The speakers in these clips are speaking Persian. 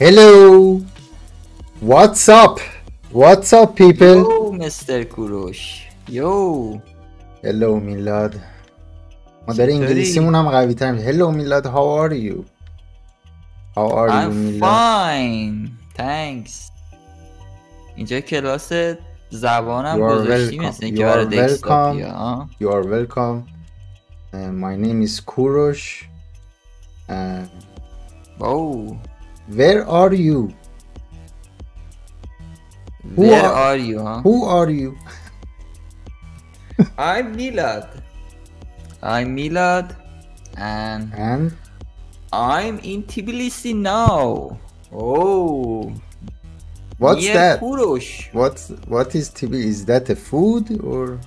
Hey! Hello! What's up? What's up people? یو مستر کوروش یو Hello میلاد ما داره چطوری؟ انگلیسیمون هم قوی تر میشه Hello میلاد how are you? How are you I'm میلاد؟ fine thanks اینجا کلاس زبانم You are گذاشتی welcome. مثل You اینکه برای are دکستاپیا welcome. ها؟ You are welcome Uh, My name is Kurosh Uh, واو where are you? Who Where are, are you, huh? Who are you? I'm Milad. I'm Milad. And, and? I'm in Tbilisi now. Oh. What's Near that? Kurosh. What's what is Tbilisi? Is that a food or?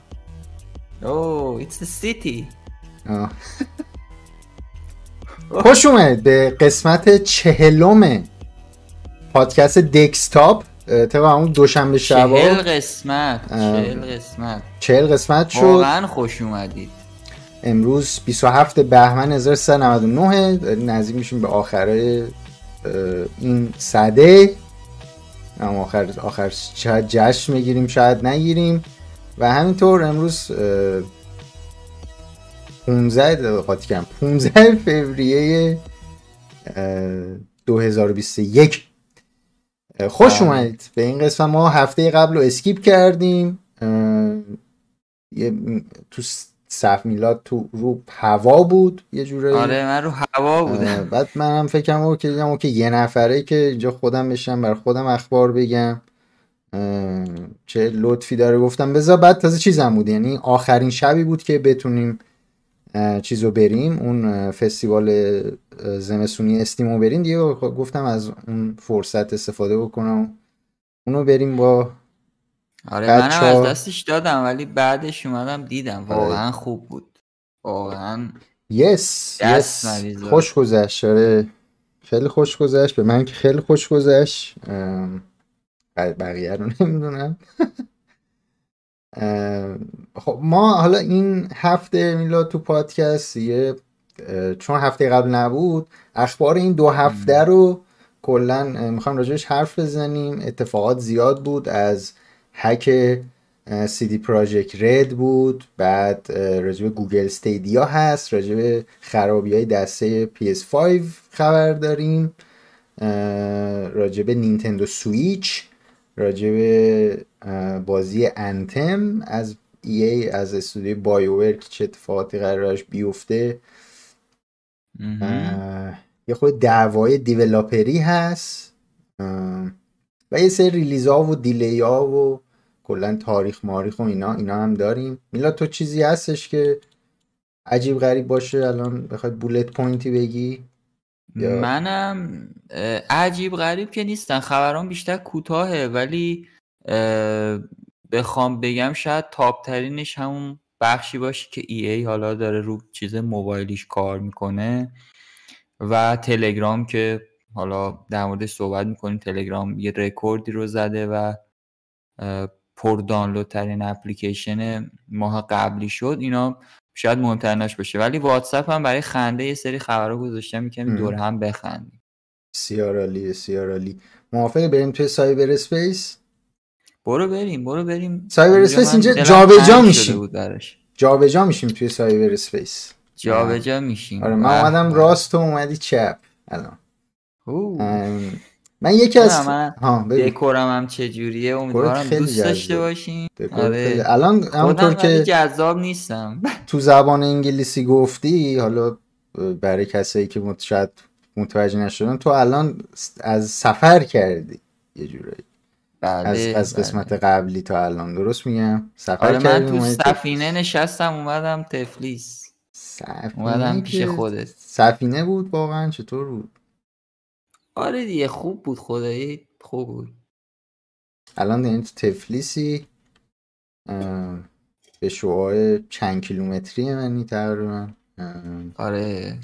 Oh, it's a city. Oh. خوش اومد به قسمت چهلم پادکست دکستاپ طبق همون دوشنبه چهل شبا قسمت اه. چهل قسمت. چهل قسمت شد. واقعا خوش اومدید. امروز 27 بهمن 1399 داریم نزدیک میشیم به آخره این صده. هم آخر آخر شاید جشن می‌گیریم شاید نگیریم. و همینطور امروز 15 دقیقه قاطی کردم 15 فوریه اه، 2021 اه، خوش بله. اومدید. به این قسمت ما هفته قبل رو اسکیپ کردیم. یه تو صف میلاد تو رو هوا بود یه جوره آره من رو هوا بودم. بعد منم فکرم اوکی دیدم اوکی یه نفره که اینجا خودم بشم بر خودم اخبار بگم. چه لطفی داره گفتم. بذار بعد تازه چیزم بود. یعنی آخرین شبی بود که بتونیم چیزو بریم اون فستیوال زمستونی استیمو بریم. دیگه گفتم از اون فرصت استفاده بکنم. اونو بریم با آره منم بچه‌ها- از دستش دادم ولی بعدش اومدم دیدم. آره. واقعا خوب بود. واقعا یس یس. خوش گذشت. آره. خیلی خوش گذشت. به من که خیلی خوش گذشت. بقیه رو نمی‌دونم. خب ما حالا این هفته میلاد تو پادکست یه چون هفته قبل نبود اخبار این دو هفته رو کلا می‌خوام راجعش حرف بزنیم. اتفاقات زیاد بود از هک سی دی پراجکت رد بود بعد به گوگل استیدیا هست راجع به خرابی های دسته PS5 خبر داریم به Nintendo Switch. اه، بازی Anthem از EA از استودیو BioWare که چه اتفاقاتی قرارش بیفته. یه خود دعوای developer ی هست. و یه سری release ها و delay ها و کلا تاریخ ماریخ و اینا اینا هم داریم. میلاد تو چیزی هستش که عجیب غریب باشه؟ الان بخوای bullet point ی بگی؟ منم عجیب غریب که نیستن. خبران بیشتر کوتاهه ولی بخوام بگم شاید top ترینش همون بخشی باشه که EA حالا داره رو چیز موبایلیش کار می‌کنه و تلگرام که حالا در موردش صحبت می‌کنیم تلگرام یه رکوردی رو زده و پر دانلود ترین اپلیکیشن ماه قبلی شد. اینا شاید مهمتریناش باشه ولی واتساپ هم برای خنده یه سری خبرها گذاشتم کمی مم. دور هم بخندیم. بسیار عالی بسیار عالی. موافقی بریم توی cyberspace؟ برو بریم برو بریم. cyberspace اینجا جابجا میشیم. جابجا میشیم توی cyberspace. جابجا میشیم. آره من اومدم به. راست تو اومدی چپ. الان. من یکی از ها. دکورم هم چجوریه؟ امیدوارم خیلی دوست داشته. باشین. آره. الان همونطور که جذاب نیستم. تو زبان انگلیسی گفتی حالا برای کسایی که شاید متوجه نشدن تو الان از سفر کردی یه جورایی. بله از, از بله. قسمت قبلی تا الان درست میگم؟ سفر آره من تو سفینه نشستم اومدم تفلیس. سفینه اومدم پیش خودت. سفینه بود واقعا؟ چطور بود؟ آره دیگه خوب بود خدایی. خوب بود. الان یعنی تو تفلیسی به شعاع چند کیلومتری منی تقریبا. آره.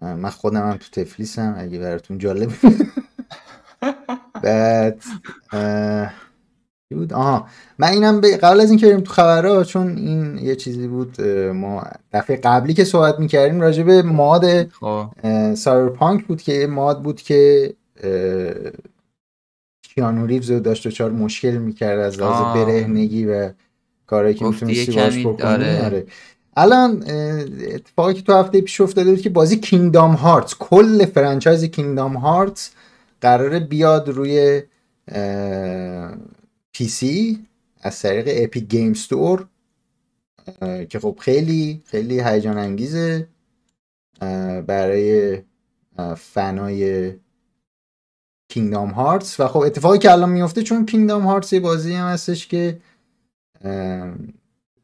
من خودم هم تو تفلیسم اگه براتون جالب. بعد بود آها من اینم قبل از اینکه بریم تو خبرها چون این یه چیزی بود ما دفعه قبلی که صحبت می‌کردیم راجع به mod خب Cyberpunk بود که mod بود که کیانو ریوز رو داشت دچار مشکل می‌کرد از لحاظ. برهنگی و کارهایی که می‌تونستی باش بکنی داره. آره. الان اتفاقی که تو هفته پیش افتاده بود که بازی Kingdom Hearts کل franchise Kingdom Hearts قراره بیاد روی PC از طریق Epic Game Store اه، که خب خیلی خیلی هیجان انگیزه برای fan ای Kingdom Hearts و خب اتفاقی که الان میفته چون Kingdom Hearts یه بازی هم هستش که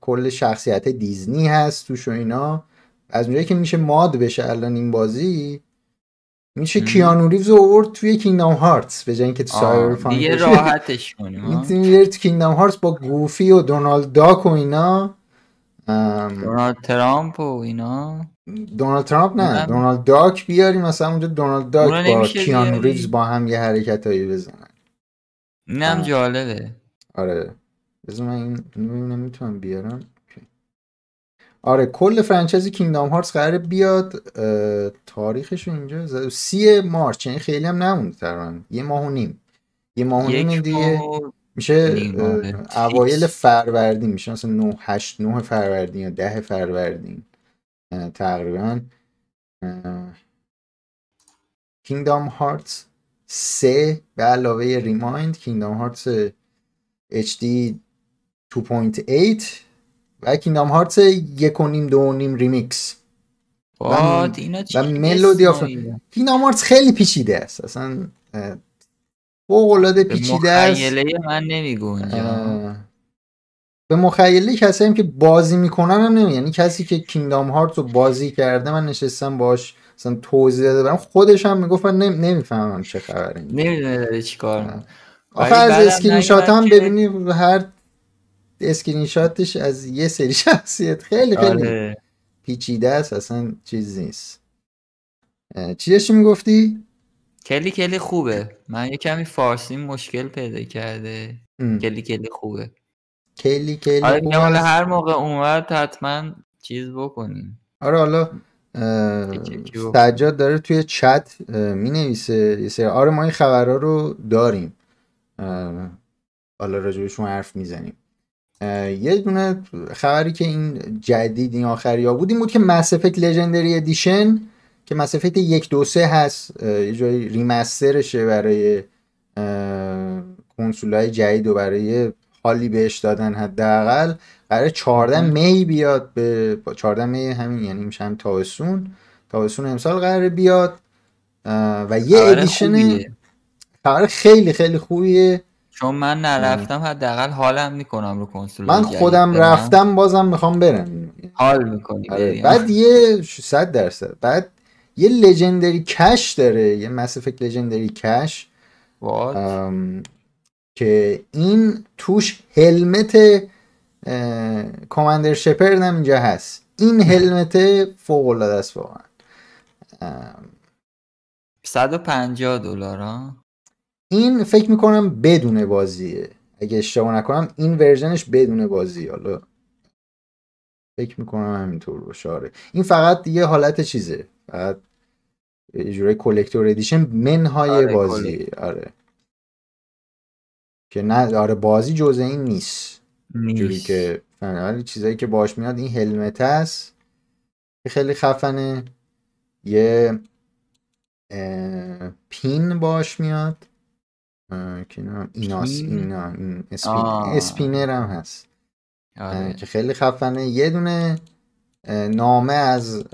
کل شخصیت دیزنی هست توش و اینا. از اونجایی که میشه mod بشه الان این بازی میشه. کیانو ریوز رو آورد توی Kingdom Hearts به جای اینکه تو آه، Cyberpunk دیگه. راحتش کنیم. می‌تونی تو Kingdom Hearts با گوفی و دونالد داک و اینا دونالد ترامپ و اینا دونالد ترامپ نه دونالد داک بیاری مثلا اونجا دونالد داک با نمیشه کیانو بیاری؟ ریوز با هم یه حرکتایی بزنن اینم. جالبه آره بذار من این ببینم می‌تونم بیارم. آره کل franchise Kingdom Hearts قراره بیاد تاریخش اینجا سی March یعنی خیلی هم نمونده تقریبا یه ماه و نیم. یه ماه و نیم دیگه میشه آره. اوایل. فروردین میشه. مثلا 9 8 9 فروردین یا 10 فروردین. تقریبا. Kingdom Hearts 3 به علاوه Re Mind Kingdom Hearts HD 2.8 و Kingdom Hearts یک و نیم دو و نیم ریمیکس. چی و Melody of؟ Kingdom Hearts خیلی پیچیده است. اصلا فوق العاده پیچیده است. مخیله من اه، به مخیله کسایی هم که بازی می‌کنن هم نمی یعنی کسی که Kingdom Heart رو بازی کرده من نشستم باش مثلا توضیح داده برام خودش هم می‌گفت من نمی- نمی‌فهمم چه خبره. نمی‌دونه داره چی کار می‌کنه. آخه از اسکرین شات هم ببینی هر اسکرین شاتش از یه سری شخصیت خیلی خیلی آره. پیچیده است اصلا چیز نیست. چی داشتی می‌گفتی؟ کلی کلی خوبه. من یه کمی فارسی مشکل پیدا کرده. کلی کلی خوبه. کلی کلی آره خوب میگم حالا. هر موقع اومد حتما چیز بکنیم. آره حالا. سجاد داره توی چت می نویسه یه سری آره ما این خبرها رو داریم. حالا راجبشون حرف می‌زنیم. یه دونه خبری که این جدید این آخری ها بود این بود که Mass Effect Legendary Edition که Effect یک دو سه هست. یه جایی ریمسترشه برای کنسول های جدید و برای حالی بهش دادن حداقل. قرار 14 می بیاد به با 14 می همین یعنی میشه هم تابستون تابستون امسال قراره بیاد. و یه ادیشن. خبر خیلی خیلی خوبیه. چون من نرفتم حداقل حالم می‌کنم رو کنسول من خودم برم. رفتم بازم می‌خوام برم. حال می‌کنی آره بعد یه 100 درصد. بعد یه لژندری کش داره یه Effect لژندری کش ام، که این توش هلمت کاماندر شپرد هم اینجا هست. این هلمت فوق العاده است واقعا. ام، 150 دلار ها؟ این فکر می‌کنم بدون بازیه. اگه اشتباه نکنم این ورژنش بدون بازی. حالا فکر می‌کنم همینطور باشه. آره. این فقط یه حالت چیزه. فقط یه جورای کلکتور ادیشن منهای آره، بازی. آره. که نه آره بازی جزء این نیست. جوری که فهمیدم. ولی چیزایی که باش میاد این هلمت هست که خیلی خفنه. یه پین باش میاد. که اینا ایناس پین؟ اینا این اسپین آه. اسپینر هم هست آره که خیلی خفنه. یه دونه نامه از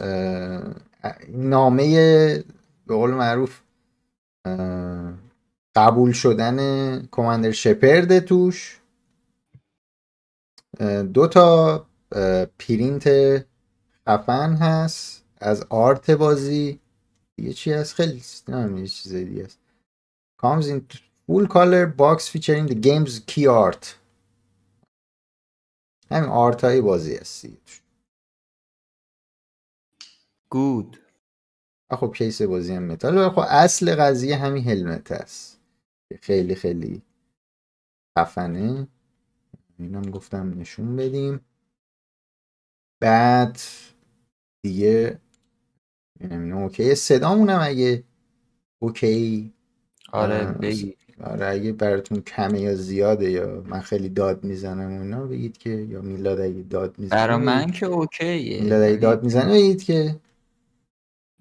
نامه به قول معروف قبول شدن کماندر شپرد توش. دو تا پرینت خفن هست. از art بازی یه چی هست؟ خیلی یه چیز دیگه هست. comes in full color box featuring the game's key art. همین art های بازی هست دیگه توش. good خب case بازی هم متال. خب اصل قضیه همین helmet هست. خیلی خیلی خفنه. اینم گفتم نشون بدیم. بعد دیگه نمی‌دونم اوکی. صدامونم اگه اوکی. آره بگید. آره اگه براتون کمه یا زیاده یا من خیلی داد می‌زنم اونا بگید که یا میلاد اگه داد می‌زنه برا من که اوکیه. میلاد اگه داد می‌زنه بگید که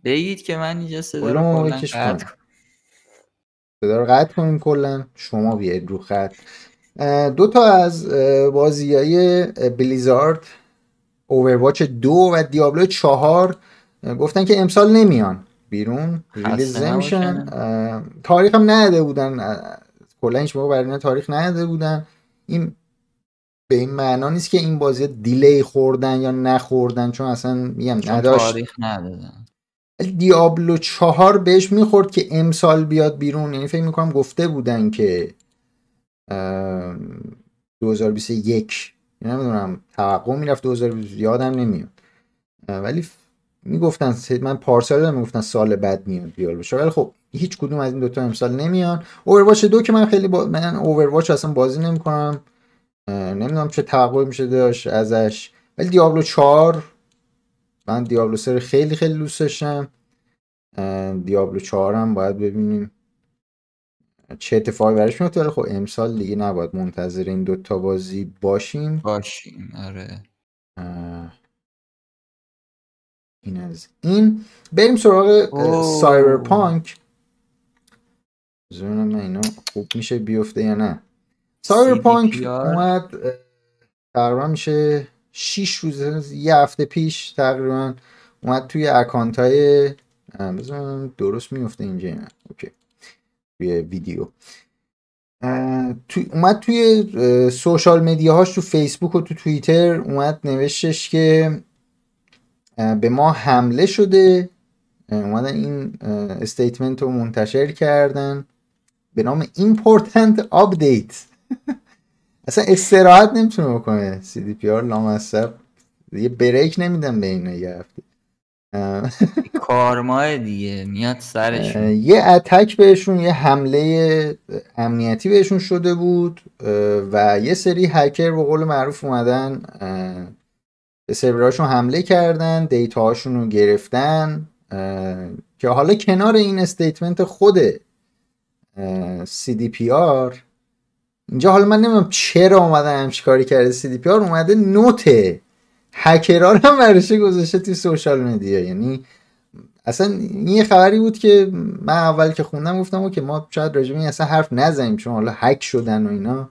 بگید که من اینجا صدا رو قطع. صدا رو قطع کنیم کلا. شما بیاید رو خط. دو تا از بازی های بلیزارد اوورواچ دو و دیابلو چهار گفتن که امسال نمیان. بیرون. ریلیز نمیشن تاریخ هم نداده بودن. کلا هیچ موقع برای تاریخ نداده بودن. این به این معنا نیست که این بازی دیلی خوردن یا نخوردن چون اصلا میگم نداشت. تاریخ ندادن دیابلو چهار بهش می‌خورد که امسال بیاد بیرون. یعنی فکر می‌کنم گفته بودن که ام، 2021 نمی‌دونم توقع می‌رفت 2020 یادم نمیاد. ولی می‌گفتن من پارسال هم می‌گفتن سال بعد میاد دیابلو چهار ولی خب هیچ کدوم از این دوتا امسال نمیان. اوورواچ دو که من خیلی با... من اوورواچ اصلا بازی نمی‌کنم. نمی‌دونم چه توقعی میشه داشت ازش. ولی دیابلو 4 من دیابلو 3 رو خیلی خیلی دوست داشتم. دیابلو 4 هم باید ببینیم. چه اتفاقی براش میفته ولی خب امسال دیگه نباید منتظر این دوتا بازی باشیم. باشیم آره. اه، این از این. بریم سراغ. سایبرپانک. بذارم من اینا خوب میشه بیفته یا نه. Cyberpunk. اومد تقریبا میشه 6 روز یه هفته پیش تقریبا اومد توی account های درست میفته اینجا نه. okay. توی ویدیو. توی اومد توی social media هاش تو فیسبوک و تو توییتر اومد نوشتش که به ما حمله شده. اومدن این statement رو منتشر کردن. به نام important update اصلا استراحت نمی‌تونه بکنه. CDPR لامصب. یه بریک نمیدن به اینا یه هفته کارماه دیگه. میاد سرشون. یه اتک بهشون یه حمله امنیتی بهشون شده بود. و یه سری هکر به قول معروف اومدن. به سروراشون حمله کردن دیتا هاشون رو گرفتن که حالا کنار این statement خود CDPR اینجا حالا من نمی‌دونم چرا اومدن همچی کاری کرده. CDPR اومده note هکرها رو هم برداشته گذاشته توی social media یعنی اصلا یه خبری بود که من اول که خوندم گفتم که ما شاید راجع به این اصلا حرف نزنیم چون حالا هک شدن و اینا.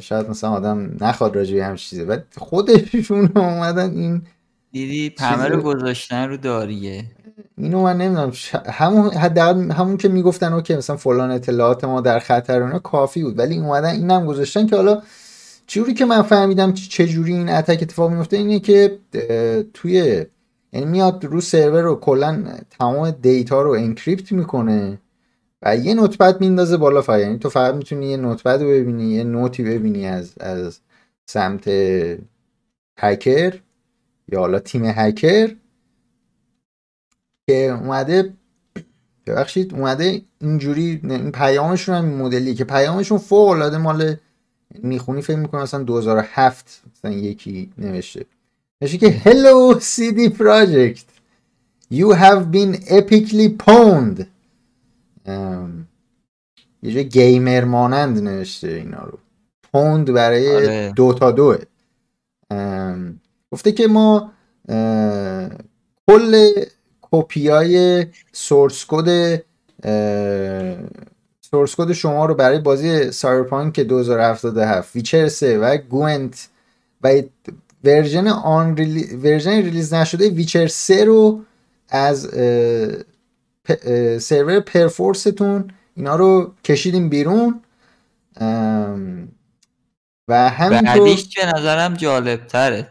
شاید مثلا آدم نخواد راجع به همچین چیزی ولی خودشون اومدن این دیدی همه رو گذاشتن رو داریه. اینو من نمی‌دونم ش... همون حداقل همون که می‌گفتن okay مثلا فلان اطلاعات ما در خطر اینا کافی بود ولی اومدن اینم گذاشتن که حالا جوری که من فهمیدم چ- چه جوری این attack اتفاق میفته اینه که توی یعنی میاد رو سرور رو کلا تمام data رو encrypt می‌کنه. و یه notepad میندازه بالا فقط. یعنی تو فقط می‌تونی یه notepad رو ببینی یه note ی ببینی از از سمت هکر یا حالا تیم هکر که اومده ببخشید اومده اینجوری این پیامشون هم مدلی که پیامشون فوق العاده مال می‌خونی فکر می‌کنم مثلا 2007 مثلا یکی نوشته. نوشته که Hello CD Project. You have been epically pwned. ام، یه جای گیمر مانند نوشته اینا رو پوند برای آره. دو تا دوه گفته که ما کل کپی های سورس کد سورس کد شما رو برای بازی سایبرپانک 2077 ویچر 3 و گوینت و ورژن آن ریلی... ورژن ریلیز نشده ویچر 3 رو از سرور Perforce تون اینا رو کشیدیم بیرون و همینطور به نظرم جالب تره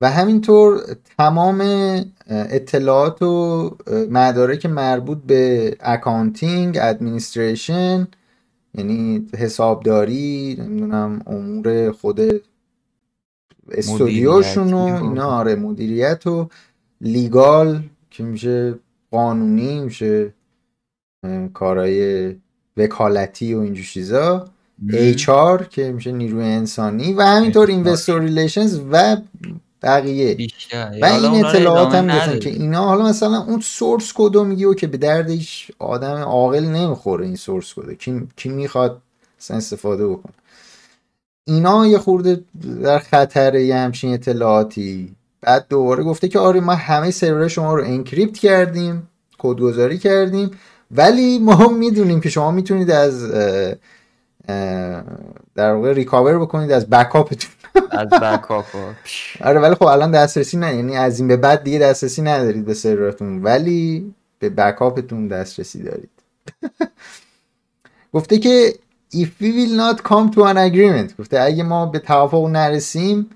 و همینطور تمام اطلاعات و مدارک مربوط به accounting administration یعنی حسابداری نمی‌دونم امور خود استودیوشون و. اینا آره مدیریت و legal که میشه قانونی میشه کارهای وکالتی و اینجور چیزا. HR که میشه نیروی انسانی و همینطور investor relations و بقیه. و این اطلاعات هم گفتن که اینا حالا مثلا اون source code و میگی و که به دردش آدم عاقل نمی‌خوره این source code و کی, کی می‌خواد استفاده بکنه. اینا یه خورده در خطر یه همچین اطلاعاتی. بعد دوباره گفته که آره ما همه سرور شما رو انکریپت کردیم کدگذاری کردیم. ولی ما می‌دونیم که شما می‌تونید از در واقع ریکاور بکنید از بکاپتون از بکاپ آره ولی خب الان دسترسی نه یعنی از این به بعد دیگه دسترسی ندارید به سرورتون ولی به بکاپتون دسترسی دارید. گفته که if we will not come to an agreement گفته اگه ما به توافق نرسیم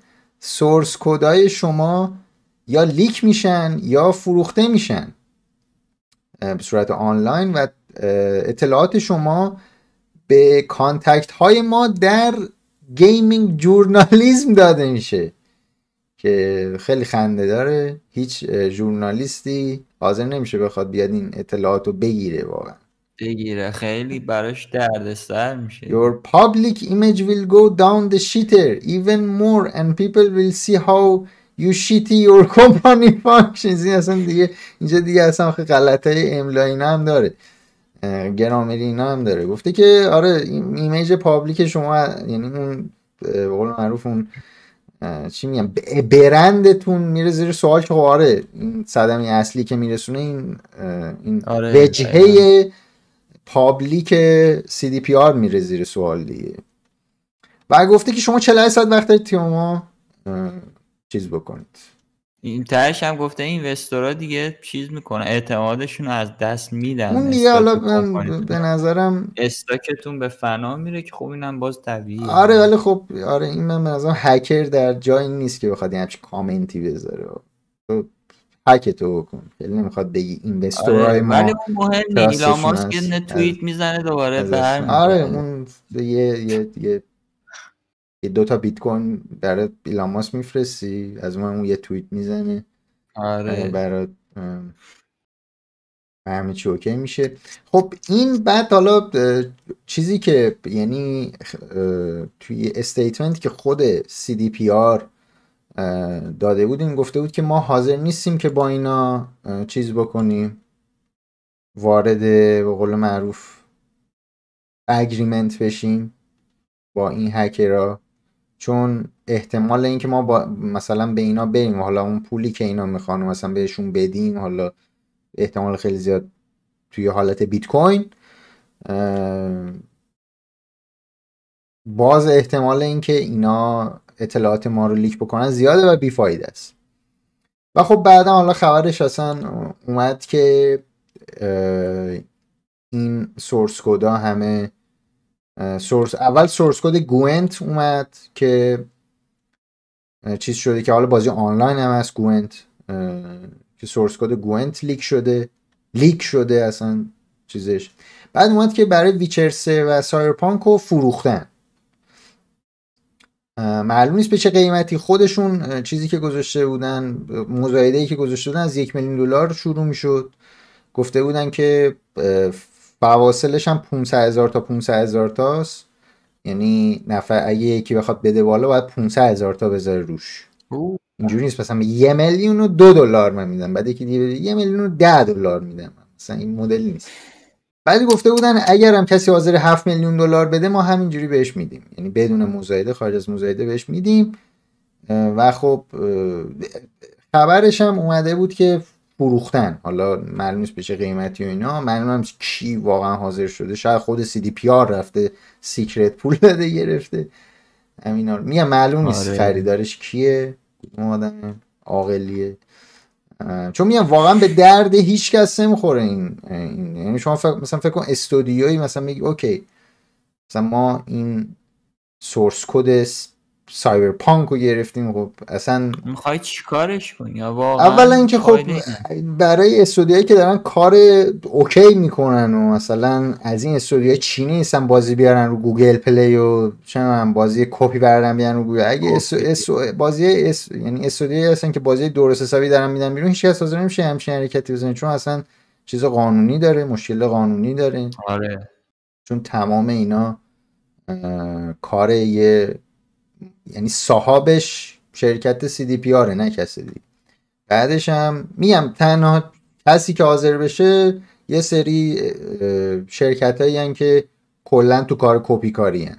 source code ای شما یا leak میشن یا فروخته میشن. به صورت آنلاین و اطلاعات شما به contact های ما در gaming journalism داده میشه که خیلی خنده داره. هیچ journalist ی حاضر نمیشه بخواد بیاد این اطلاعات رو بگیره واقعا. بگیره. خیلی براش دردسر میشه. Your public image will go down the shitter even more and people will see how you shitty your company functions. این اصلا دیگه اینجا دیگه اصلا غلطه املایی هم داره. گرامری اینا هم داره. گفته که آره image public شما یعنی اون به قول معروف اون چی میگم برندتون میره زیر سوال که خب آره این صدمه‌ی اصلی که میرسونه این این آره وجهه public CDPR میره زیر سوال دیگه. و گفته که شما 48 ساعت وقت دارید ما چیز بکنید. این تهش هم گفته investor ا دیگه چیز می‌کنه اعتمادشون از دست میدن. اون دیگه حالا به نظرم stock تون به فنا میره که خب اینم باز طبیعیه. آره ولی خب آره این من به نظرم هکر در جایی نیست که بخواد همچین کامنتی بذاره. هک تو بکن. خیلی نمی‌خواد بگی investor ای آره ما ولی مهم نیست ایلان ماسک یه توییت می‌زنه دوباره برمیگرده آره اون یه یه یه یه دو تا بیت کوین برای ایلان میفرستی از اون یه توییت می‌زنه. آره. برای همه چی اوکی میشه. خب این بعد حالا چیزی که یعنی توی statement که خود CDPR داده بود این گفته بود که ما حاضر نیستیم که با اینا چیز بکنیم. وارد به قول معروف اگریمنت بشیم با این هکرها چون احتمال اینکه ما با مثلا به اینا بریم. حالا اون پولی که اینا می‌خوان مثلا بهشون بدیم حالا احتمال خیلی زیاد توی حالت بیت کوین باز احتمال اینکه اینا اطلاعات ما رو leak بکنن زیاده و بی‌فایده است. و خب بعدا حالا خبرش اصلا اومد که این source code ا همه سورس اول source code Gwent اومد که چیز شده که حالا بازی آنلاین هم هست Gwent که source code Gwent leak شده leak شده اصلا چیزش. بعد اومد که برای ویچر 3 و سایرپانک رو فروختن. معلوم نیست به چه قیمتی. خودشون چیزی که گذاشته بودن مزایده ای که گذاشته بودن از یک میلیون دلار شروع می‌شد. گفته بودن که فواصلش هم 500 هزار تا 500 هزار تاست. یعنی نفر اگه یکی بخواد بده بالا باید 500 هزار تا بذاره روش. اینجوری نیست. مثلا یه میلیون و دو دلار من میدم. بعد یکی دیگه یه میلیون و ده دلار میدم. مثلا این مدل نیست. بعد گفته بودن اگر هم کسی حاضر 7 میلیون دلار بده ما همینجوری بهش میدیم. یعنی بدون مزایده خارج از مزایده بهش میدیم. و خب خبرش هم اومده بود که فروختن. حالا معلوم نیست به چه قیمتی و اینا. معلوم کی واقعا حاضر شده. شاید خود CDPR رفته secret پول داده گرفته. همینا میگم معلوم نیست آره. خریدارش کیه. آدم عاقلیه. چون میگم واقعا به درد هیچ کس نمی‌خوره این, یعنی شما فکر مثلا فکر کن استودیویی مثلا میگی اوکی مثلا ما این source code Cyberpunk رو گرفتیم. خب اصلا می‌خوای چیکارش کنی؟ اولا اینکه خب برای استودیوهایی که دارن کار اوکی می‌کنن و مثلا از این استودیوهای چینی نیستن بازی بیارن رو Google Play و چه بازی کپی بردن بیارن رو گوگل. اگه اس... اس... بازی اس... یعنی استودیوهایی هستن که بازی درست حسابی دارن میدن بیرون هیچ کس حاضر نمیشه همچین حرکتی بزنه چون اصلا چیز قانونی داره مشکل قانونی داره. آره. چون تمام اینا کار یه یعنی صاحبش شرکت CDPR ه نه کسی دیگه بعدش هم میگم تنها کسی که حاضر بشه یه سری شرکت هایی که کلا تو کار کپی کاری.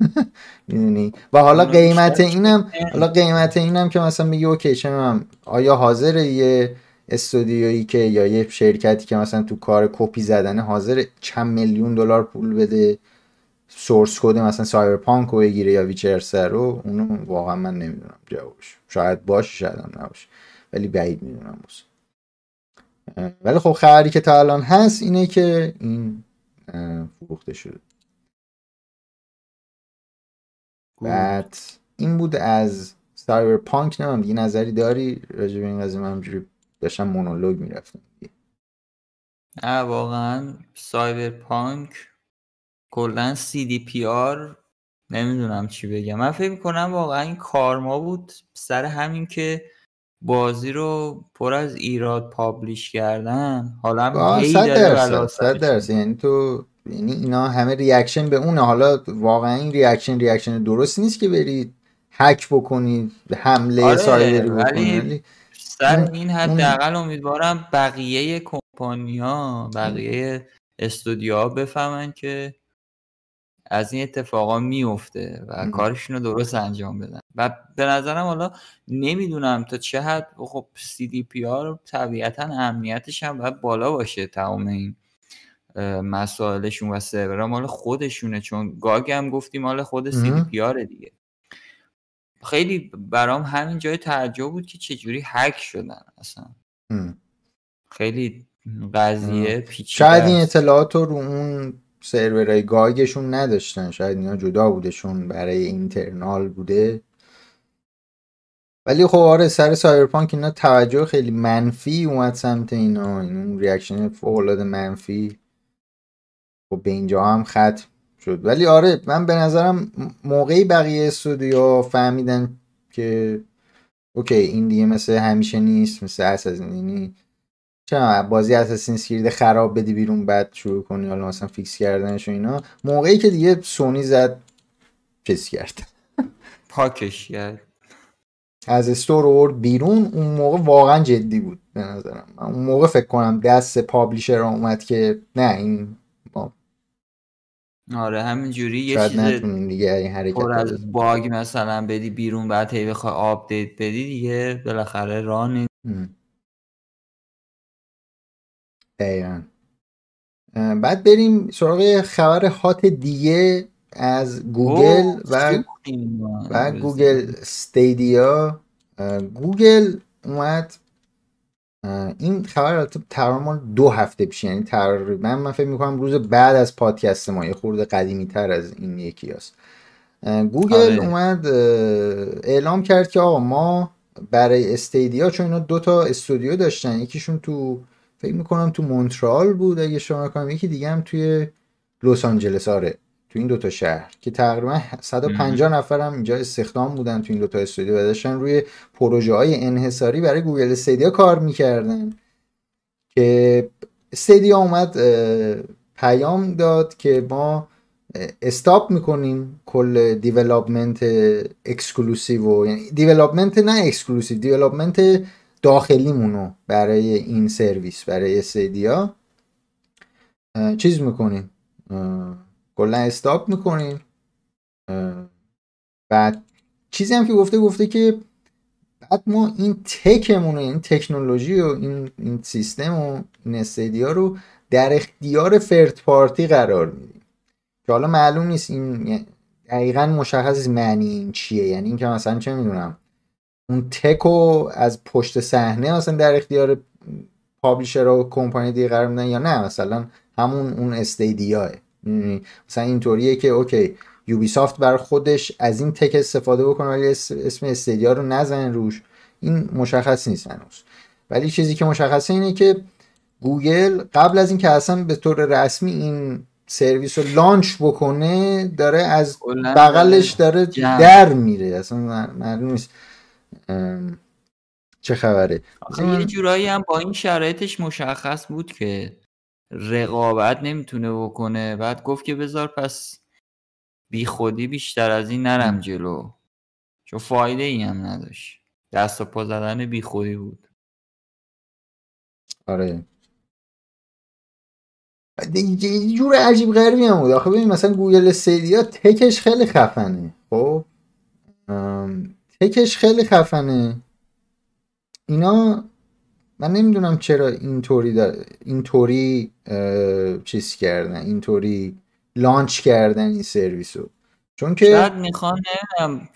می‌دونی؟ و حالا قیمت اینم حالا قیمت اینم که مثلا میگه اوکی چه آیا حاضر یه استودیویی که یا یه شرکتی که مثلا تو کار کپی زدن حاضر چند میلیون دلار پول بده؟ source code مثلا Cyberpunk رو بگیره یا ویچرسر رو اونو واقعا من نمی‌دونم جوابش شاید باشه شاید هم نباشه. ولی بعید می‌دونم باشه ولی خب خبری که تا الان هست اینه که این فروخته شده. بعد این بود از Cyberpunk نمیم دیگه نظری داری؟ راجع به این قضیه من همجوری داشتم مونولوگ می‌رفتم نه واقعا Cyberpunk کلا CDPR نمی‌دونم چی بگم. من فکر می‌کنم واقعا این کارما بود سر همین که بازی رو پر از ایراد publish کردن. حالا هم صد درصد صد درصد. یعنی تو یعنی اینا همه reaction به اونه. حالا واقعا این reaction reaction درست نیست که برید هک بکنید حمله آره سایبری بکنید سر این حداقل امیدوارم بقیه کمپانی ها بقیه استودیوها بفهمن که از این اتفاقا میفته و کارشون رو درست انجام بدن. و به نظرم حالا نمی‌دونم تا چه حد خب CDPR طبیعتا امنیتش هم باید بالا باشه تمام این مسائلشون و سرور مال خودشونه. چون GOG هم گفتیم مال خود CDPR دیگه. خیلی برام همین جای تعجب بود که چجوری هک شدن اصلا. خیلی قضیه پیچیده شاید این اطلاعات رو اون سرورهای GOG شون نداشتن. شاید اینا جدا بودشون برای internal بوده. ولی خب آره سر Cyberpunk اینا توجه خیلی منفی اومد سمت اینا. این reaction فوق منفی خب به اینجا هم ختم شد. ولی آره من به نظرم موقعی بقیه استودیو فهمیدن که okay این دیگه مثل همیشه نیست مثل Assassin چرا بازی Assassin's Creed خراب بدی بیرون بعد شروع کنی حالا مثلا fix کردنش و اینا. موقعی که دیگه سونی زد چیز کرد. پاکش کرد. از store آورد بیرون. اون موقع واقعا جدی بود به نظرم. اون موقع فکر کنم دست publisher اومد که نه این ما آره همینجوری یه چیز دیگه این حرکت از باگ مثلا بدی بیرون بعد هی بخوای آپدیت بدی دیگه. بالاخره راه دقیقا. بعد بریم سراغ خبر hot دیگه از گوگل و و گوگل Stadia. گوگل اومد. این خبر تقریبا دو هفته پیش یعنی تقریبا من فکر می‌کنم روز بعد از پادکست ما یه خورده قدیمی تر از این یکی هست گوگل آره. اومد اعلام کرد که آقا ما برای استیدیا چون اینا دو تا استودیو داشتن یکیشون تو فکر می‌کنم تو مونترال بود اگه شما کنم یکی دیگه هم توی لس آنجلس آره تو این دوتا شهر که تقریبا 150 نفر هم اینجا استخدام بودن تو این دوتا استودیو و داشتن روی پروژه های انحصاری برای گوگل Stadia کار می‌کردن. که Stadia اومد پیام داد که ما stop می‌کنیم کل development exclusive و یعنی development نه exclusive development داخلیمونو برای این سرویس برای Stadia چیز می‌کنیم کلا stop می‌کنیم بعد چیزی هم که گفته گفته که بعد ما این تکمون این تکنولوژی و این, این سیستم و این استدیا رو در اختیار فرد پارتی قرار میدیم. که حالا معلوم نیست این دقیقا مشخص معنی این چیه. یعنی اینکه مثلا چه می‌دونم. اون تکو از پشت صحنه مثلا در اختیار پابلیشر و کمپانی دیگه قرار میدن یا نه؟ مثلا همون اون استیدیاه مثلا اینطوریه که okay Ubisoft بر خودش از این tech استفاده بکنه ولی اسم Stadia رو نزن روش. این مشخص نیست هنوز. ولی چیزی که مشخصه اینه که گوگل قبل از اینکه اصلا به طور رسمی این سرویس رو launch بکنه داره از بغلش داره در میره. اصلا معلوم نیست. چه خبره؟ یه جورایی هم با این شرایطش مشخص بود که رقابت نمی‌تونه بکنه. بعد گفت که بذار پس بی خودی بیشتر از این نرم جلو. چون فایده ای هم نداشت. دست و پا زدن بی خودی بود. آره. یه جور عجیب غریبی هم بود. آخه ببین مثلا گوگل استیدیا تکش خیلی خفنه. خب؟ تکش خیلی خفنه. اینا من نمی‌دونم چرا اینطوری اینطوری چیز کردن اینطوری launch کردن این سرویس رو چون که شاید می‌خوان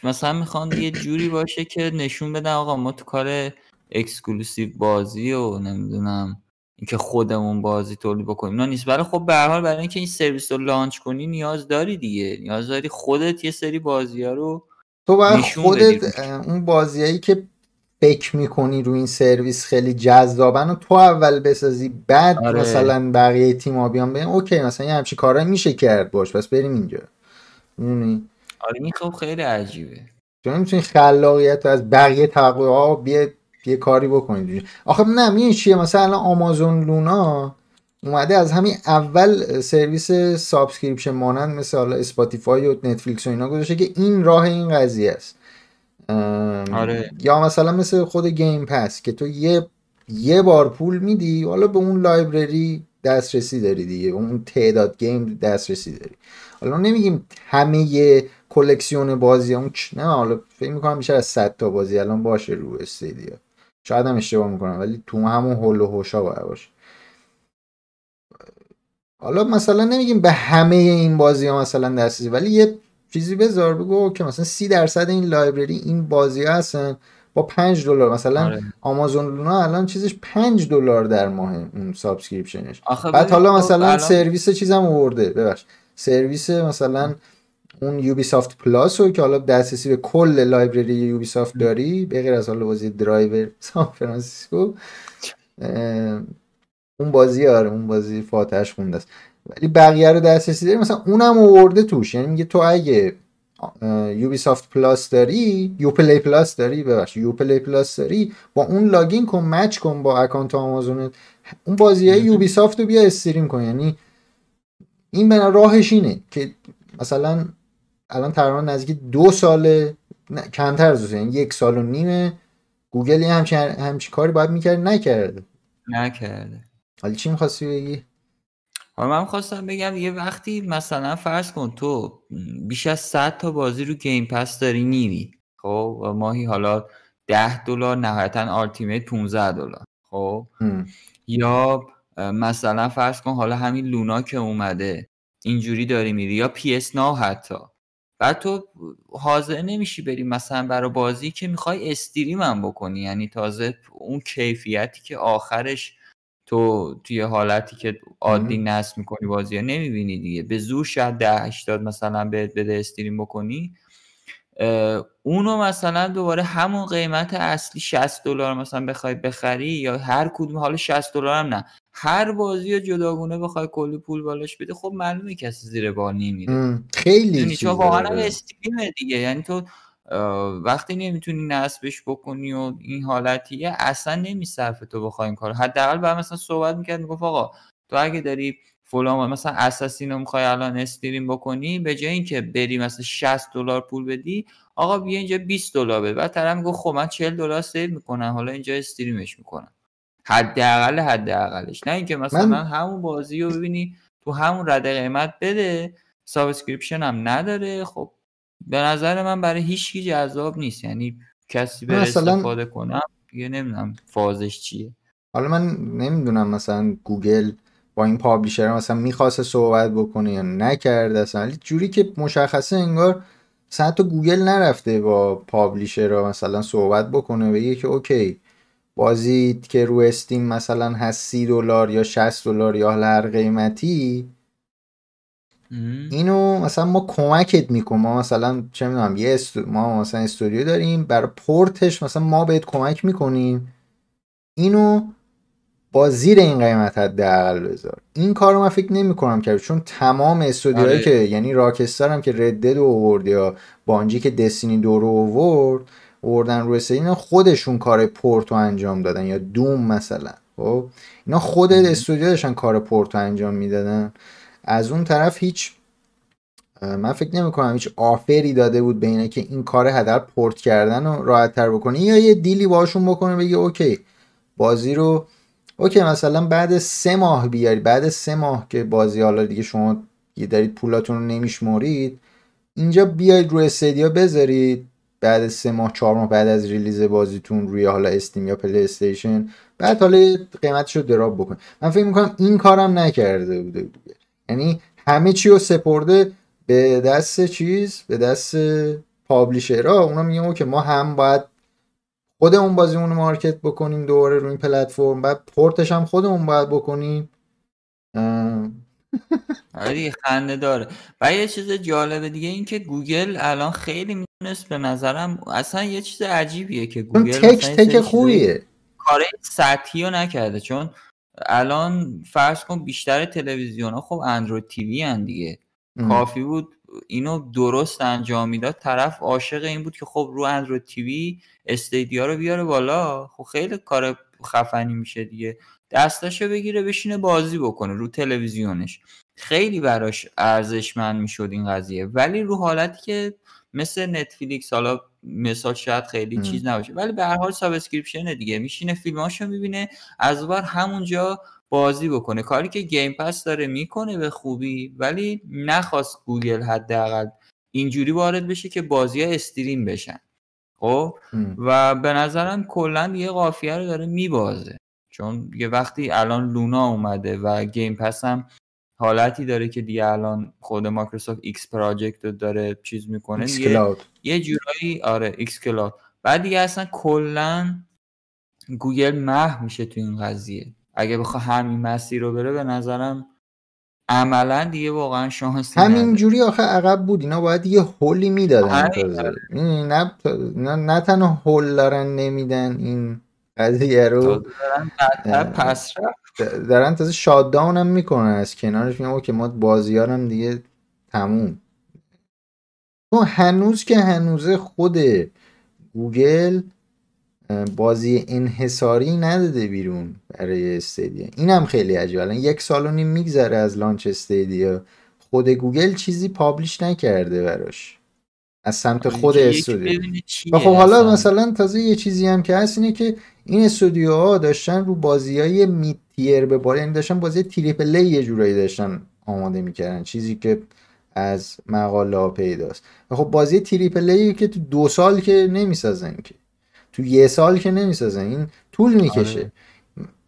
مثلا می‌خوان یه جوری باشه که نشون بدن آقا ما تو کار exclusive بازی و نمی‌دونم اینکه خودمون بازی تولید بکنیم. نه نیست. ولی خب به هر حال برای اینکه این سرویس رو launch کنی نیاز داری دیگه. نیاز داری خودت یه سری بازی ها رو تو باید خودت اون بازیایی که فکر می‌کنی رو این سرویس خیلی جذابن و تو اول بسازی بعد آره. مثلا بقیه تیم بیان بگن okay مثلا یه همچی کارا میشه کرد باش پس بریم اینجا. می‌دونی؟ آره این خب خیلی عجیبه. تو می‌تونی خلاقیت از بقیه توقع ها بیه یه کاری بکنید آخه نه این چیه؟ مثلا آمازون Luna اومده از همین اول سرویس subscription مانند مثل حالا Spotify و Netflix و اینا گذاشته که این راه این قضیه است. آره. یا مثلا مثل خود Game Pass که تو یه یه بار پول میدی حالا به اون library دسترسی داری دیگه اون تعداد game دسترسی داری. حالا نمیگیم همه کلکسیون بازی اون نه حالا فکر می‌کنم بیشتر از 100 تا بازی الان باشه رو Stadia. شاید هم اشتباه می‌کنم ولی تو همون حول و حوشا باید باشه. حالا مثلا نمیگیم به همه این بازی ها مثلا دسترسی ولی یه چیزی بذار بگو که مثلا سی درصد این library این بازی ها هستن با 5 دلار. مثلا آره. آمازون Luna الان چیزش 5 دلار در ماه اون subscription ش. بعد حالا خب مثلا الان... سرویس چیزم آورده ببخش. سرویس مثلا اون Ubisoft Plus رو که حالا دسترسی به کل library Ubisoft داری به غیر از حالا بازی Driver San Francisco اون بازی آره اون بازی فاتحش خونده است. ولی بقیه رو دسترسی داری؟ مثلا اونم آورده توش. یعنی میگه تو اگه Ubisoft Plus داری Uplay Plus داری ببخش Uplay Plus داری با اون login کن match کن با account آمازون. اون بازی های Ubisoft رو بیا stream کن. یعنی این به راهش اینه که مثلا الان تقریبا نزدیک دو ساله کمتر از یعنی یک سال و نیمه. گوگل یه همچین, همچین کاری باید می‌کرد نکرده. نکرده. حالی چی می‌خواستی بگی؟ حالا من خواستم بگم یه وقتی مثلا فرض کن تو بیش از 100 تا بازی رو Game Pass داری میری خب؟ و ماهی حالا 10 دلار نهایتا Ultimate 15 دلار خب؟ یا مثلا فرض کن حالا همین Luna که اومده اینجوری داری میری یا PS Now حتی. بعد تو حاضر نمیشی بری مثلا برای بازی که می‌خوای stream هم بکنی یعنی تازه اون کیفیتی که آخرش تو توی حالتی که عادی نصب می‌کنی بازی ها نمی‌بینی دیگه. به زور شاید ده 80 مثلا بهت بده استریم بکنی. اونو مثلا دوباره همون قیمت اصلی 60 دلار مثلا بخوای بخری یا هر کدوم حالا 60 دلار هم نه. هر بازی رو جداگونه بخوای کلی پول بالاش بده خب معلومه کسی زیر بار نمیره. خیلی چون واقعا استریمه دیگه. یعنی تو وقتی نمی‌تونی نصبش بکنی و این حالتیه اصلا نمیصرف تو بخوای این کار حداقل بعد مثلا صحبت می‌کرد می‌گفت آقا تو اگه داری فلان مثلا Assassin رو می‌خوای الان stream بکنی به جای اینکه بری مثلا 60 دلار پول بدی آقا بیا اینجا 20 دلار بده. بعد طرف میگه خب من 40 دلار save می‌کنم. حالا اینجا stream ش می‌کنم. حداقل حداقلش. نه اینکه مثلا من... همون بازی رو ببینی تو همون رده قیمت بده subscription هم نداره. خب به نظر من برای هیچ جذاب نیست. یعنی کسی مثلا... استفاده کنم یه نمی‌دونم فازش چیه. حالا من نمی‌دونم مثلا گوگل با این publisher مثلا می‌خواسته صحبت بکنه یا نکرده اصلا. جوری که مشخصه انگار مثلا تو گوگل نرفته با publisher رو مثلا صحبت بکنه بگه که اوکی بازی که رو Steam مثلا هست سی دلار یا 60 دلار یا هر قیمتی اینو مثلا ما کمکت می‌کنم. ما مثلا چه می‌دونم یه ما مثلا استودیو داریم برای پورتش مثلا ما بهت کمک می‌کنیم. اینو با زیر این قیمت حداقل بذار. این کارو من فکر نمی کنم کرد چون تمام استودیوهایی آره. که یعنی راکستار هم که ردد آورد یا بانجی که دستینی دو رو آورد آوردن روی اینا خودشون کار پورتو انجام دادن. یا دوم مثلا. خب؟ اینا خود استودیو داشتن کار پورتو انجام می‌دادن. از اون طرف هیچ من فکر نمی کنم هیچ offer ی داده بود بینه که این کار هدر پورت کردن رو راحت تر بکنه. یا یه deal ی باشون بکنه بگه اوکی بازی رو اوکی مثلا بعد سه ماه بیاری بعد سه ماه که بازی حالا دیگه شما یه دارید پولاتون رو نمیشمرید اینجا بیاید روی Stadia بذارید بعد سه ماه چهار ماه بعد از release بازیتون روی حالا Steam یا پلی استیشن بعد حالا قیمتش رو drop بکن من فکر می‌کنم این کارم نکرده بوده یعنی همه چی رو سپرده به دست چیز به دست publisher ها. اونا میگن که ما هم باید خودمون بازیمون رو market بکنیم دوباره روی این پلتفرم بعد پورتش هم خودمون باید بکنیم. آره خنده داره. و یه چیز جالبه دیگه این که گوگل الان خیلی می‌تونست به نظرم اصلا یه چیز عجیبیه که گوگل تک تک خوبیه. کار سطحی رو نکرده. چون الان فرض کن بیشتر تلویزیون ها خب Android TV ان دیگه. کافی بود اینو درست انجام می‌داد. طرف عاشق این بود که خب رو Android TV Stadia رو بیاره بالا. خب خیلی کار خفنی میشه دیگه. دستاشو بگیره بشینه بازی بکنه رو تلویزیونش. خیلی براش ارزشمند می‌شد این قضیه. ولی رو حالتی که مثل نتفلیکس حالا مثال شاید خیلی چیز نباشه ولی به هر حال subscription دیگه. میشینه فیلماشو می‌بینه از بار همونجا بازی بکنه. کاری که Game Pass داره می‌کنه به خوبی ولی نخواست گوگل حداقل اینجوری وارد بشه که بازی ها stream بشن. خب؟ و به نظرم کلا یه قافیه رو داره میبازه. چون یه وقتی الان Luna اومده و Game Pass هم حالتی داره که دیگه الان خود مایکروسافت X Project رو داره چیز می‌کنه. دیگه یه جورایی آره xCloud. بعد دیگه اصلا کلا گوگل محو میشه تو این قضیه. اگه بخواه همین مسیر رو بره به نظرم عملا دیگه واقعا شانسی همین جوری آخه عقب بود. اینا باید یه هولی می‌دادن نه, نه, نه تنها هول دارن نمیدن این قضیه رو. دارن پس دارن تازه شادداون هم می‌کنن از کنارش. میگم که ما بازیارم دیگه تموم. تو هنوز که هنوزه خود گوگل بازی انحصاری نداده بیرون برای Stadia. این هم خیلی عجیبه. الان یک سال و نیم میگذره از launch Stadia. خود گوگل چیزی publish نکرده براش. از سمت آره، خود استودیو. و خب حالا مثلا تازه یه چیزی هم که هست اینه که این استودیوها داشتن رو بازی های mid-tier به بالا یعنی داشتن بازی triple یه جورایی داشتن آماده می‌کردن چیزی که از مقاله ها پیداست. و خب بازی تریپل که تو دو سال که نمی‌سازن که تو یه سال که نمی‌سازن این طول می‌کشه. آره.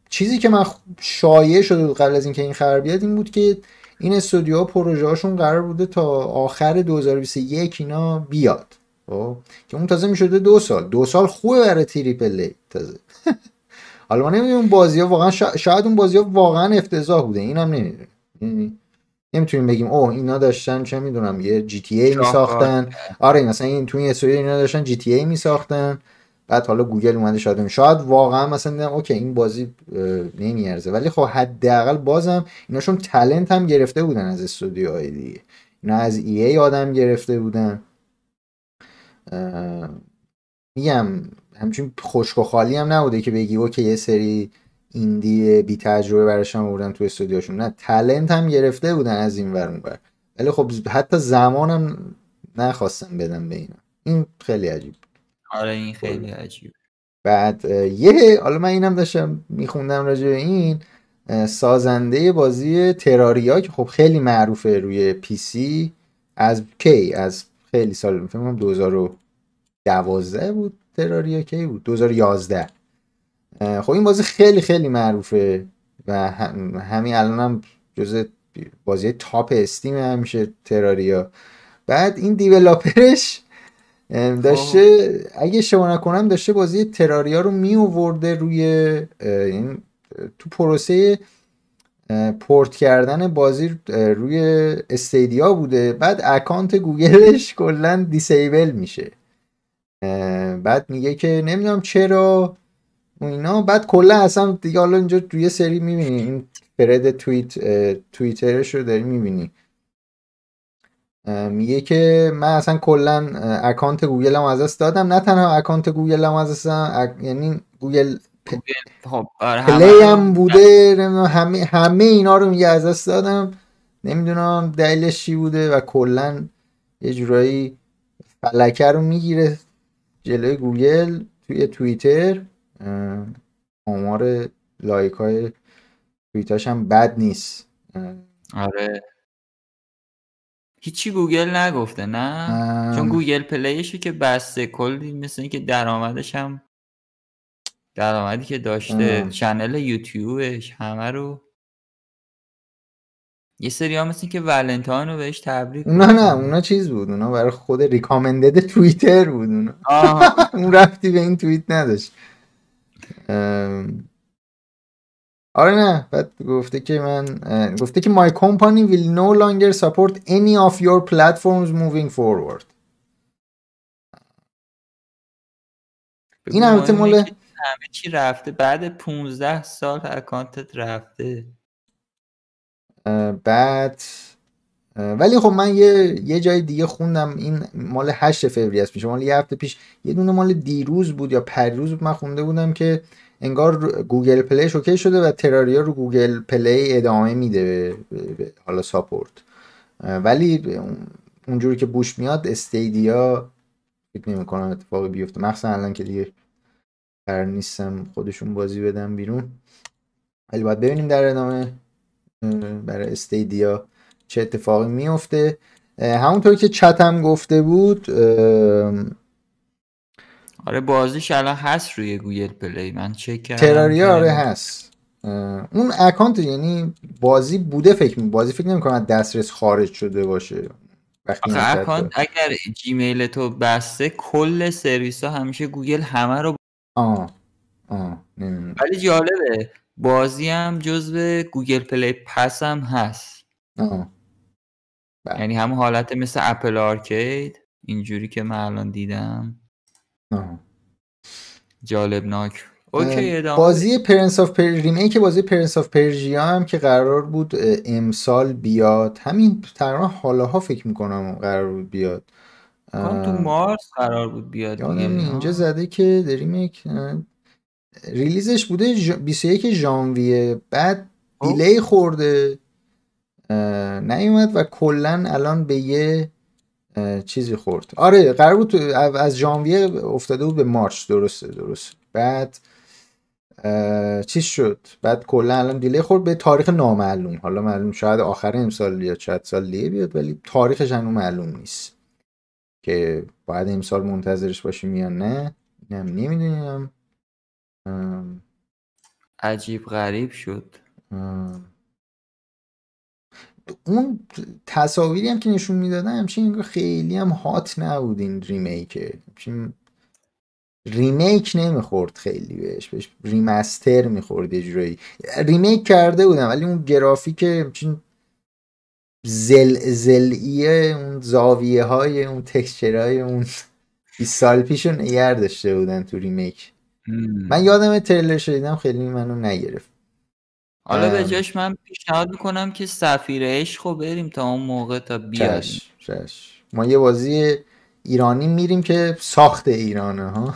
چیزی که من شایع شده قبل از اینکه این خبر بیاد این بود که این استودیوها پروژه هاشون قرار بوده تا آخر 2021 اینا بیاد. خب؟ که اون تازه می‌شده دو سال. دو سال خوبه برای تریپل تازه. حالا ما نمی‌دونیم بازی ها واقعا شاید اون بازی ها واقعا افتضاح بوده. اینم نمی‌دونیم یعنی نمی‌تونیم بگیم اوه اینا داشتن چه می‌دونم یه GTA میساختن. آره مثلا این توی این اینا داشتن GTA میساختن. بعد حالا گوگل اومده شاید شاید واقعا مثلا دیدم اوکی این بازی نمیارزه. ولی خب حداقل بازم ایناشون talent هم گرفته بودن از استودیوهای دیگه. اینا از EA آدم گرفته بودن. میگم همچین خشک و خالی هم نبوده که بگی اوکی یه سری ایندی بی تجربه براشون بودن تو استودیوشون نه تلنت هم گرفته بودن از این ور بر ولی خب حتی زمانم نخواستم بدم به اینا. این خیلی عجیب آره این خیلی عجیب. بعد یه حالا من اینم داشتم میخوندم راجع به این سازنده بازی تراریا که خب خیلی معروفه روی پی سی از کی؟ از خیلی سال فکر کنم 2012 بود. تراریا کی بود؟ 2011 خب این بازی خیلی خیلی معروفه و همین الان هم جز بازی top Steam همیشه Terraria. بعد این developer ش داشته اگه شما نکنم داشته بازی Terraria رو می اوورده روی این تو پروسه پورت کردن بازی روی Stadia بوده. بعد اکانت گوگلش کلا disable میشه. بعد میگه که نمی‌دونم چرا اینا. بعد کلا اصلا دیگه حالا اینجا توی سری می‌بینی این فرد توییت توییترش رو داری می‌بینی. میگه که من اصلا کلا اکانت گوگل هم از دست دادم. نه تنها اکانت گوگل هم از دست دادم یعنی گوگل خب آره Play هم بوده همه همه اینا رو میگه از دست دادم. نمی‌دونم دلیلش چی بوده و کلا یه جورایی فلکه رو می‌گیره. جلوی گوگل توی توییتر آمار لایک های توییتاش هم بد نیست. آره. هیچی گوگل نگفته نه؟ چون گوگل Play شو که بسته کلی مثل اینکه درآمدش هم درآمدی که داشته channel یوتیوبش همه رو یه سری ها مثل که ولنتاین رو بهش تبریک اونا نه اونا چیز بود اونا برای خود ریکامندد توییتر بود اونا. اون رفتی به این توییت نداشت. آره نه بعد گفته که من گفته که my company will no longer support any of your platforms moving forward. این البته مال همه چی رفته بعد 15 سال اکانتت رفته. بعد ولی خب من یه یه جای دیگه خوندم این مال 8 فوریه است میشه مال یه هفته پیش یه دونه مال دیروز بود یا پریروز من خونده بودم که انگار گوگل Play اوکی شده و Terraria رو گوگل Play ادامه میده به, حالا support. ولی اونجوری که بوش میاد Stadia فکر نمی کنم اتفاقی بیفته. مخصوصا الان که دیگه قرار نیستم خودشون بازی بدن بیرون. ولی باید ببینیم در ادامه. برای Stadia چه اتفاقی میفته همونطور که چتم گفته بود آره بازیش الان هست روی Google Play. من چک کردم Terraria آره هست. اون account یعنی بازی بوده فکر می بازی فکر نمی‌کنم دسترس خارج شده باشه. وقتی account اگر Gmail تو بسته کل سرویس ها همیشه گوگل همه رو آه آه ولی جالبه بازی هم جزو Google Play پس هم هست. آه. بله. یعنی همون حالت مثل Apple Arcade اینجوری که من الان دیدم. آه. جالبناک. OK بازی Prince of Per... remake بازی Prince of Persia هم که قرار بود امسال بیاد. همین تقریبا حالاها فکر می‌کنم قرار بود بیاد. تو مارس قرار بود بیاد. اینجا زده که remake release ش بوده 21 ژانویه بعد delay خورده نیومد و کلا الان به یه چیزی خورد. آره قرار بود از ژانویه افتاده بود به March درسته درست بعد چیز شد. بعد کلا الان delay خورد به تاریخ نامعلوم. حالا معلوم شاید آخر امسال یا چند سال دیگه بیاد ولی تاریخش هنوز معلوم نیست. که باید امسال منتظرش باشیم یا نه اینم نمی‌دونم. عجیب غریب شد. اون تصاویری هم که نشون می‌دادن همچین خیلی هم hot نبود این remake. remake نمی‌خورد خیلی بهش بهش remaster می‌خورد یه جورایی. remake کرده بودم ولی اون گرافیک همچین زل زلیه اون زاویه های اون texture های اون 20 سال پیش نگه داشته بودن تو remake. من یادم تریلر شدیدم خیلی منو نگرفت. حالا به جاش من پیشنهاد می‌کنم که سفیر عشق بریم تا اون موقع تا بیاد ما یه بازی ایرانی میریم که ساخت ایرانه ها؟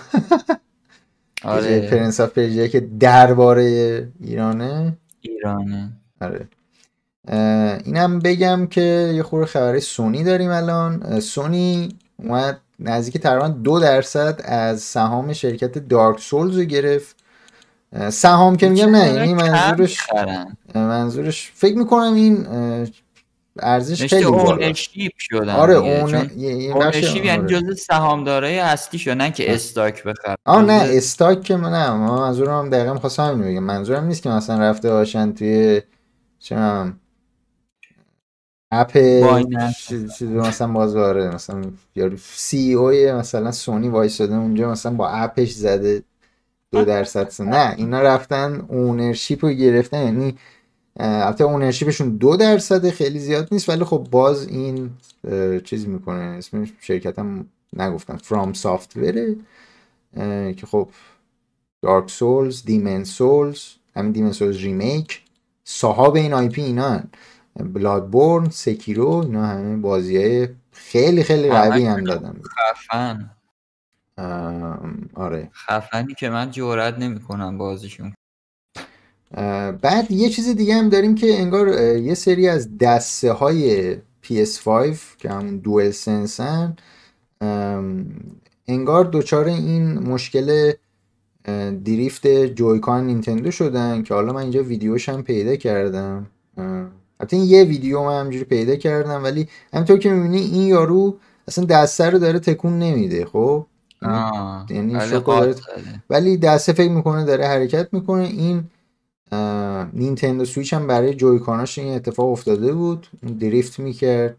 آره. Prince of که درباره ایرانه. ایرانه. آره. اینم بگم که یه خور خبری سونی داریم الان. سونی اومد نزدیک تقریبا دو درصد از سهام شرکت دارک سولز رو گرفت. سهام که میگم نه یعنی منظورش منظورش فکر می‌کنم این ارزش خیلی بالا. شدن آره اون یعنی آره. جزء سهامدارای اصلی شدن نه که استاک بخرن. آه نه استاک که من نه منظورم هم دقیقا می‌خواستم همین بگم. منظورم نیست که مثلا رفته باشن توی چه اپ چیزی مثلا بازاره مثلا یارو سی او مثلا سونی وایساده اونجا مثلا با اپش زده دو درصد نه اینا رفتن اونرشیپ رو گرفتن یعنی البته اونرشیپشون دو درصد خیلی زیاد نیست ولی خب باز این چیز می‌کنه. اسم شرکت هم نگفتم فرام سافتوره که خب Dark Souls Demon's Souls همین Demon's Souls remake صاحب این IP اینا Bloodborne Sekiro اینا همه بازی های خیلی خیلی قوی هم دادن. خفن. آره. خفنی که من جرئت نمی کنم بازیشون بعد یه چیز دیگه هم داریم که انگار یه سری از دسته های PS5 که همون DualSense ان انگار دچار این مشکل دریفت جویکان نینتندو شدن که حالا من اینجا ویدیوش هم پیدا کردم. حتی این یه ویدیو من همجوری پیدا کردم ولی همینطور که می‌بینی این یارو اصلا دسته رو داره تکون نمیده خب؟ یعنی ولی دسته فکر می‌کنه داره حرکت می‌کنه. این نینتندو سویچ هم برای جویکاناش این اتفاق افتاده بود. دریفت می‌کرد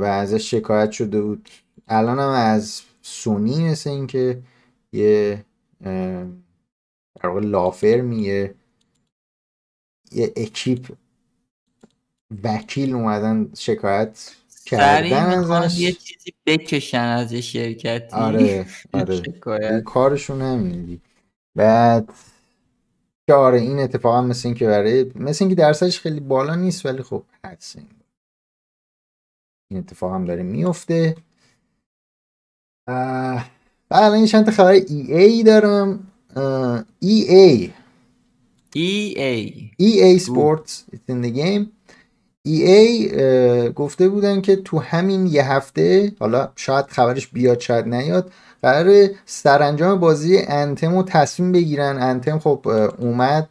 و ازش شکایت شده بود. الان هم از سونی مثل اینکه یه در واقع لافرمی یه یه اکیپ وکیل اومدن شکایت کردن ازش یه چیزی بکشن از شرکتی. آره آره. کارشون همینه بعد که آره این اتفاق هم مثل اینکه برای مثل اینکه درصدش خیلی بالا نیست ولی خب حدس این اتفاق هم داره میفته بعد الان چند تا خبر ای ای دارم. ای ای ای ای ای ای سپورتس in the game. ای ای گفته بودن که تو همین یه هفته حالا شاید خبرش بیاد شاید نیاد قرار سرانجام بازی انتم رو تصمیم بگیرن. انتم خب اومد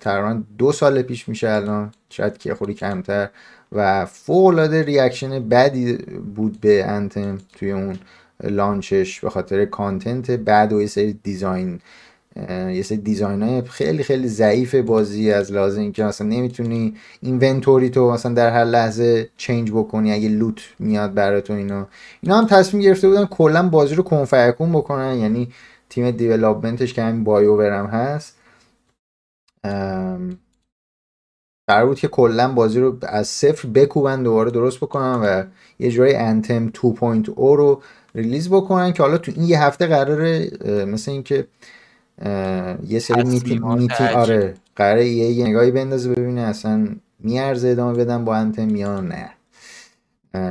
تقریبا دو سال پیش میشه الان شاید که خوری کمتر. و فوق العاده reaction بدی بود به Anthem توی اون launch ش به خاطر content بعد و یه سری design. یه سری design های خیلی خیلی ضعیف بازی از لحاظ اینکه مثلا نمی‌تونی inventory تو مثلا در هر لحظه change بکنی اگه loot میاد برای تو اینا. اینا هم تصمیم گرفته بودن کلا بازی رو کن فیکون بکنن یعنی تیم development ش که همین BioWare هم هست. قرار بود که کلا بازی رو از صفر بکوبن دوباره درست بکنن و یه جورای انتم 2.0 رو ریلیز بکنن که حالا تو این یه هفته قراره مثل اینکه یه سری میتی, میتی آره قراره یه, یه نگاهی بندازه ببینه اصلا میارزه ادامه بدن با انتم یا نه.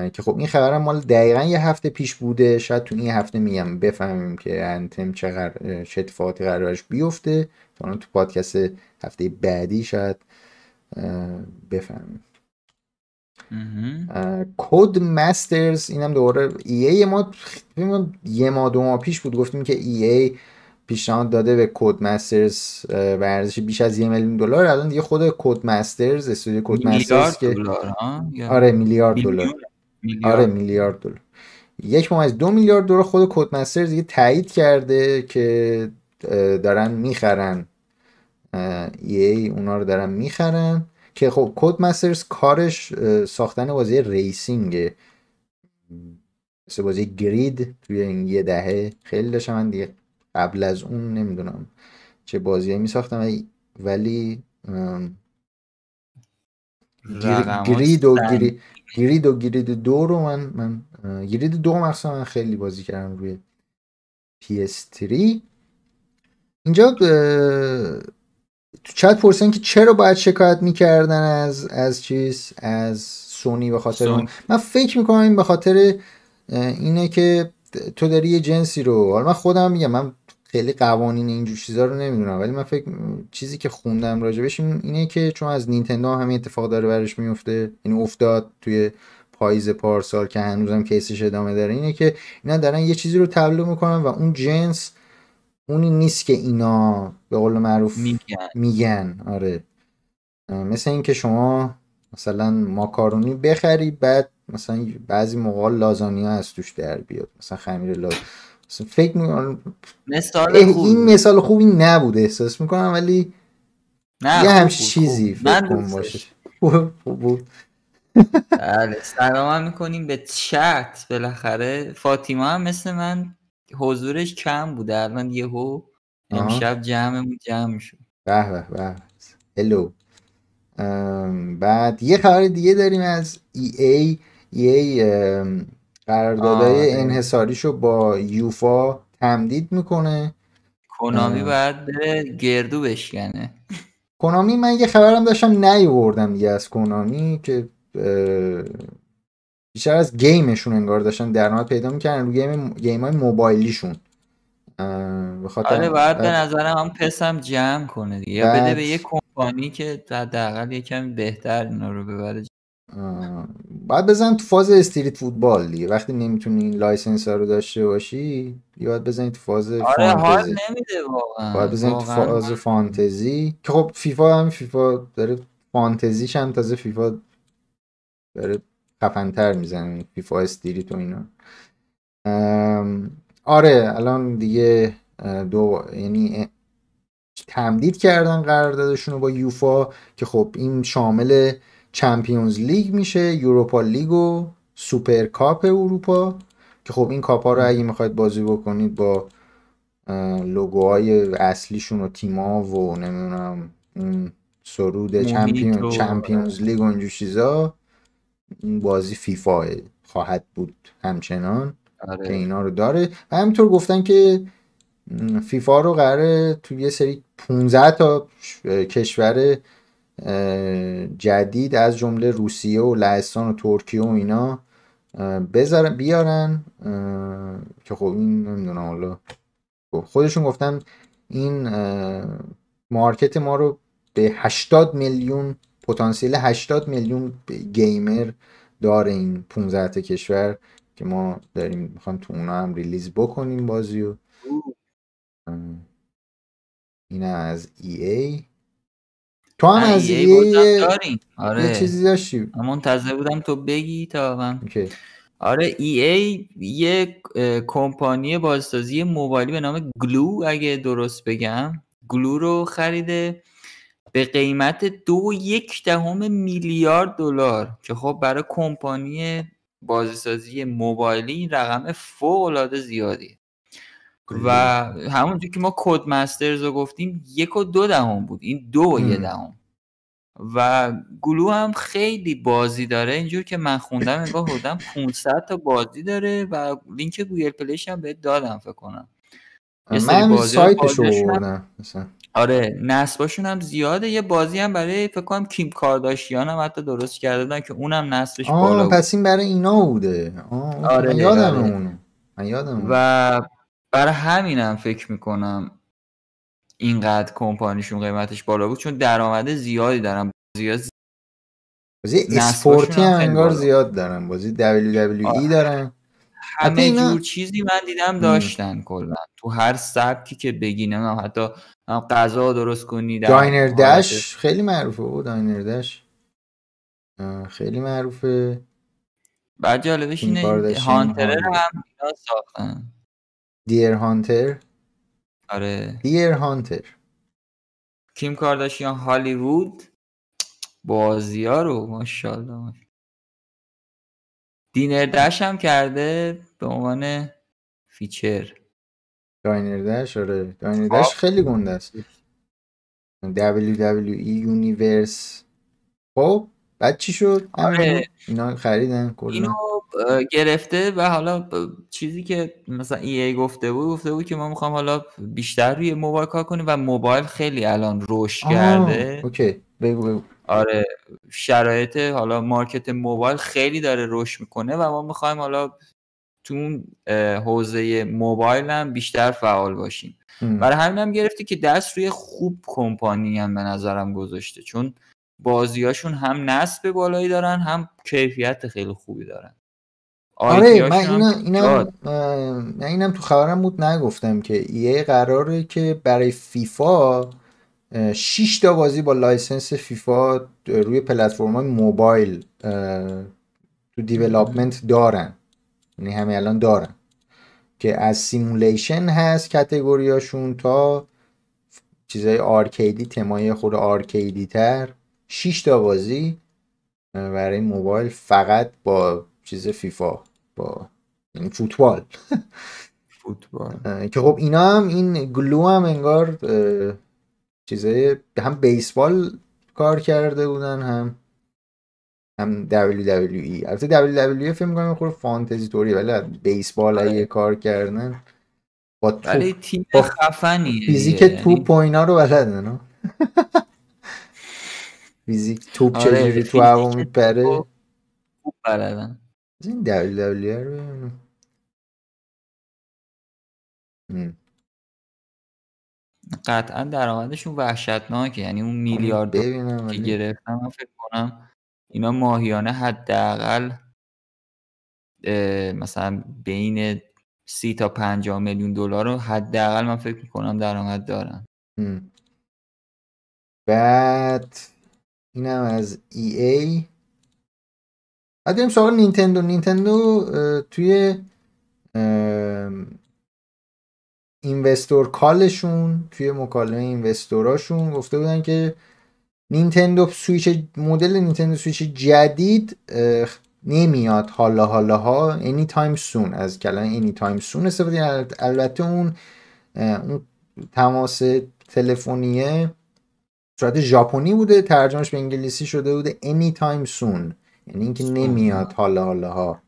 که خب این خبرم مال دقیقا یه هفته پیش بوده شاید تو این هفته میگم بفهمیم که انتم چه, چه اتفاقاتی قرارش بیفته. تو تو پادکست هفته بعدی شاید بفهمیم. Codemasters اینم دوباره EA ما یه ما دو ماه پیش بود گفتیم که EA پیشنهاد داده به Codemasters و ارزش بیش از یه میلیون دلار. الان دیگه خود Codemasters استودیو Codemasters که آره میلیارد دلار. آره میلیارد دلار. یک ماه از دو میلیارد دلار خود Codemasters دیگه تایید کرده که دارن می‌خرن. ای اونا رو دارن می‌خرن. که خب کد مسترز کارش ساختن بازی ریسینگه مثل بازی گرید توی این یه دهه. خیلی داشتم من دیگه قبل از اون نمی‌دونم چه بازی می ساختم ولی گرید و گرید, گرید و گرید دو رو من من گرید دو مخصوصا من خیلی بازی کردم روی PS3 اینجا تو چت پرسن که چرا باید شکایت می‌کردن از از چیز؟ از سونی به خاطر اون من فکر می‌کنم این به خاطر اینه که تو داری یه جنسی رو حالا من خودم میگم من خیلی قوانین اینجور چیزا رو نمی‌دونم. ولی من فکر چیزی که خوندم راجبش اینه که چون از نینتندو همین اتفاق داره برش میفته این افتاد توی پاییز پارسال که هنوزم کیسش ادامه داره اینه که اینا دارن یه چیزی رو تبلیغ می‌کنن و اون جنس اونی نیست که اینا به قول معروف میگن, میگن. آره. مثل اینکه شما مثلا ماکارونی بخری بعد مثلا بعضی موقع لازانیا از توش در بیاد. مثلا خمیر لاز فکر می‌کنم مثال این مثال خوبی نبود احساس می‌کنم ولی نه یه همچین چیزی فکر کنم باشه. بود. بله سلام می‌کنیم به چت بالاخره. فاطیما هم مثل من حضورش کم بوده الان یهو امشب جمعمون جمع شد به به به. هلو بعد یه خبر دیگه داریم از ای ای ای قراردادهای انحصاریشو با یوفا تمدید می‌کنه. کنامی باید گردو بشکنه. Konami من یه خبرم داشتم نیوردم دیگه از Konami که بیشتر از game شون انگار داشتن درآمد پیدا می‌کردن روی game, game های موبایلیشون به خاطر آره باید به نظرم هم پسم جمع کنه دیگه. یا بده به یه کمپانی که حداقل یکم بهتر اینا رو ببره باید بزن تو فاز street football دیگه. وقتی نمی‌تونی این license ها رو داشته باشی باید بزنی تو فاز آره حال نمیده واقعا. باید بزنی تو فاز فانتزی. که خب فیفا هم فیفا داره فانتزیش هم تازه فیفا داره خفنتر می‌زنه FIFA Street و اینا. آره الان دیگه دو یعنی تمدید کردن قراردادشون رو با یوفا که خب این شامل Champions League میشه Europa League و Super Cup اروپا که خب این کاپ ها رو اگه می‌خواید بازی بکنید با لوگوهای اصلیشون و تیما و نمی‌دونم اون سرود چمپیون چمپیونز لیگ و اینجور چیزا بازی فیفا خواهد بود همچنان آره. که اینا رو داره و همینطور گفتن که فیفا رو قراره تو یه سری 15 تا کشور جدید از جمله روسیه و لهستان و ترکیه و اینا بذارن بیارن که خب این نمی‌دونم حالا. خودشون گفتن این market ما رو به 80 میلیون پتانسیل 80 میلیون gamer داره این 15 تا کشور که ما داریم می‌خوایم تو اونا هم release بکنیم بازی و این از EA. تو هم از EA آره. یه چیزی داشتی. منتظر بودم تو بگی تا من. آره ای ای یه کمپانی بازسازی موبایلی به نام گلو اگه درست بگم. گلو رو خریده به قیمت دو یک دهم میلیارد دلار که خب برای کمپانی بازسازی موبایلی این رقم فوق العاده زیادی و همونجور که ما کد مسترز رو گفتیم یک و دو دهم بود. این دو و یه دهم. و Glu هم خیلی بازی داره. اینجور که من خوندم انگار حدوداً 500 تا بازی داره و لینک Google Play ش هم بهت دادم فکر کنم. من سایتش رو آره نصباشون هم زیاده. یه بازی هم برای فکر کنم کیم کارداشیان هم حتی درست کرده بودن که اونم نصبش بالا بود. پس این برای اینا بوده. آره من یادم آره. اونو. من یادم و برای همینم فکر می‌کنم اینقدر کمپانیشون قیمتش بالا بود چون درآمد زیادی دارن. زیاد بازی اسپورتی هم انگار زیاد دارن. بازی WWE دارن. همه جور چیزی من دیدم داشتن کلا. تو هر سبکی که بگینم حتی غذا درست کنی Diner Dash خیلی معروفه او Diner Dash. خیلی معروفه. بعد جالبش اینه هانتر هم اینا ساختن. Deer Hunter آره. Deer Hunter Kim Kardashian Hollywood بازی ها رو ماشاءالله Diner Dash هم کرده به عنوان feature. Diner Dash آره. Diner Dash خیلی گنده است. WWE Universe خب بعد چی شد؟ آره. اینا خریدن کلا. اینو گرفته و حالا چیزی که مثلا ای ای گفته بود گفته بود که ما می‌خوام حالا بیشتر روی موبایل کار کنیم و موبایل خیلی الان رشد کرده. اوکی. بگو بگو. آره. شرایط حالا مارکت موبایل خیلی داره رشد می‌کنه و ما می‌خوایم حالا تو اون حوزه موبایل هم بیشتر فعال باشیم. برای همین هم گرفتی که دست روی خوب کمپانی هم به نظرم گذاشته. چون بازیاشون هم نصب بالایی دارن هم کیفیت خیلی خوبی دارن. آره من اینا اینم, من اینم تو خبرم بود نگفتم که یه قراره که برای فیفا 6 تا بازی با license فیفا روی پلتفرم موبایل تو development دارن. یعنی همه الان دارن. که از simulation هست category اشون تا چیزای آرکیدی تمای خود آرکیدی تر. 6 تا بازی برای موبایل فقط با چیز فیفا با یعنی فوتبال. فوتبال. که خب اینا هم این گلو هم انگار چیزای هم بیسبال کار کرده بودن هم هم WWE البته WWE فیلم می‌کنم خود فانتزی توری ولی بیسبال اگه آره. کار کردن با توپ تیم خفنی فیزیک یعنی توپ و اینا رو بلدن فیزیک توپ آره، چجوری تو هوا میپره؟ بلدن. این WWE رو قطعا درآمدشون وحشتناکه. یعنی اون میلیارد ببینم که گرفتن من فکر کنم اینا ماهیانه حداقل مثلا بین سی تا 50 میلیون دلار رو حداقل من فکر می‌کنم درآمد دارن. بعد اینم از ای ای بعد سراغ نینتندو. نینتندو توی اینوستور کالشون توی مکالمه اینوستوراشون گفته بودن که نینتندو سویچ مدل نینتندو سویچ جدید نمیاد. حالا حالا ها any time soon. از کلمه any time soon استفاده. البته اون اون تماس تلفنیه صورت ژاپنی بوده ترجمهش به انگلیسی شده بوده any time soon. یعنی اینکه نمیاد حالا حالا ها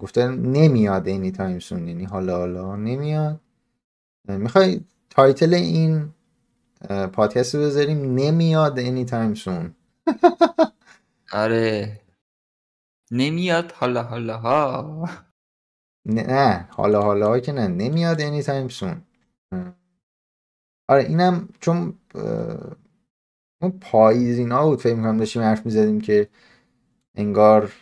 گفته نمیاد any time soon یعنی حالا حالا نمیاد. می‌خوای title این پادکست رو بذاریم؟ نمیاد any time soon. آره. نمیاد حالا حالا ها نه, نه حالا حالا ها که نه. نمیاد any time soon. آره اینم چون اون پاییز اینا بود فکر می‌کنم داشتیم حرف می‌زدیم که انگار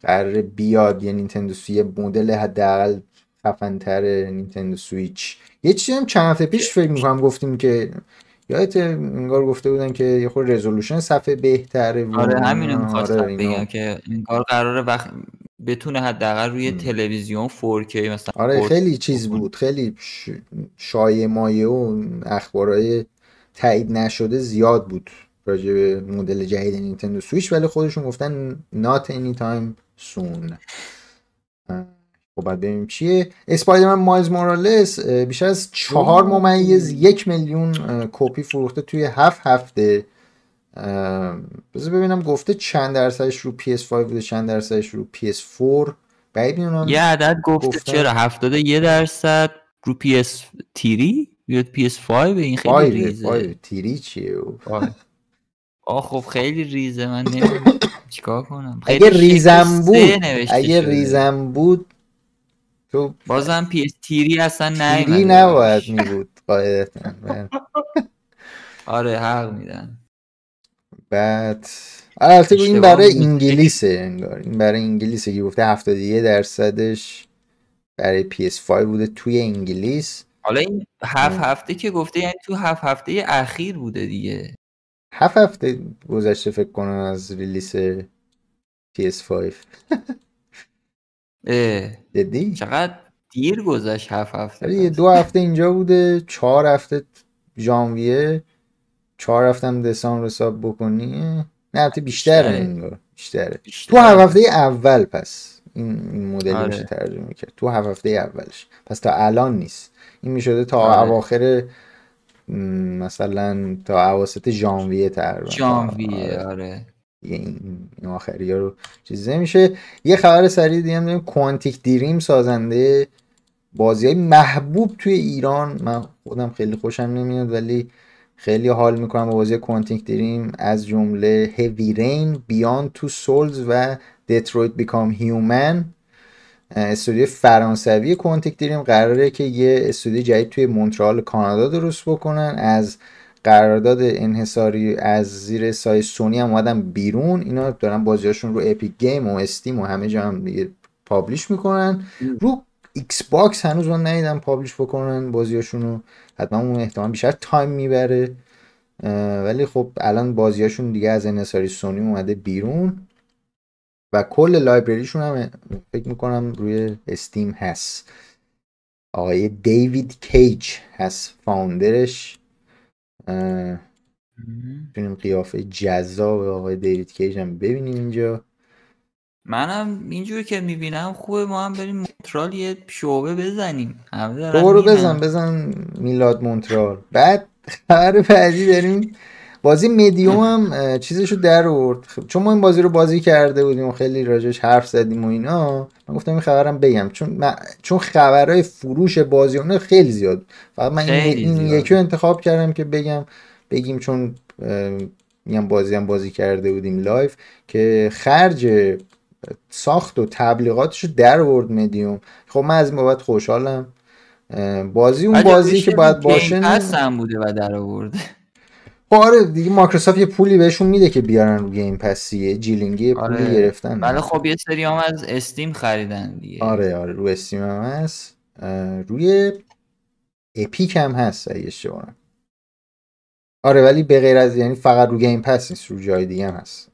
قرار بیاد یه Nintendo Switch مدل حداقل خفنتر Nintendo Switch یه چیزی هم چند هفته پیش فکر می‌کنم گفتیم که یادت انگار گفته بودن که یه خود رزولوشن صفحه بهتره آره همینو آره، می‌خواستم اینا. بگم که انگار قراره وقت بتونه حداقل روی م. تلویزیون 4K مثلا آره خیلی چیز. بود خیلی ش- شایعه مایعه و اخبارهای تایید نشده زیاد بود راجع به مدل جدید Nintendo Switch ولی خودشون گفتن not anytime soon خب بعد ببینیم چیه Spider-Man Miles Morales بیشتر از چهار ممیز یک میلیون کپی فروخته توی هفت هفته بذار ببینم گفته چند درصدش رو PS5 بوده چند درصدش رو PS4 بعید می‌دونم یه عدد گفته. گفتن- چرا؟ 71 درصد رو PS three یا PS5 این خیلی ریزه. five three چیه؟ او؟ آه خب خیلی ریزه. من نمی‌دونم چیکار کنم. اگه ریزم بود اگه شده. ریزم بود تو بازم PS تیری اصلا نیومده. تیری نباید. می بود قاعدتا. آره حق میدن. بعد البته این برای. انگلیسه انگار. این برای انگلیسه که گفته 71 درصدش برای PS5 بوده توی انگلیس. حالا این هفت. هفته که گفته یعنی تو هفت هفته اخیر بوده دیگه. هفت هفته گذشته فکر کنم از ریلیس PS5 اه. جدی؟ چقدر دیر گذشت هفت هفته ولی یه. دو هفته اینجا بوده چهار هفته ژانویه. چهار هم دسامبر حساب بکنی نه البته بیشتره بیشتره. انگار بیشتره بیشتر. تو هفت هفته اول پس این, این مدل آره. میشه ترجمه کرد تو هفت هفته اولش پس تا الان نیست این می‌شده تا آره. اواخر مثلا تا اواسط ژانویه تقریبا ژانویه آره. آره این, آخری ها رو چیز نمیشه یه خبر سریع دیگه هم داریم کوانتیک دیریم سازنده بازی های محبوب توی ایران من خودم خیلی خوشم نمیاد ولی خیلی حال می‌کنم با بازی کوانتیک دریم از جمله هیوی رین بیان تو سولز و دترویت بیکام هیومن استودیو فرانسوی Quantic Dream قراره که یه استودیو جدید توی مونترال کانادا درست بکنن. از قرارداد انحصاری از زیر سایه سونی هم اومدن بیرون. اینا دارن بازیاشون رو Epic Game و Steam و همه جا هم publish می‌کنن. رو Xbox هنوز من ندیدم publish بکنن بازیاشون رو حتما اون احتمال بیشتر time می‌بره. ولی خب الان بازیاشون دیگه از انحصاری سونی اومده بیرون. و کل لایبرریشون هم فکر می‌کنم روی استیم هست. آقای دیوید کیج هست فاوندرش. می‌تونیم قیافه جذاب آقای دیوید کیج هم ببینیم اینجا. منم اینجوری که می‌بینم خوبه ما هم بریم مونترال یه شعبه بزنیم میرن. بزن بزن میلاد مونترال بعد خبر بعدی داریم بازی مدیوم هم اه، چیزشو در آورد خب، چون ما این بازی رو بازی کرده بودیم و خیلی راجش حرف زدیم و اینا من گفتم این خبرم بگم چون من چون خبرهای فروش بازی اون خیلی زیاد. فقط من این, این. یکی رو انتخاب کردم که بگم بگیم چون میگم بازی هم بازی کرده بودیم live که خرج ساخت و تبلیغاتش رو در آورد مدیوم خب من از این بابت خوشحالم. بازی اون بازی که باید باشه پس. هم بوده و در آورده. خب آره دیگه مایکروسافت یه پولی بهشون میده که بیارن رو Game جیلینگی یه پولی آره. گرفتن. ولی خب یه سری هم از Steam خریدن دیگه. آره آره. رو Steam هم هست. روی Epic هم هست اگه اشتباه. آره ولی به غیر از یعنی فقط رو Game Pass نیست رو جای دیگه هم هست.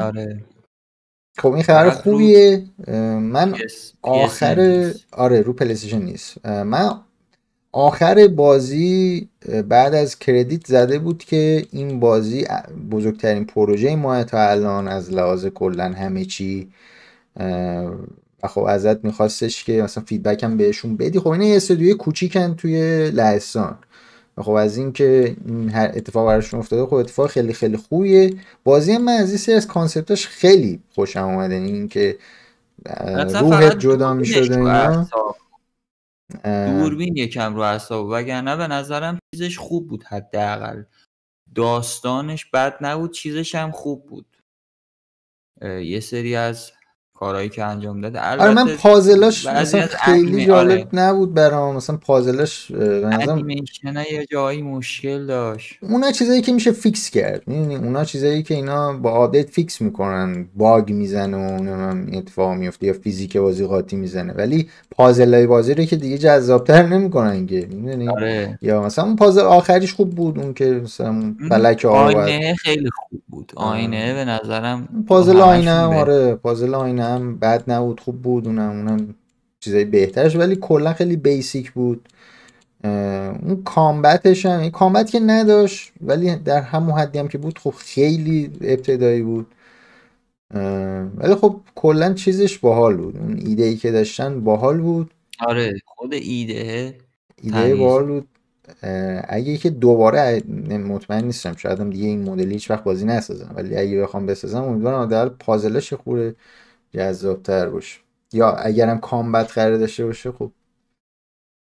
آره. خب این خبر خوبیه. من آخر. آره رو پلیستیشن نیست. من آخر بازی بعد از کردیت زده بود که این بازی بزرگترین پروژه ماه تا الان از لحاظ کلا همه چی. و خب ازت میخواستش که مثلا فیدبک هم بهشون بدی. خب این یه استودیوی کوچیکن توی لهستان. و خب از اینکه این هر اتفاق براشون افتاده خب اتفاق خیلی خیلی خوبیه. بازی هم من از این سری از کانسپتاش خیلی خوشم اومده این که اه، اصلا روحت جدا می‌شد اینا. دوربین یکم رو اعصاب. وگرنه به نظرم چیزش خوب بود حداقل. داستانش بد نبود چیزش هم خوب بود. یه سری از کارهایی که انجام داده. آره من پازلاش مثلا خیلی جالب آره نبود برام. مثلا نظرم انیمیشن یه جایی مشکل داشت. اونا چیزایی که میشه fix کرد اونا چیزایی که اینا با آپدیت fix می‌کنن. باگ می‌زنه و نمی‌دونم این اتفاق میفته یا فیزیک بازی قاطی می‌زنه. ولی پازلای بازی رو که دیگه جذابتر نمی‌کنن که می‌دونی؟ آره. یا مثلا اون پازل آخریش خوب بود اون که مثلا باید آینه خیلی خوب بود. آینه به نظرم پازل آینه آره پازل آینه هم بد نبود خوب بود اونم اونم چیزای بهترش ولی کلا خیلی basic بود. اون کامبتش هم این کامبت که نداشت ولی در همون حدی هم که بود خب خیلی ابتدایی بود. ولی خب کلا چیزش باحال بود. اون ایده ای که داشتن باحال بود. آره خود ایده ایده باحال بود. اگه که دوباره مطمئن نیستم شاید هم دیگه این مدلی هیچ وقت بازی نسازم ولی اگه بخوام بسازم امیدوارم حداقل پازلش خوره جذابتر باشه. یا اگرم کامبت قرار داشته باشه خب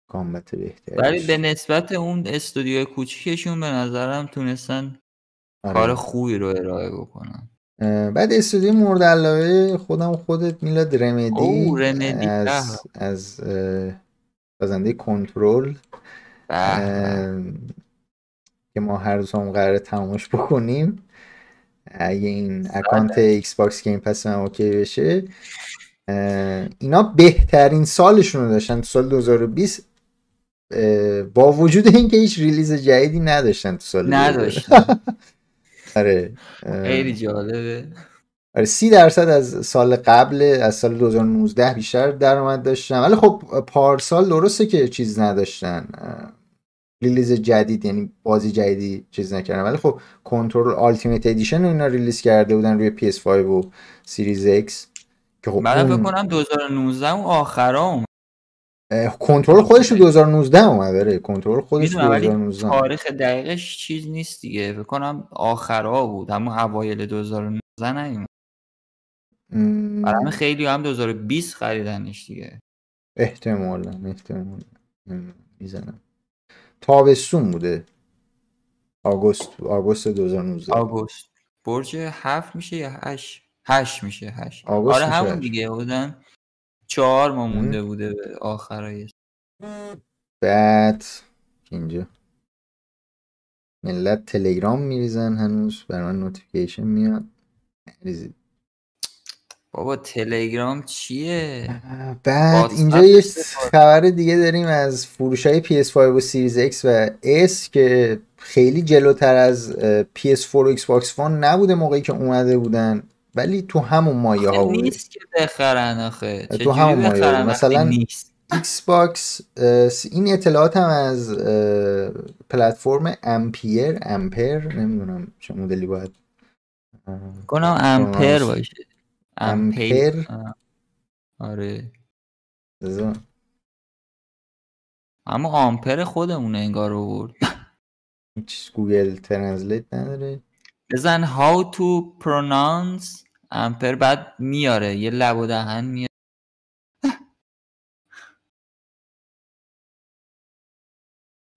کامبت بهتری ولی به نسبت اون استودیو کوچیکشون به نظرم تونستن کار آره خوبی رو ارائه بکنن. بعد استودیو مورد علاقه خودم خودت میلاد رمدی رمدی. از از سازنده کنترل. که ما هر روز هم قراره تماش بکنیم. اگه این اکانت Xbox Game Pass من اوکی بشه اینا بهترین سالشون رو داشتن تو سال 2020 اه، با وجود اینکه هیچ release جدیدی نداشتن تو سال 2000 نداشتن. آره خیلی جالبه. آره سی درصد از سال قبل از سال 2019 بیشتر درآمد داشتن. ولی خب پارسال درسته که چیز نداشتن. release جدید یعنی بازی جدیدی چیز نکردن. ولی خب Control Ultimate Edition اینا release کرده بودن روی PS5 و Series X که خب منم فکر کنم 2019 اون آخرا کنترل خودش رو 2019 اومد آره. کنترل خودش می‌دونم ولی 2019 اومد. تاریخ دقیقش چیز نیست دیگه. فکر کنم آخرا بود. همون اوایل 2019 نیومد. برای خیلی هم 2020 خریدنش دیگه. احتمالا احتمالا. می‌زنم. تابستون بوده. آگوست آگوست 2019 آگوست. برج هفت میشه یا هشت؟ هشت میشه هشت. آگوست آره همون. دیگه. بودن چهار ما. مونده بوده به آخرای. بعد اینجا. ملت تلگرام میریزن هنوز بر من notification میاد. نریزید. بابا تلگرام چیه؟ بعد اینجا یه خبر دیگه داریم از فروش های PS5 و Series X و S که خیلی جلوتر از اه، PS4 و Xbox One نبوده موقعی که اومده بودن. ولی تو همون مایه ها بوده نیست که بخرن آخه. تو همون مایه وقتی مثلا ایکس باکس این اطلاعات هم از پلتفرم Ampere امپر نمی‌دونم چه مدلی باید کنم امپر باشه. Ampere آره. بذار. اما آمپر خودمونه انگار آورد. Google Translate نداره. بزن how to pronounce امپر بعد میاره. یه لب و دهن میاره.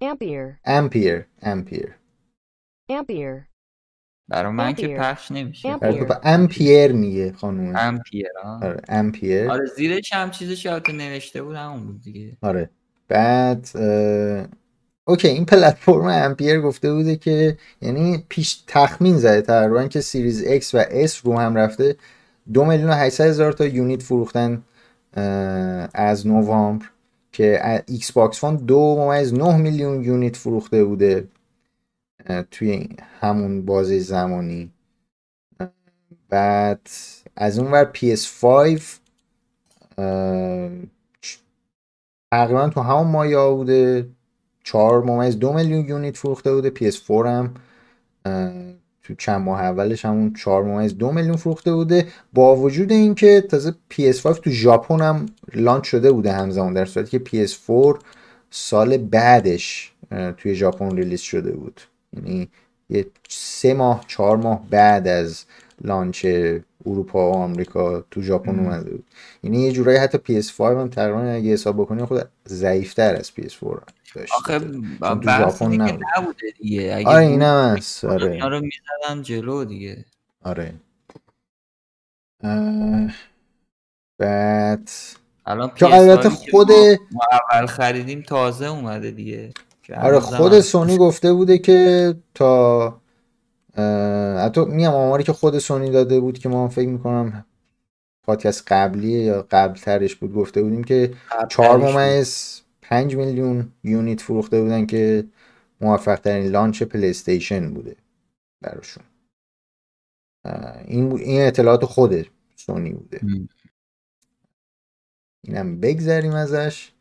Ampere, Ampere Ampere Ampere, برای من که. پخش نمیشه. امپیر. امپیر میگه خانومه امپیر. آره امپیر آره زیرش هم چیزش البته نوشته بود همون بود دیگه. آره. بعد اه، اوکی این پلتفرم Ampere گفته بوده که یعنی پیش تخمین زده تقریبا که Series X و S رو هم رفته. دو میلیون و 800 هزار تا unit فروختن از نوامبر که Xbox One دو ممیز نه میلیون unit فروخته بوده. توی همون بازه زمانی. بعد از اون ور PS5 اه، چ- تقریبا تو همون مایا بوده. چهار ممیز دو میلیون یونیت فروخته بوده. PS4 هم تو چند ماه اولش همون 4 ممیز دو میلیون فروخته بوده. با وجود اینکه تازه PS5 تو ژاپن هم لانچ شده بوده همزمان در صورتی که PS4 سال بعدش توی ژاپن ریلیز شده بود. یعنی یه سه ماه چهار ماه بعد از لانچ اروپا و آمریکا تو ژاپن. اومده بود. یعنی یه جورایی حتی PS5 هم تقریبا اگه حساب بکنی خود ضعیفتر از PS4 داشته. آخه تو ژاپن نبود. نبوده دیگه. اگه آره اینم هست. اینا آره رو می‌زدن جلو دیگه. آره. اه، بعد الان که PS5 البته خود ما, ما اول خریدیم تازه اومده دیگه. آره خود هست سونی گفته بوده که تا حتی میگم آماری که خود سونی داده بود که ما فکر می‌کنم پادکست قبلی یا قبل ترش بود گفته بودیم که چهار ممیز پنج میلیون unit فروخته بودن که موفق ترین launch پلی استیشن بوده براشون. این بو- این اطلاعات خود سونی بوده. اینم بگذریم ازش.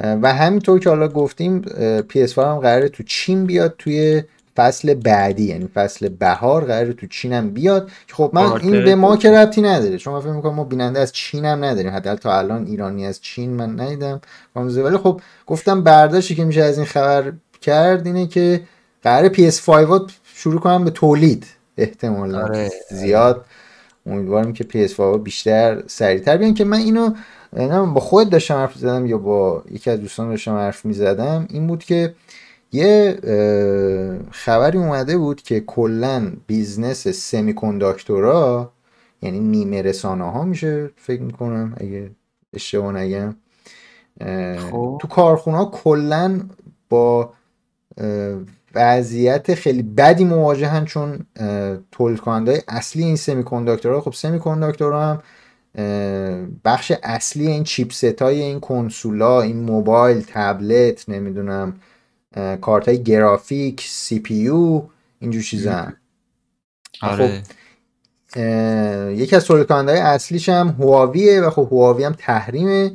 و همینطور که حالا گفتیم اه، PS5 هم قراره تو چین بیاد توی فصل بعدی یعنی فصل بهار قراره تو چین هم بیاد. که خب من این به ما که ربطی نداره. چون من فکر می‌کنم ما بیننده از چین هم نداریم. حداقل تا الان ایرانی از چین من ندیدم. ولی خب گفتم برداشتی که میشه از این خبر کرد اینه که قراره PS5 ها شروع کنم به تولید. احتمالا آره آره. زیاد. امیدوارم که PS5 ها بیشتر سریعتر بیان. که من اینو نمی‌دونم با خود داشتم حرف زدم یا با یکی از دوستان داشتم حرف می‌زدم این بود که یه خبری اومده بود که کلا بیزنس سمی کنداکتورا یعنی نیمه رسانه ها میشه فکر می‌کنم اگه اشتباه نگم خب. تو کارخونه ها کلا با وضعیت خیلی بدی مواجهن چون تولید کننده اصلی این سمی کنداکتورها خب سمی کنداکتورها هم بخش اصلی این چیپست های این کنسولا این موبایل تبلت نمی‌دونم کارت های گرافیک سی پی یو اینجور چیزا خب آره. اه، یکی از تولید کننده های اصلیش هم هواویه و خب هواوی هم تحریمه.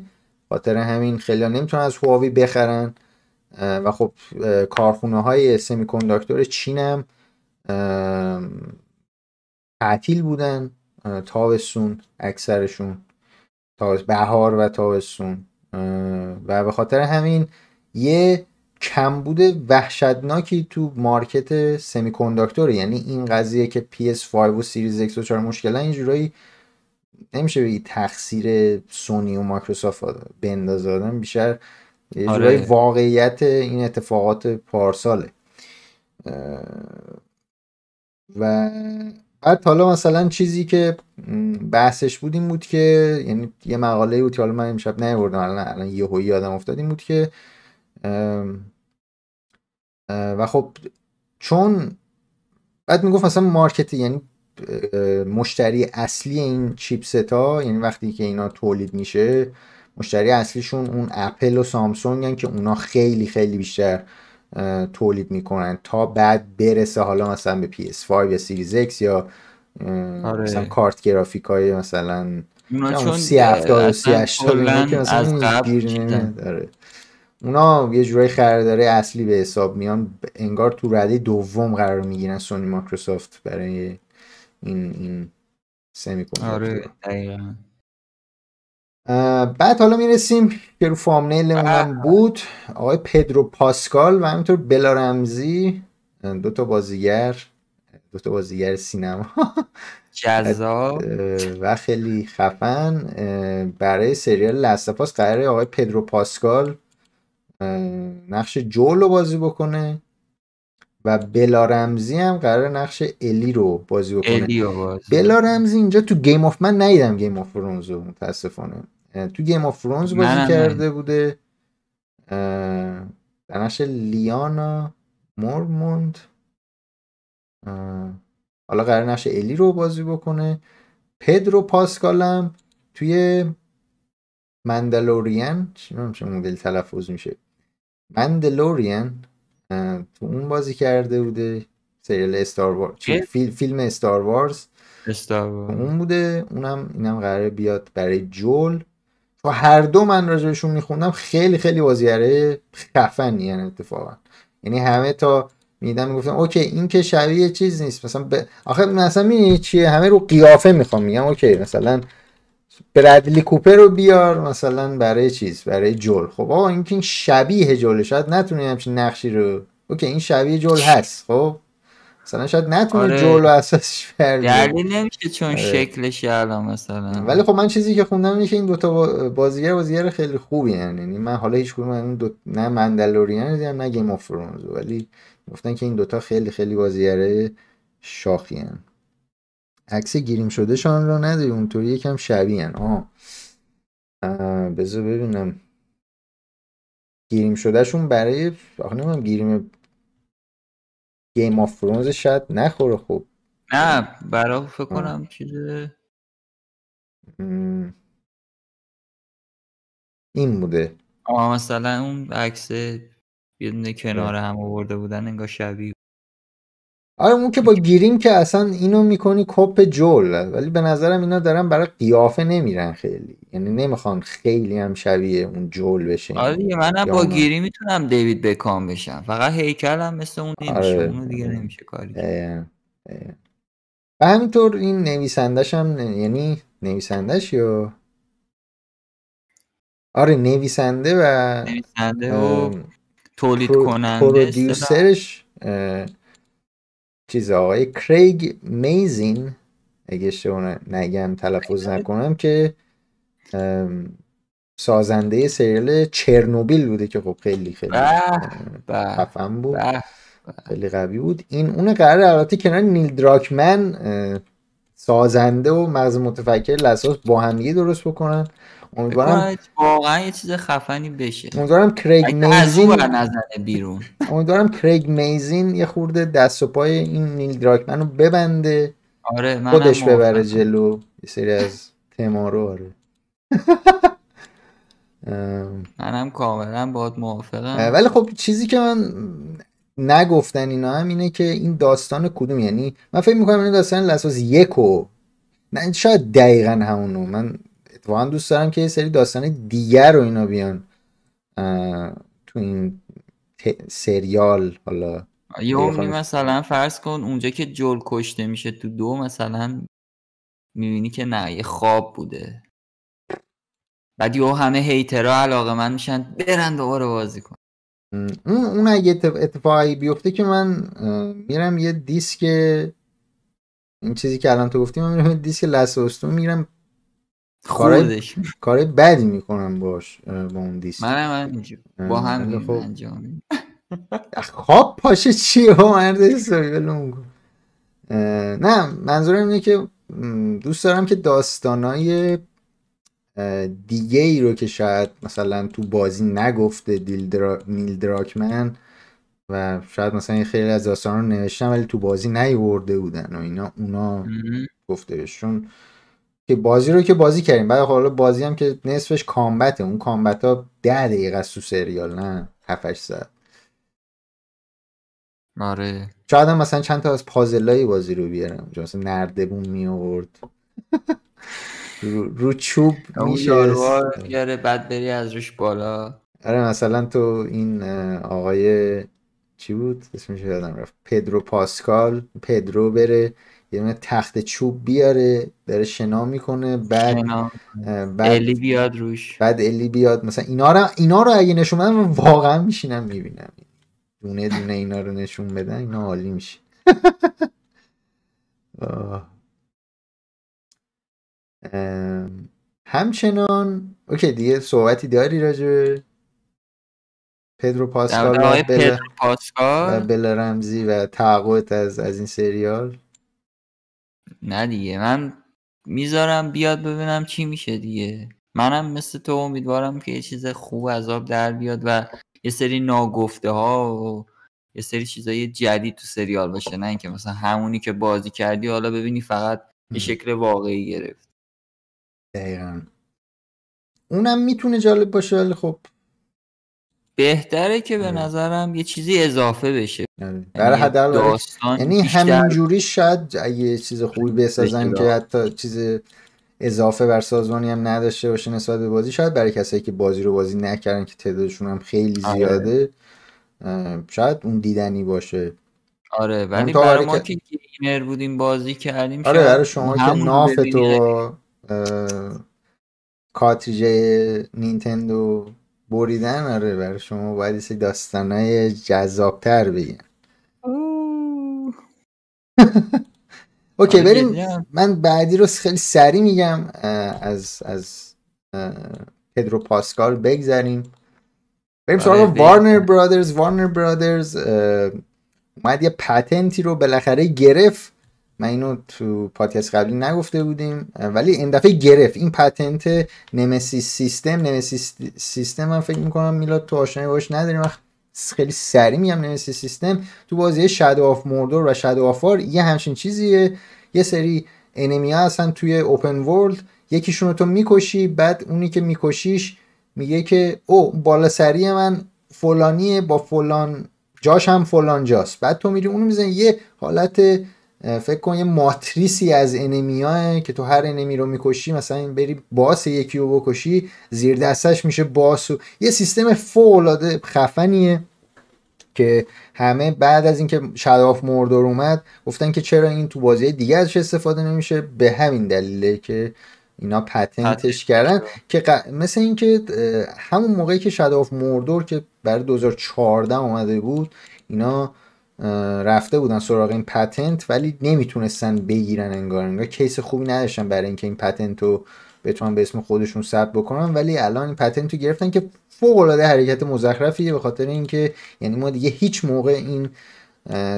خاطر همین خیلی نمی‌تونن از هواوی بخرن. و خب کارخونه های سمی چین هم تعطیل بودن. تابستون اکثرشون بهار و تابستون. و به خاطر همین یه کمبود وحشتناکی تو مارکت سمی کنداکتوره یعنی این قضیه که PS5 و سیریز X و 4 مشکلن این جورایی نمیشه بگی تقصیر سونی و مایکروسافت بندازه. آدم بیشتر یه جورایی آره واقعیت این اتفاقات پارساله. و بعد حالا مثلا چیزی که بحثش بود این بود که یعنی یه مقاله بود که حالا من امشب نیاوردم الان الان یهویی یادم افتاد این بود که و خب چون بعد می‌گفت مثلا مارکت یعنی مشتری اصلی این chipset ها یعنی وقتی که اینا تولید میشه مشتری اصلیشون اون اپل و سامسونگ هن که اونا خیلی خیلی بیشتر تولید می‌کنن تا بعد برسه حالا مثلا به PS5 یا Series X یا اه، مثلا آره کارت گرافیک های مثلا چون سی هفتاد و سی هشتاد که مثلا از قبل آره. اونا یه جورایی خریداره اصلی به حساب میان. انگار تو رده دوم قرار می‌گیرن سونی مایکروسافت برای این این سمی آره دقیقا. بعد حالا می‌رسیم که رو فامنیلمون هم بود. آقای پدرو پاسکال و همینطور بلا رمزی دو تا بازیگر دو تا بازیگر سینما. جذاب. و خیلی خفن. برای سریال لستپاس قراره آقای پدرو پاسکال نقش جول رو بازی بکنه. و بلا رمزی هم قرار نقش الی رو بازی بکنه. الی رو بازی بلا رمزی اینجا تو Game of من ندیدم Game of رو متاسفانه. تو Game of Thrones بازی منم کرده ندیدم. بوده. نقش لیانا مورمونت. حالا قرار نقش الی رو بازی بکنه. پدرو پاسکالم توی Mandalorian. چه چه مدل تلفظ میشه. Mandalorian تو اون بازی کرده بوده. سریال Star Wars چه؟ فیلم, فیلم استار وارز استار اون بوده. اونم اینم قراره بیاد برای جول. و هر دو من راجبشون میخوندم خیلی خیلی بازیگره خفنی یعنی اتفاقا. یعنی همه تا میدم می‌گفتم اوکی این که شبیه چیز نیست مثلا ب... آخه مثلا می‌دونی چیه؟ همه رو قیافه می‌خوام میگم اوکی مثلا برادلی کوپر رو بیار مثلا برای چیز برای جول. خب آقا این که شبیه جوله شاید نتونی همچین نقشی رو اوکی این شبیه جول هست خب؟ مثلا شاید نتونه آره. جول رو اساسش. دلیل نمیشه چون آره. شکلش الان مثلا ولی خب من چیزی که خوندم اینه که این دوتا با- بازیگر بازیگر خیلی خوبی یعنی یعنی من حالا هیچ کدوم دو نه Mandalorian دیدم نه Game of Thrones ولی گفتن که این دوتا خیلی خیلی بازیگر شاخی هن. عکس گیریم شده شان رو نداری اونطوری یکم شبیه هن. آه. اه، بذار ببینم گیریم شده شون برای آخه نمیم گیریم Game of Thrones شاید نخوره خب نه برای فکر کنم چیز این بوده. آه مثلا اون عکس یه دونه کنار هم آورده بودن انگار شبیه آره اون که با گیریم که اصلا اینو می‌کنی کپ جول ولی به نظرم اینا دارن برای قیافه نمیرن خیلی یعنی نمی‌خوان خیلی هم شبیه اون جول بشه آره منم با. گیری می‌تونم دیوید بکام بشم فقط هیکل هم مثل اون نمیشه آره. اونو دیگه نمیشه کاری. دقیقاً، دقیقاً. و همینطور این نویسندش هم یعنی نویسندش یا آره نویسنده و نویسنده و تولید پرو- کننده. producer ش اه، چیز آقای کریگ میزین اگه اشتباه نگم تلفظ نکنم که سازنده سریال چرنوبیل بوده که خب خیلی خیلی خفن بود. خیلی قوی بود. این اون قرار البته کنار نیل دراکمن سازنده و مغز متفکر لساس با همدیگه درست بکنن. امیدوارم واقعا یه چیز خفنی بشه. امیدوارم کریگ میزین بیرون. امیدوارم کریگ میزین یه خورده دست و پای این نیل دراکمن رو ببنده. آره منم خودش ببره. جلو. یه سری از تما رو آره منم کاملا باهات اه، موافقم ولی خب چیزی که من نگفتن اینا هم اینه که این داستان کدوم؟ یعنی من فکر می‌کنم این داستان لساس یکو نه شاید دقیقا همونو. من اتفاقا دوست دارم که یه سری داستان دیگر رو اینا بیان تو این سریال حالا یه عمری بخوایم- مثلا فرض کن اونجا که جول کشته میشه تو دو مثلا می‌بینی که نه یه خواب بوده. بعد یه همه هیترها علاقه من میشن برن دوباره بازی کن. اون اون اگه اتف- اتفاقی بیفته که من میرم یه دیسک این چیزی که الان تو گفتی من میرم یه دیسک لسوستون میرم خوردش کارهای بدی می‌کنم باش با اون دیسک منم همینجور با هم خب انجام. خواب پاشه چیه با. اه، نه منظورم اینه که دوست دارم که داستانای دیگه ای رو که شاید مثلا تو بازی نگفته دیل درا... نیل دراکمن و شاید مثلا خیلی از داستان رو نوشتن ولی تو بازی نیورده بودن و اینا اونا. گفته. چون که بازی رو که بازی کردیم. بعد حالا بازی هم که نصفش کامبته. اون کامبت ها ده دقیقه است تو سریال نه 7 ساعت. آره. شاید هم مثلا چند تا از پازلای بازی رو بیارم. مثلا نردبون می آورد رو, رو چوب میشه بیاره بعد بری از روش بالا. آره مثلا تو این آقای چی بود؟ اسمش یادم رفت. پدرو پاسکال. پدرو بره. یه دونه تخت چوب بیاره داره شنا می‌کنه بعد شنا. بعد الی بیاد روش. بعد الی بیاد. مثلا اینا رو اینا رو اگه نشون بدن واقعا میشینم می‌بینم. دونه دونه اینا رو نشون بدن اینا عالی میشه. همچنان اوکی دیگه صحبتی داری راجع به پدرو در پاسکال و بل پدرو و پاسکال بل رمزی و توقعت از از این سریال؟ نه دیگه. من می‌ذارم بیاد ببینم چی میشه دیگه. منم مثل تو امیدوارم که یه چیز خوب از آب در بیاد و یه سری ناگفته ها و یه سری چیزای جدید تو سریال باشه. نه اینکه مثلا همونی که بازی کردی حالا ببینی فقط یه شکل واقعی گرفت. دقیقا. اونم می‌تونه جالب باشه ولی خب بهتره که به آره. نظرم یه چیزی اضافه بشه برای یعنی حداقل برای- داستان یعنی همینجوری شاید اگه یه چیز خوبی بسازن. که حتی چیز اضافه بر سازمانی هم نداشته باشه نسبت به بازی شاید برای کسایی که بازی رو بازی نکردن که تعدادشون هم خیلی آره. زیاده اه، شاید اون دیدنی باشه آره ولی منتها برای ما که- gamer بودیم بازی کردیم آره برای شما که ناف تو اه، cartridge Nintendo بریدن آره برای شما باید یه سری داستانای جذابتر اوه. okay آره، بریم. من بعدی رو خیلی سریع میگم از از پدرو پاسکال بگذریم بریم سراغ. Warner Brothers Warner Brothers اومد یه patent ی رو بالاخره گرفت من اینو تو پادکست قبلی نگفته بودیم ولی این دفعه گرفت. این patent Nemesis system Nemesis system من فکر می‌کنم میلاد تو آشنایی باش نداریم خیلی سریع میگم Nemesis system. تو بازی Shadow of Mordor و Shadow of War یه همچین چیزیه. یه سری enemy ها هستن توی open world یکیشون رو تو می‌کشی بعد اونی که میکشیش میگه که او بالا سری من فلانیه با فلان جاش هم فلان جاست. بعد تو میری اونو می‌زنی. یه حالت فکر کن یه ماتریسی از enemy که تو هر enemy رو می‌کشی مثلا بری boss یکی رو بکشی زیر دستش میشه boss و یه سیستم فوق العاده خفنیه که همه بعد از اینکه Shadow of Mordor اومد گفتن که چرا این تو بازی دیگه ازش استفاده نمیشه؟ به همین دلیله که اینا patent ش کردن که ق- مثل اینکه همون موقعی که Shadow of Mordor که برای 2014 اومده بود اینا رفته بودن سراغ این patent ولی نمی‌تونستن بگیرن انگار انگار case خوبی نداشتن برای اینکه این patent رو بتونن به اسم خودشون ثبت بکنن. ولی الان این patent رو گرفتن که فوق العاده حرکت مزخرفیه به خاطر اینکه یعنی ما دیگه هیچ موقع این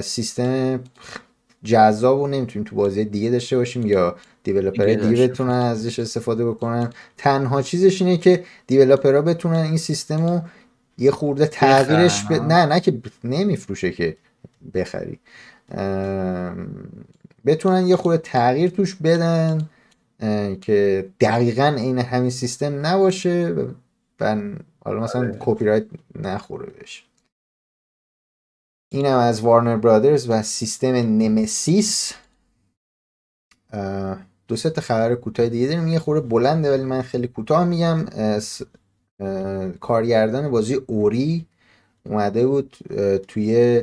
سیستم جذاب رو نمی‌تونیم تو بازی دیگه داشته باشیم یا دیولپر دیگه بتونن ازش استفاده بکنن. تنها چیزش اینه که دیولپرها بتونن این سیستم رو یه خورده تغییرش ب... نه نه که نمیفروشه که. بخری. بتونن یه خورده تغییر توش بدن که دقیقا عین همین سیستم نباشه و حالا مثلا آره. کپی رایت نخوره بهش. اینم از وارنر برادرز و سیستم نمسیس دو سه خبر کوتاه دیگه داریم. یه خورده بلنده ولی من خیلی کوتاه میگم. اه، کارگردان بازی اوری اومده بود توی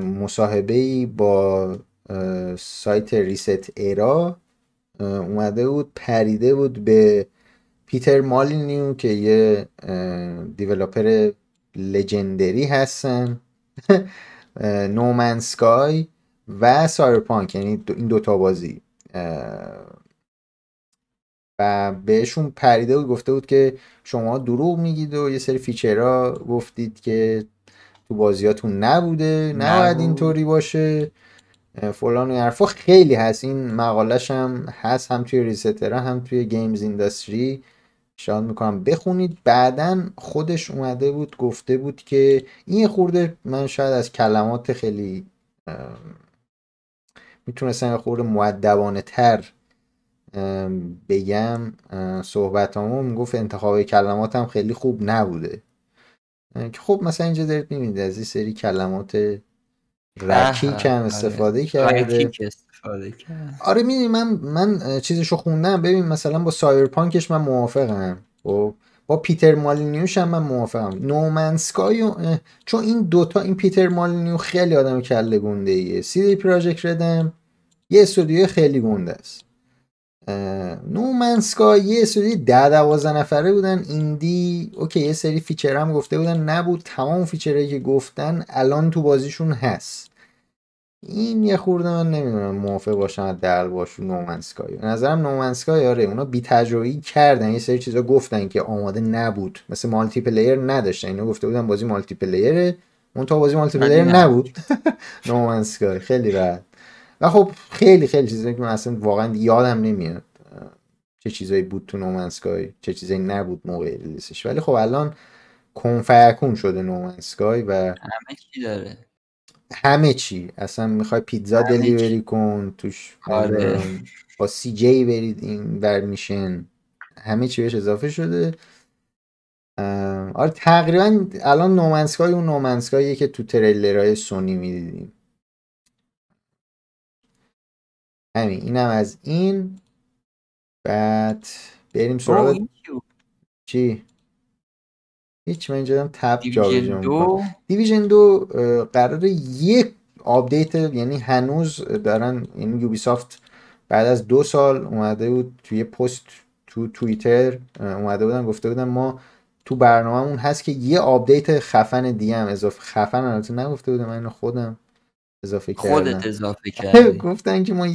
مصاحبه با اه، سایت ریست ایرا اومده بود پریده بود به پیتر مالینیو که یه developer legendary هستن No Man's Sky و Cyberpunk یعنی دو- این دوتا بازی. و بهشون پریده بود گفته بود که شما دروغ میگید و یه سری feature ها گفتید که تو بازیاتون نبوده نباید. اینطوری باشه. فلان و حرفا خیلی هست. این مقالش هم هست هم توی ResetEra هم توی Games Industry. پیشنهاد می‌کنم. بخونید. بعدا خودش اومده بود گفته بود که این خورده من شاید از کلمات خیلی می‌تونستم یه خورده معدبانه تر بگم. صحبت همون می‌گفت انتخاب کلماتم خیلی خوب نبوده. که خب مثلا اینجا دارید می‌بینید از این سری کلمات رکیک هم آره. استفاده کرده. آره می‌دونی من من چیزشو خوندم. ببین مثلا با Cyberpunk ش من موافقم. خب با Peter Molyneux ش هم من موافقم. No Man's Sky و چون این دوتا این Peter Molyneux خیلی آدم کله گنده ایه. CD Projekt Red م یه استودیو خیلی گنده است. No Man's Sky یه استودیو ده دوازده نفره بودن. indie okay یه سری feature هم گفته بودن. نبود تمام feature هایی که گفتن الان تو بازیشون هست. این یه خورده من نمی‌دونم موافق باشم در باش No Man's Sky به نظرم No Man's Sky آره اونا بی تجربی کردن. یه سری چیزا گفتن که آماده نبود. مثل multiplayer نداشتن. اینا گفته بودن بازی multiplayer ه اون تا بازی multiplayer نبود. نبود. No Man's Sky خیلی راحت. و خب خیلی خیلی چیزایی که من اصلا واقعا یادم نمیاد چه چیزایی بود تو No Man's Sky چه چیزایی نبود موقع release ش ولی خب الان کنفیکون شده No Man's Sky و همه چی داره. همه چی. اصلا می‌خوای پیتزا دلیوری کن توش آره. نمی‌دونم، با سی جی برید این ور میشن همه چی بهش اضافه شده. آره تقریبا الان نومنسکای اون نومنسکاییه که تو تریلرهای سونی می‌دیدیم. همین اینم از این. بعد بریم سراغ چی؟ هیچ من اینجا تب Division. دو؟ Division دو قرار یک update یعنی هنوز دارن یعنی Ubisoft بعد از دو سال اومده بود توی پست تو توییتر اومده بودن گفته بودن ما تو برنامهمون هست که یه update خفن دیگه هم اضافه خفن البته نگفته بودم من اینو خودم اضافه کردم. خودت اضافه کردی. گفتن که ما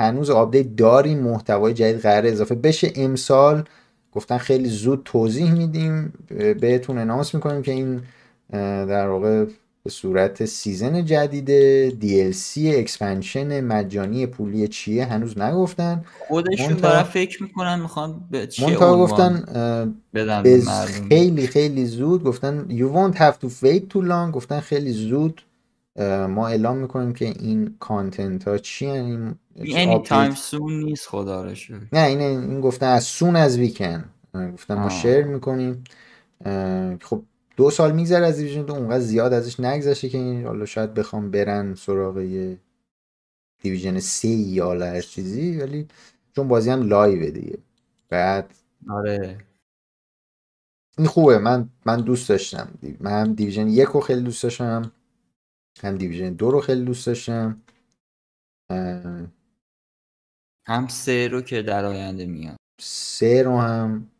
هنوز update داریم محتوای جدید قرار اضافه بشه. امسال گفتن خیلی زود توضیح میدیم. بهتون announce می‌کنیم که این در واقع به صورت season جدید DLC expansion مجانی پولی چیه هنوز نگفتن. خودشون منتها- دارن فکر می‌کنن می‌خوان به عنوان گفتن بدن به خیلی خیلی زود گفتن you won't have to wait too long. گفتن خیلی زود ما اعلام می‌کنیم که این content ها چی این update- time soon نیست خدا رو نه این این گفتن از سون از ویکن گفتن ما. شیر می‌کنیم. خب دو سال میگذره از دیویژن دو اونقدر زیاد ازش نگذشته که این حالا شاید بخوام برن سراغ یه دیویژن سی یا هر چیزی ولی چون بازی هم لایوه دیگه. بعد آره. این خوبه. من من دوست داشتم. من هم دیویژن یک رو خیلی دوست داشتم. هم دیویژن دو رو خیلی دوست داشتم. هم سه رو که در آینده میاد. سه رو هم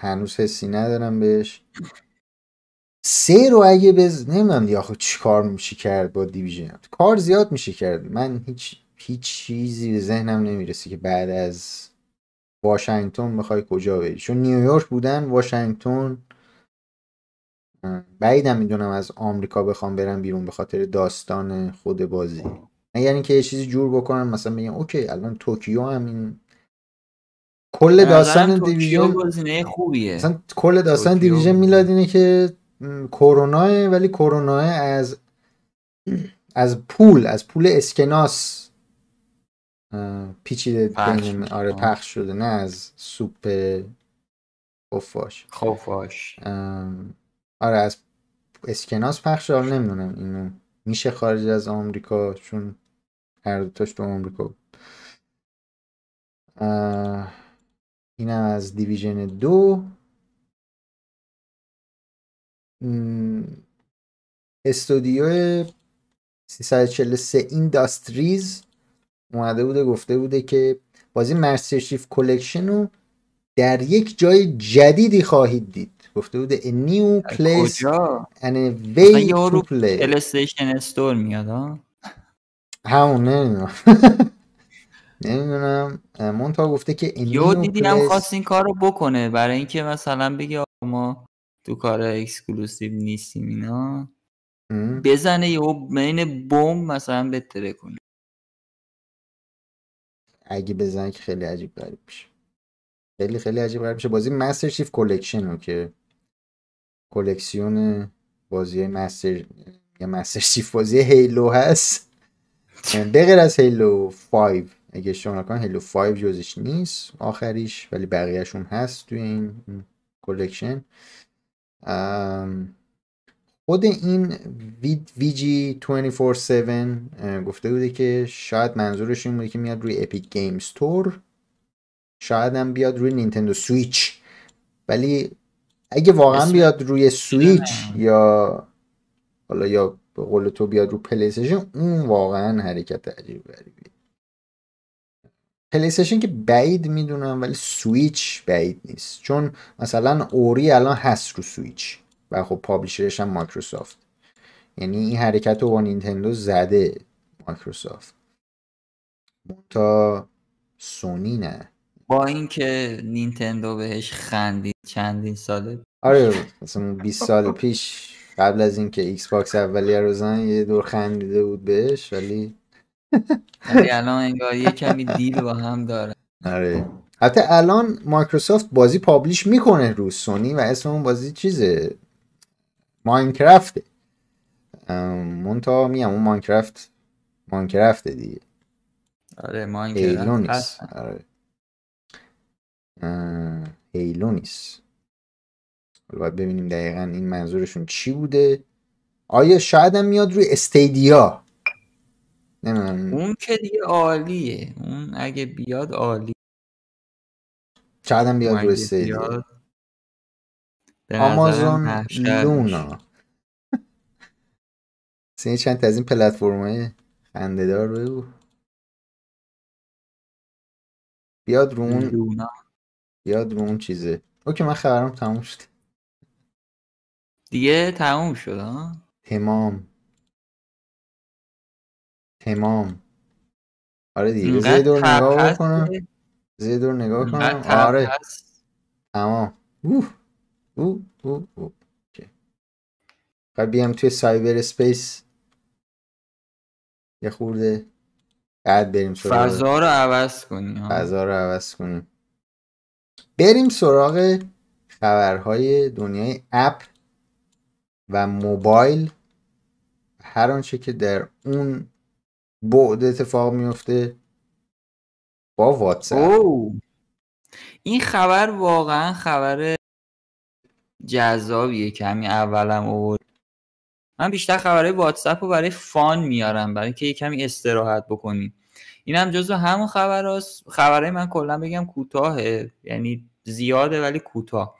هنوز حسی ندارم بهش. سه رو اگه بز نمی‌دونم یا آخه چی کار میشه کرد با دیویژن. کار زیاد میشه کرد. من هیچ هیچ چیزی به ذهنم نمی‌رسه که بعد از واشنگتن می‌خوای کجا بری. چون نیویورک بودن واشنگتن بعیدم می‌دونم از آمریکا بخوام برم بیرون به خاطر داستان خود بازی. مگر اینکه یه چیزی جور بکنن مثلا بگم okay الان توکیو هم این کل داستان Division خوبیه مثلا کل داستان. Division میلاد اینه که م، کروناه ولی کروناه از از پول از پول اسکناس پیچیده پخش. آره. پخش شده نه از سوپ خفاش خفاش ام، آره از اسکناس پخش شده نمی‌دونم اینو میشه خارج از آمریکا چون هر دوتاش تو آمریکا بود. اه، اینم از Division دو. استودیو 343 Industries اومده بوده گفته بوده که بازی Master Chief Collection رو در یک جای جدیدی خواهید دید. گفته بوده a new place کجا؟ and a way to play. استور میاد ها؟ همون نمی‌دونم. نمی‌دونم. مونتا گفته که new دیدی هم خواست این کار رو بکنه. برای اینکه مثلا بگه آقا ما تو کار اکسکلوسیو نیستیم اینا. بزنه یهو بین بم مثلا بتره کنه. اگه بزنه که خیلی عجیب غریب میشه. خیلی خیلی عجیب غریب میشه. بازی مستر شیف کلکشن رو که کلکسیون بازی Master یا Master Chief بازی Halo هست. به غیر از Halo 5 اگه اشتباه نکنم Halo 5 جزش نیست آخریش ولی بقیهشون هست توی این collection خود این VG 24/7 اه، گفته بوده که شاید منظورش این بوده که میاد روی Epic Game Store شاید هم بیاد روی Nintendo Switch ولی اگه واقعا بیاد روی سویچ. یا حالا یا به قول تو بیاد رو PlayStation اون واقعا حرکت عجیب غریبیه PlayStation که بعید می‌دونم ولی سویچ بعید نیست. چون مثلا Ori الان هست رو سویچ و خب publisher ش هم مایکروسافت. یعنی این حرکت رو با نینتندو زده مایکروسافت. تا سونی نه. با اینکه نینتندو بهش خندید چندین ساله آره مثلا 20 سال پیش. قبل از اینکه Xbox اولیه رو بزنن یه دور خندیده بود بهش ولی ولی الان انگار یه کمی deal با هم داره. آره. حتی الان مایکروسافت بازی publish می‌کنه رو سونی و اسم اون بازی چیزه؟ ماینکرافته. مونتا میم اون ماینکرافت ماینکرافته دیگه. آره ما هیلو نیست. آره. اه، هیلو نیست. حالا باید ببینیم دقیقا این منظورشون چی بوده. آیا شاید هم میاد روی استیدیا؟ نمی‌دونم. اون که دیگه عالیه. اون اگه بیاد عالی. شاید هم بیاد روی استیدیا. آمازون. لونا سینی چند تا از این پلتفرم های خندهدار بگو. بیاد رو اون بیاد رو اون چیزه. اوکی من خبرم تموم شد دیگه تموم شد ها تمام. تمام. آره دیگه یه دور نگاه بکنم. یه دور نگاه کنم. آره. تمام. اوه. اوه اوه اوه. بعد بیام توی cyber space. یه خورده بعد بریم سراغ فضا رو عوض کنی ها. فضا رو عوض کنیم. بریم سراغ خبرهای دنیای app. و موبایل هر آنچه که در اون بعد اتفاق میفته با واتساپ. این خبر واقعا خبر جذابیه که همین اولم آورد. من بیشتر خبرهای واتساپ رو برای فان میارم برای که کمی استراحت بکنیم این هم جزو همون خبر هست خبرهای من کلا بگم کوتاهه یعنی زیاده ولی کوتاه.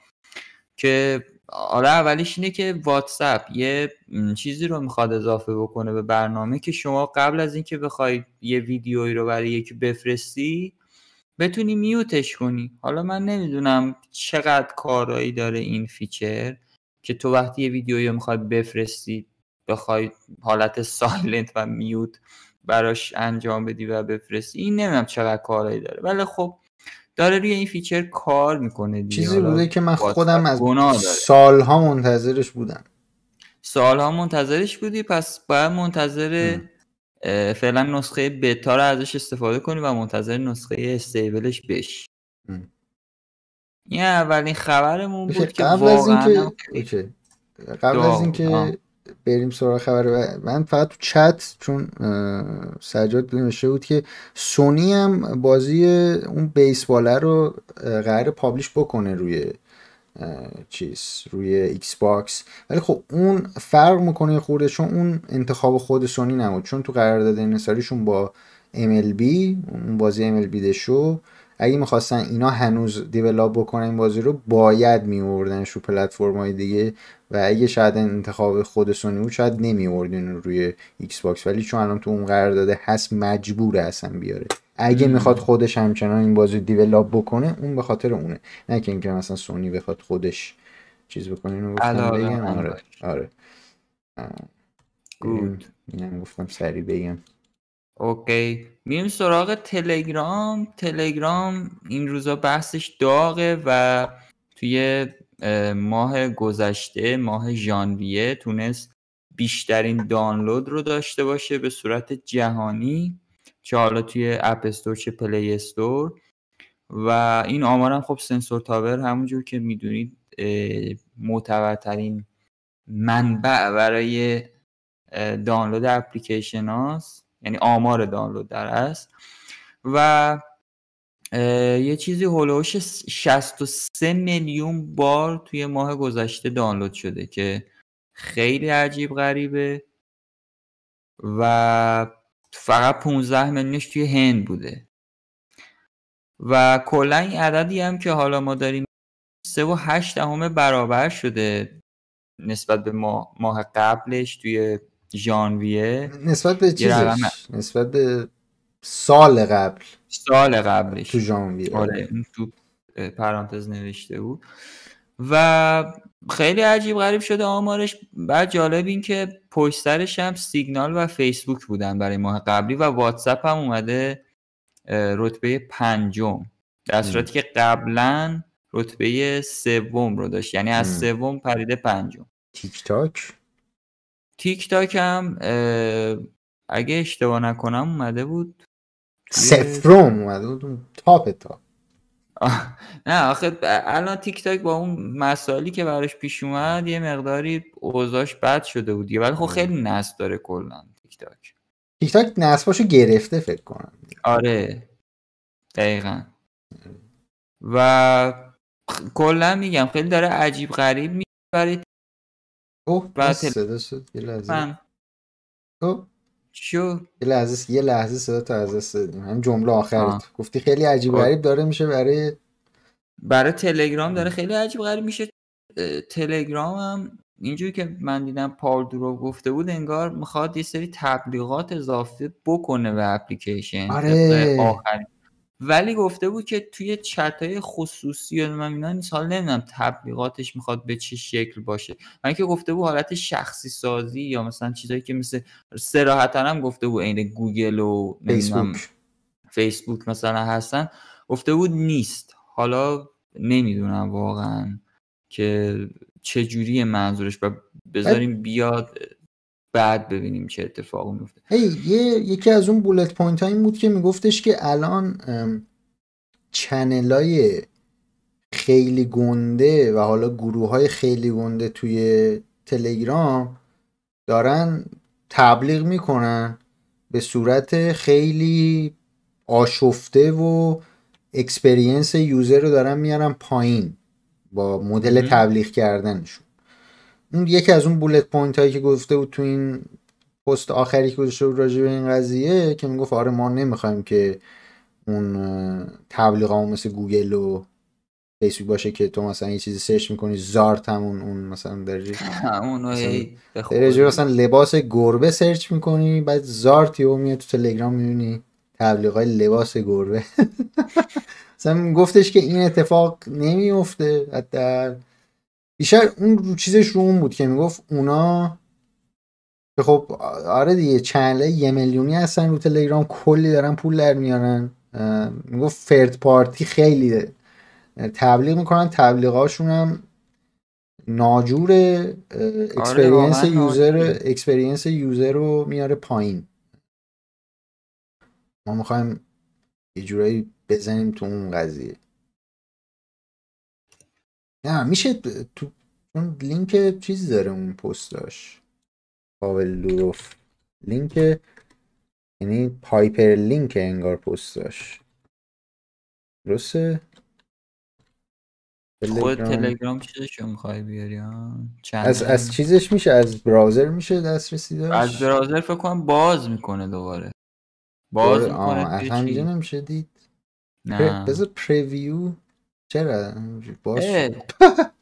که آره اولیش اینه که واتساپ یه چیزی رو می‌خواد اضافه بکنه به برنامه که شما قبل از اینکه بخوای یه ویدیویی رو برای یکی بفرستی بتونی mute ش کنی. حالا من نمی‌دونم چقدر کارایی داره این feature که تو وقتی یه ویدیویی رو می‌خوای بفرستی بخوای حالت silent و mute براش انجام بدی و بفرستی این نمی‌دونم چقدر کارایی داره. ولی خب داره روی این feature کار می‌کنه دیگه چیزی بوده که من خودم از. سالها منتظرش بودم سالها منتظرش بودی پس باید منتظر فعلا نسخه بتا رو ازش استفاده کنی و منتظر نسخه استیبلش ام. این اولین خبرمون بود که قبل از اینکه. قبل از. اینکه بریم سراغ خبر من فقط تو چت چون سجاد نوشته بود که سونی هم بازی اون بیسباله رو قراره publish بکنه روی چیز روی Xbox ولی خب اون فرق می‌کنه خورده چون اون انتخاب خود سونی نبود. چون تو قرارداد انحصاریشون با MLB اون بازی MLB The Show اگه می‌خواستن اینا هنوز develop بکنن این بازی رو باید میاوردنش رو پلتفرم های دیگه و اگه شاید انتخاب خود سونی بود شاید نمیاوردن اینو روی Xbox ولی چون الان تو اون قرارداد هست مجبوره اصلا بیاره. اگه. می‌خواد خودش همچنان این بازی دیولاپ بکنه اون به خاطر اونه. نه که اینکه مثلا سونی بخواد خودش چیز بکنه اینو گفتم بگم. آره. آره. گود اینم گفتم سریع بگم. اوکی. میریم سراغ تلگرام. تلگرام این روزا بحثش داغه و توی اه، ماه گذشته ماه ژانویه تونست بیشترین دانلود رو داشته باشه به صورت جهانی. چه حالا توی App Store چه Play Store و این آمارم خب Sensor Tower همون‌جور که می‌دونید معتبرترین منبع برای دانلود اپلیکیشن هاست. یعنی آمار دانلود دراست و یه چیزی حول و حوش 63 میلیون بار توی ماه گذشته دانلود شده که خیلی عجیب غریبه. و فقط 15 میلیونش توی هند بوده. و کلا این عددی هم که حالا ما داریم سه و هشت دهم برابر شده نسبت به ماه قبلش توی ژانویه نسبت به چیزش؟ نسبت به سال قبل. سال قبلش. تو ژانویه. آره اون تو پرانتز نوشته بود. و خیلی عجیب غریب شده آمارش. بعد جالب این که پشت سرش هم سیگنال و فیسبوک بودن برای ماه قبلی و واتساپ هم اومده رتبه پنجم. در صورتی که قبلا رتبه سوم رو داشت. یعنی از. سوم پریده پنجم. TikTok؟ TikTok هم اگه اشتباه نکنم اومده بود سفروم اومده بود top top. آه، نه آخه الان تیک تاک با اون مسائلی که براش پیش اومد یه مقداری اوضاعش بد شده بود دیگه. ولی خب خیلی نسل داره کلا تیک تاک تیک تاک نصباشو گرفته فکر کنم. آره. دقیقا. و کلا میگم خیلی داره عجیب غریب می برای اوه بس تل- صدا شد یه لحظه من اوه شو یه لحظه یه لحظه صدا تو از دست دادیم هم جمله آخرت. گفتی خیلی عجیب آه. غریب داره میشه برای برای تلگرام داره خیلی عجیب غریب میشه تلگرام هم اینجوری که من دیدم پال گفته بود انگار می‌خواد یه سری تبلیغات اضافه بکنه به اپلیکیشن. آره. آخرین ولی گفته بود که توی چت های خصوصی و من اینا حالا نمی‌دونم تبلیغاتش می‌خواد به چه شکل باشه. من که گفته بود حالت شخصی سازی یا مثلا چیزایی که مثل سراحتا هم گفته بود عین گوگل و فیسبوک. فیسبوک مثلا هستن گفته بود نیست. حالا نمی‌دونم واقعا که چه جوری منظورش و بذاریم بیاد بعد ببینیم چه اتفاقی میفته هی یه یکی از اون bullet point این بود که میگفتش که الان channel خیلی گنده و حالا گروه های خیلی گنده توی تلگرام دارن تبلیغ می‌کنن به صورت خیلی آشفته و experience user رو دارن میارن پایین با مدل. تبلیغ کردنشون اون یکی از اون bullet point هایی که گفته بود تو این پست آخری که گذاشته بود راجع به این قضیه که می‌گفت آره ما نمی‌خوایم که اون اه، تبلیغامون مثل گوگل و فیسبوک باشه که تو مثلا یه چیزی search می‌کنی زارت همون اون مثلا داری اونو مثلا لباس گربه سرچ می‌کنی بعد زارت یهو میاد تو تلگرام می‌بینی تبلیغای لباس گربه. مثلا گفتش که این اتفاق نمیفته حتی بیشتر اون رو چیزش رو اون بود که می‌گفت اونا که خب آره دیگه چنل یه میلیونی هستن رو تلگرام کلی دارن پول در میارن. می‌گفت فرد پارتی خیلی تبلیغ می‌کنن تبلیغاشون هم ناجور اکسپرینس واقعا یوزر ناجوره. اکسپرینس یوزر رو میاره پایین. ما می‌خوایم یه جورایی بزنیم تو اون قضیه. نه میشه تو اون لینک چیز داره اون پست داشت پاول لوروف لینک یعنی پایپر لینک انگار پست داشت درسته؟ خود تلگرام. چیزشو می‌خوای بیاری از از چیزش میشه از براوزر میشه دسترسی داشت؟ از براوزر فکر کنم باز می‌کنه دوباره. باز آه، می‌کنه همینجا چیز. نمیشه دید. نه. بذار پریویو چرا؟ باز شد.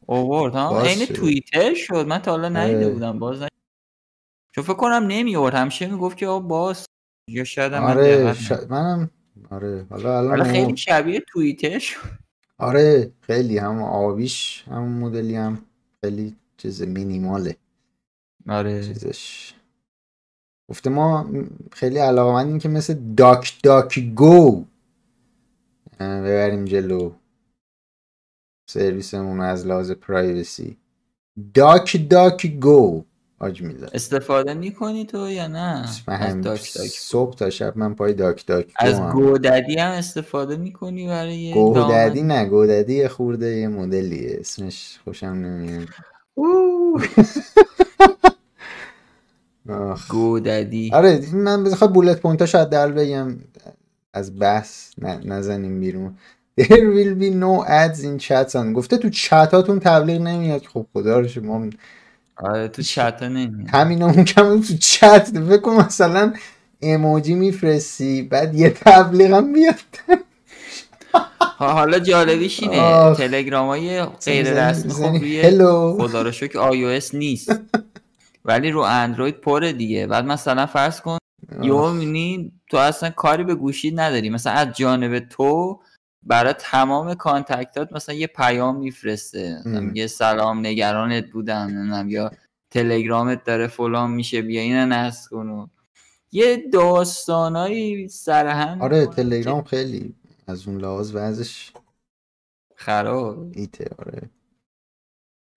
اوورد ها عین. توییتر شد. من تا حالا ندیده. بودم. باز ن... چون فکر کنم نمیورد همیشه می‌گفت که باز. یا شاید هم من آره دقت ش... منم آره. حالا الان خیلی شبیه توییتر شد. آره خیلی هم آبیش همون مدلی هم خیلی چیز مینیماله. آره. چیزش. گفته ما خیلی علاقه که مثل DuckDuckGo ببریم جلو. سرویسمون رو از لحاظ privacy. DuckDuckGo آج میلاد. استفاده می‌کنی تو یا نه؟ از DuckDuck صبح تا شب من پای DuckDuckGo از. GoDaddy هم استفاده می‌کنی برای یه GoDaddy نه GoDaddy یه خورده یه مدلیه. اسمش خوشم نمیاد. GoDaddy آره من بخواد bullet point شاید در بگم. از بحث نزنیم بیرون. There will be no ads in chats on. گفته تو چتاتون تبلیغ نمیاد. خب خدا رو شما آره تو چت نمیاد. همینا اون کم تو چت فکر کن مثلا ایموجی میفرستی بعد یه تبلیغ هم بیاد ها- حالا جالبیش اینه. تلگرام های غیر رسمی خب روی خدا رو شکر iOS نیست. ولی رو اندروید پره دیگه. بعد مثلا فرض کن یهو تو اصلا کاری به گوشی نداری. مثلا از جانب تو برای تمام contact ات مثلا یه پیام میفرسته. میگه سلام نگرانت بودم یا تلگرامت داره فلان میشه بیا اینو نصب کن و یه داستانایی سرهم آره می‌کنن که تلگرام خیلی از اون لحاظ وضعش خراب. ایته آره.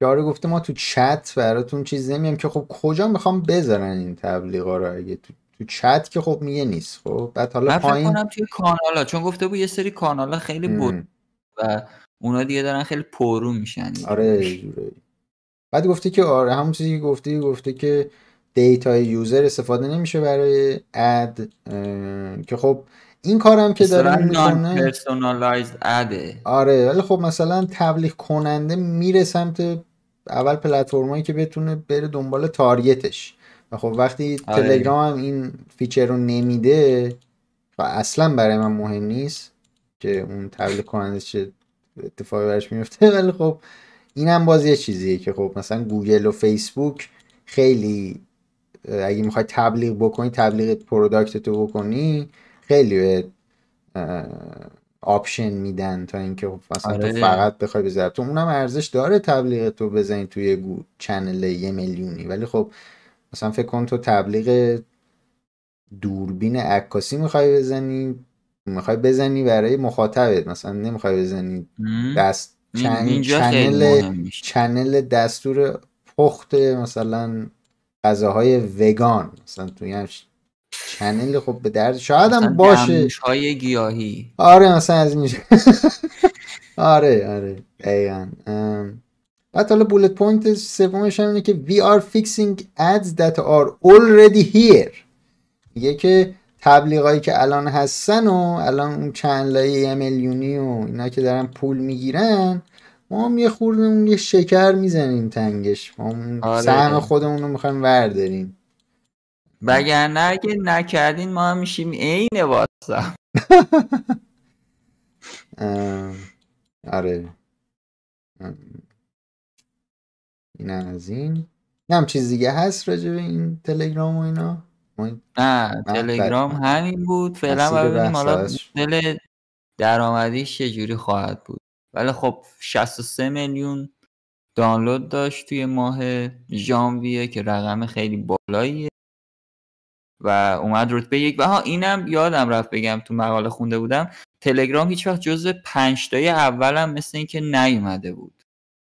یاره گفته ما تو چت براتون چیز نمیم که خب کجا می‌خوام بذارن این تبلیغا رو اگه تو, تو چت که خب میگه نیست خب بعد حالا پایین کنم توی کانالا چون گفته بود یه سری کانالا خیلی بود. و اونا دیگه دارن خیلی پرو میشن آره یه جورایی. بعد گفته که آره همون چیزی که گفتی گفته که data user استفاده نمیشه برای ad اه، که خب این کارم که داره نان می‌کنه personalized ad ه آره ولی خب مثلا تبلیغ کننده میره سمت اول پلتفرمایی که بتونه بره دنبال target ش و خب وقتی آره. تلگرام هم این feature رو نمیده و اصلا برای من مهم نیست که اون تبلیغ کننده چه اتفاقی براش میفته ولی خب این هم باز یه چیزیه که خب مثلا گوگل و فیسبوک خیلی اگه می‌خوای تبلیغ بکنی تبلیغ product تو بکنی خیلی به آپشن میدن تا اینکه خب مثلا تو آره. فقط بخوای بذاری تو اونم ارزش داره تبلیغ تو بزنی توی یه channel یه میلیونی ولی خب مثلا فکر کن تو تبلیغ دوربین عکاسی می‌خوای بزنی می‌خوای بزنی برای مخاطبت مثلا نمی‌خوای بزنی؟ دست چن- اینجا channel channel دستور پخت مثلا غذاهای وگان مثلا توی همچین channel خب به درد شاید هم باشه. های گیاهی. آره مثلا از این میشه آره آره دقیقا. ام، بعد حالا bullet point سومش هم اینه که we are fixing ads that are already here. میگه که تبلیغایی که الان هستن و الان اون channel ای یه میلیونی و اینا که دارن پول می‌گیرن ما هم یه خورده اون یه شکر می‌زنیم تنگش. ما هم آره. سهم خودمون رو می‌خوایم ورداریم. وگرنه اگه نکردین ما هم میشیم عین واتساپ. ام، آره. این از این. نه هم چیز دیگه هست راجع به این تلگرام و اینا؟ نه تلگرام همین بود. فعلا ببینیم حالا. مدل درآمدیش چجوری خواهد بود. ولی خب 63 میلیون دانلود داشت توی ماه ژانویه که رقم خیلی بالاییه. و اومد رتبه یک. و ها اینم یادم رفت بگم تو مقاله خونده بودم. تلگرام هیچ وقت جز پنج تای اولم مثل اینکه نیومده بود.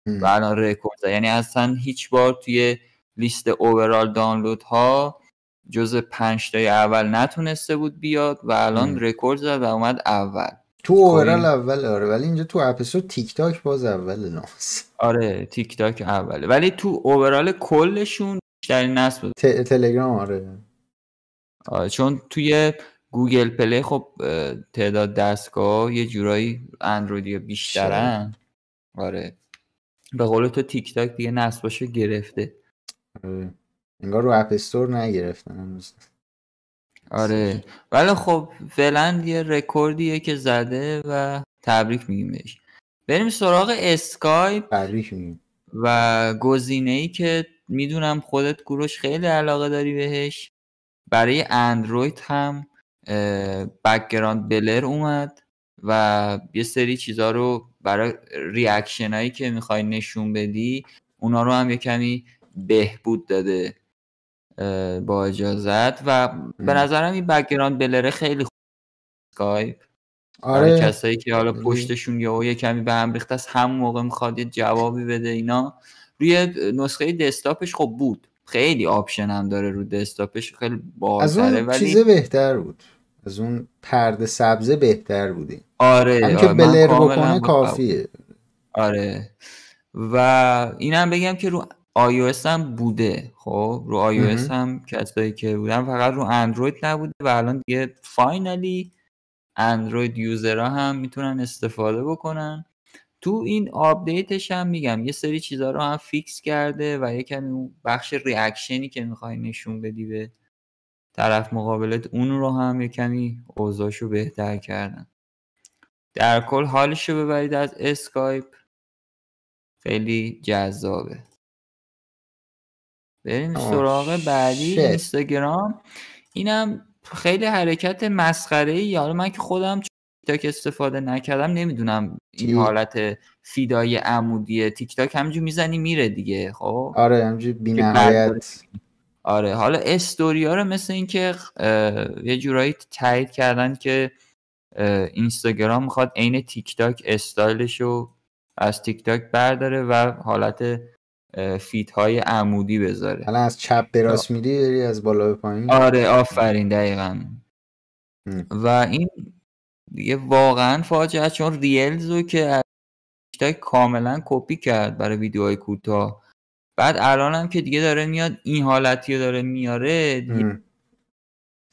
و الان رکورد. یعنی اصلا هیچ بار توی لیست overall دانلود ها جز پنج تای اول نتونسته بود بیاد و الان. رکورد زد و اومد اول. تو overall کوین. اول آره. ولی اینجا تو اپیسود تیک تاک باز اول ناس آره تیک تاک اوله. ولی تو overall کلشون بیشترین نصب بود. ت- تلگرام آره. آره، چون توی گوگل پلی خب تعداد دستگاه یه جورایی اندرویدی بیشترن. آره. به قول تو تیک تاک دیگه نصباشو گرفته. آره. انگار رو اپ استور نگرفتن. آره. ولی خب فعلا یه رکوردیه که زده و تبریک میگیم بهش. بریم سراغ اسکایپ تبریک میگیم. و گزینه ای که می‌دونم خودت گروش خیلی علاقه داری بهش. برای اندروید هم background blur اومد و یه سری چیزا رو برای reaction هایی که می‌خوای نشون بدی اونا رو هم یه کمی بهبود داده با اجازت. و به. نظرم این background blur ه خیلی خوب اسکایپ برای آره. کسایی که حالا. پشتشون یا یه کمی به هم ریخته است همون موقع می‌خواد یه جوابی بده اینا. روی نسخه دسکتاپش خب بود. خیلی option هم داره رو دسکتاپش خیلی از بالاتره اون ولی چیزه بهتر بود. از اون پرده سبزه بهتر بودی آره که آره، blur بکنه کافیه. آره. و اینم بگم که رو iOS هم بوده خب؟ رو iOS. هم کسایی که بودن فقط رو اندروید نبوده و الان دیگه finally اندروید user ها هم می‌تونن استفاده بکنن. تو این آپدیتش هم میگم یه سری چیزها رو هم fix کرده و یه کمی اون بخش reaction ی که می‌خوای نشون بدی به طرف مقابلت اون رو هم یه کمی اوضاعشو بهتر کردن. در کل حالشو ببرید از اسکایپ. خیلی جذابه. بریم سراغ بعدی. اینستاگرام. اینم خیلی حرکت مسخره ای. حالا من که خودم تیک تاک استفاده نکردم نمی‌دونم این؟ حالت feed ای عمودی تیک تاک همینجور می‌زنی میره دیگه خب؟ آره همجوری بی که نهایت آره حالا استوریا رو مثل اینکه یه جورایی تایید کردن که اینستاگرام می‌خواد عین تیک تاک استایلش رو از تیک تاک برداره و حالت feed های عمودی بذاره. الان از چپ به راست میری بری از بالا به پایین؟ آره آفرین دقیقا. م. و این دیگه واقعا فاجعه چون ریلزو که از تیک تاک کاملا کپی کرد برای ویدیوهای کوتاه. بعد الان هم که دیگه داره میاد این حالتی رو داره میاره ام.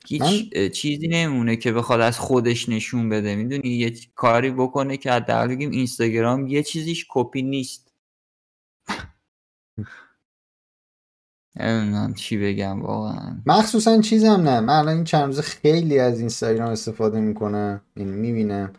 هیچ من- چیزی نمونه که بخواد از خودش نشون بده می‌دونی؟ یه کاری بکنه که حداقل بگیم اینستاگرام یه چیزیش کپی نیست. نمی‌دونم چی بگم واقعا. مخصوصا چیزم نه. من الان این چند روزه خیلی از اینستاگرام استفاده می‌کنم. این می‌بینم.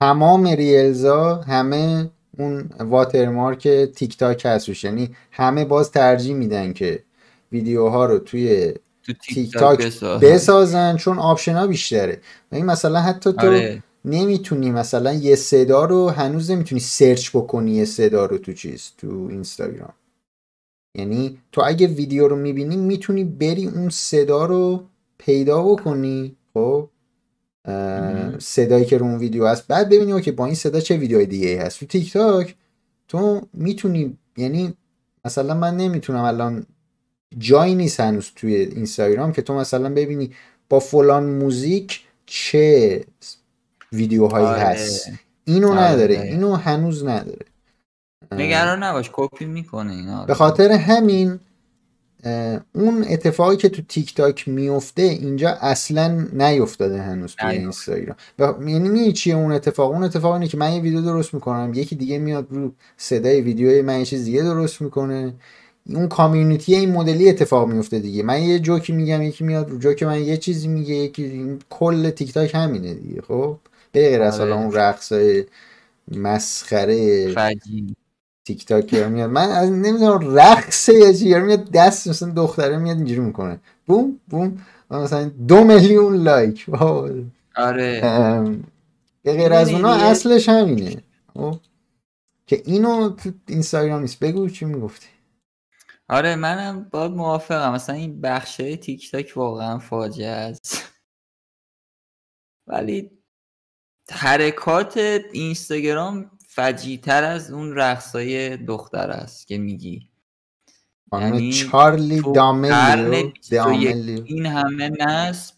تمام ریلزا همه اون watermark تیک تاک هستش. یعنی همه باز ترجیح میدن که ویدیوها رو توی تو تیک تاک تاک بساز بسازن چون آپشن ها بیشتره. و این مثلا حتی تو آره. نمی‌تونی مثلا یه صدا رو هنوز نمی‌تونی search بکنی یه صدا رو تو چیز تو اینستاگرام. یعنی تو اگه ویدیو رو می‌بینی می‌تونی بری اون صدا رو پیدا بکنی خب. صدایی که رو اون ویدیو هست. بعد ببینی اوکی با این صدا چه ویدیوهای دیگه هست. تو تیک تاک تو می‌تونی یعنی مثلا من نمی‌تونم الان جایی نیست هنوز توی اینستاگرام که تو مثلا ببینی با فلان موزیک چه ویدیوهایی آره. هست. اینو آره، نداره. اینو هنوز نداره. نگران نباش کپی می‌کنه اینا. به خاطر همین اون اتفاقی که تو تیک تاک میفته اینجا اصلا نیفتاده هنوز توی نیفتاده. اینستاگرام. یعنی می‌دونی چیه اون اتفاق؟ اون اتفاق اینه که من یه ویدیو درست می‌کنم. یکی دیگه میاد رو صدای ویدیوی من یه چیز دیگه درست می‌کنه. اون community این مدلی اتفاق میفته دیگه. من یه جوکی میگم یکی میاد رو جوک من یه چیزی میگه یکی این کل تیک تاک همینه دیگه خب؟ به غیر از آره. حالا اون رقصای مسخره فجی. تیک تاک میاد. من از نمی‌دونم رقص یا چی میاد دست مثلا دختره میاد اینجوری می‌کنه. بوم بوم. مثلا دو میلیون لایک. wow. آره به غیر از اونا اصلش همینه. خب؟ که اینو تو اینستاگرام نیست. بگو چی می‌گفتی. آره منم باید موافقم. مثلا این بخشه تیک تاک واقعا فاجعه است. ولی حرکات اینستاگرام فجیتر از اون رقصای دختر است که میگی. یعنی چارلی داملیو قرن 21 داملیو. این همه نصب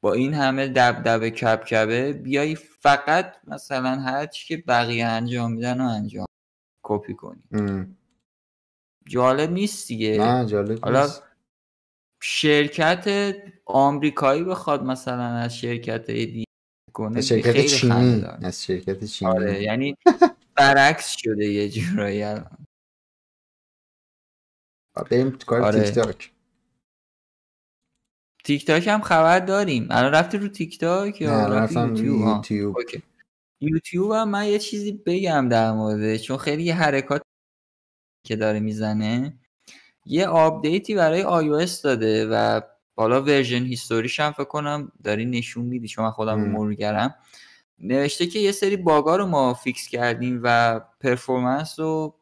با این همه دبدبه کبکبه بیای فقط مثلا هر چی که بقیه انجام میدن و انجام کپی کنی. ام. جالب نیست دیگه نه جالب حالا نیست شرکت آمریکایی بخواد مثلا از شرکت دیگه کنه از شرکت خیلی چینی. از شرکت چینی آره یعنی برعکس شده یه جورایی الان. بریم کار آره. تیک تاک تیک تاک هم خبر داریم الان رفتی رو تیک تاک یا رفتم یوتیوب. یوتیوب هم من یه چیزی بگم در موردش چون خیلی حرکات که داره می‌زنه یه آپدیتی برای iOS داده و حالا version history ش هم فکر کنم داری نشون میدی چون من خودم م. مرورگرم نوشته که یه سری باگا رو ما fix کردیم و performance رو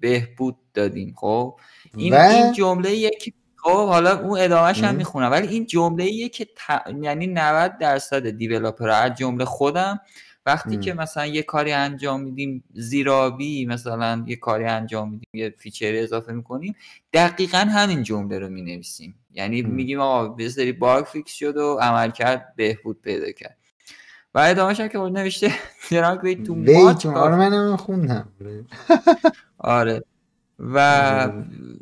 بهبود دادیم خب این و این جمله یک خب حالا اون ادامهش هم. می‌خونم ولی این جمله که ت- یعنی 90 درصد developer از جمله خودم وقتی م. که مثلا یه کاری انجام میدیم زیرابی مثلا یه کاری انجام میدیم یه feature ی اضافه می‌کنیم دقیقا همین جمله رو می‌نویسیم. یعنی م. میگیم آقا یه سری باگ fix شد و عملکرد بهبود پیدا کرد. و ادامهش که خود نوشته drank way too much wait آره منم خوندم. آره. و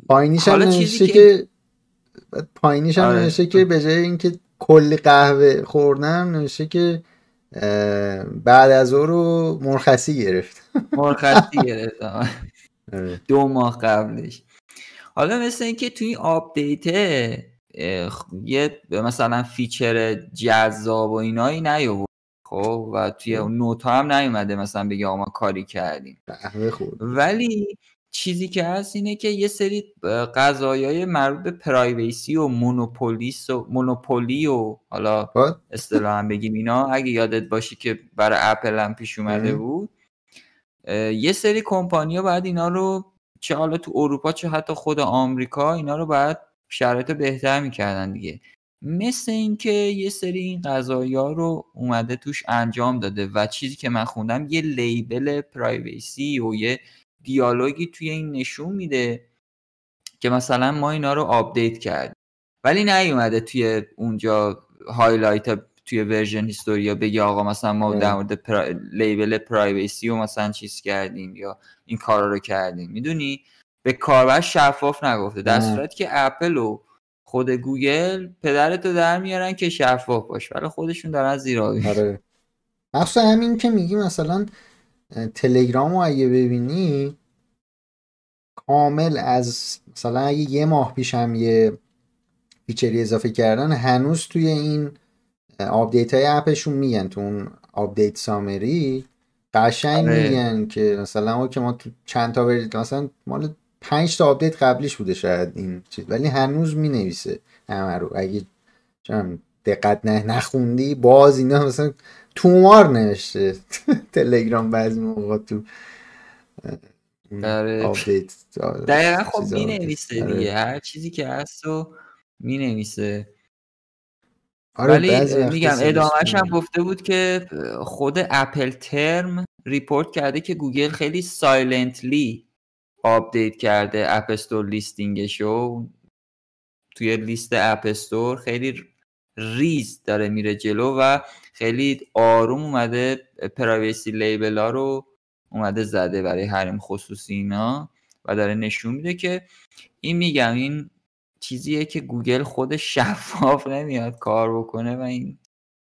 پایینیش هم نوشته که, پایینیش هم آره. نوشته که به جای اینکه کلی قهوه خوردم نوشته که بعد از او رو مرخصی گرفت. مرخصی گرفت. آره. دو ماه قبلش. حالا مثل اینکه توی این خ- یه مثلا feature جذاب و اینایی نیاورد خب؟ و توی اون note هم نیومده مثلا بگه آقا ما کاری کردیم. ولی چیزی که هست اینه که یه سری قضایای مربوط به privacy و monopolies و monopoly و حالا اصطلاحا بگیم اینا اگه یادت باشی که برای اپل هم پیش اومده ام. بود یه سری کمپانیا باید اینا رو چه حالا تو اروپا چه حتی خود آمریکا اینا رو باید شرایط بهتر می‌کردن دیگه مثل اینکه یه سری این قضایی ها رو اومده توش انجام داده و چیزی که من خوندم یه label privacy و یه dialog ی توی این نشون میده که مثلا ما اینا رو آپدیت کردیم. ولی نیومده توی اونجا highlight توی version history ا بگی آقا مثلا ما. در مورد پرا... label privacy و مثلا چیز کردیم یا این کارا رو کردیم. می‌دونی؟ به کاربر شفاف نگفته. در. صورتی که اپل و خود گوگل پدرتو در میارن که شفاف باش. ولی خودشون دارن زیرا آره. مخصوصا همین که میگی مثلا تلگرام رو اگه ببینی کامل از مثلا اگه یه ماه پیش هم یه feature ی اضافه کردن هنوز توی این آپدیت های اپشون میگن تو اون update summary قشنگ آره. میگن که مثلا ما که ما تو چند تا برید مثلا مال پنج تا آپدیت قبلیش بوده شاید این چیز ولی هنوز می نویسه همه رو اگه دقت نه نخوندی باز اینا مثلا تومار نوشته تلگرام بعضی موقع تو آره. آپدیت دقیقا خب می. نویسه آره. دیگه هر چیزی که هست رو می نویسه آره ولی میگم ادامهش هم. گفته بود که خود اپل ترم report کرده که گوگل خیلی silently آپدیت کرده اپ استور listing شو توی لیست اپ استور خیلی ریز داره میره جلو و خیلی آروم اومده privacy label ها رو اومده زده برای حریم خصوصی اینا و داره نشون میده که این میگم این چیزیه که گوگل خود شفاف نمیاد کار بکنه و این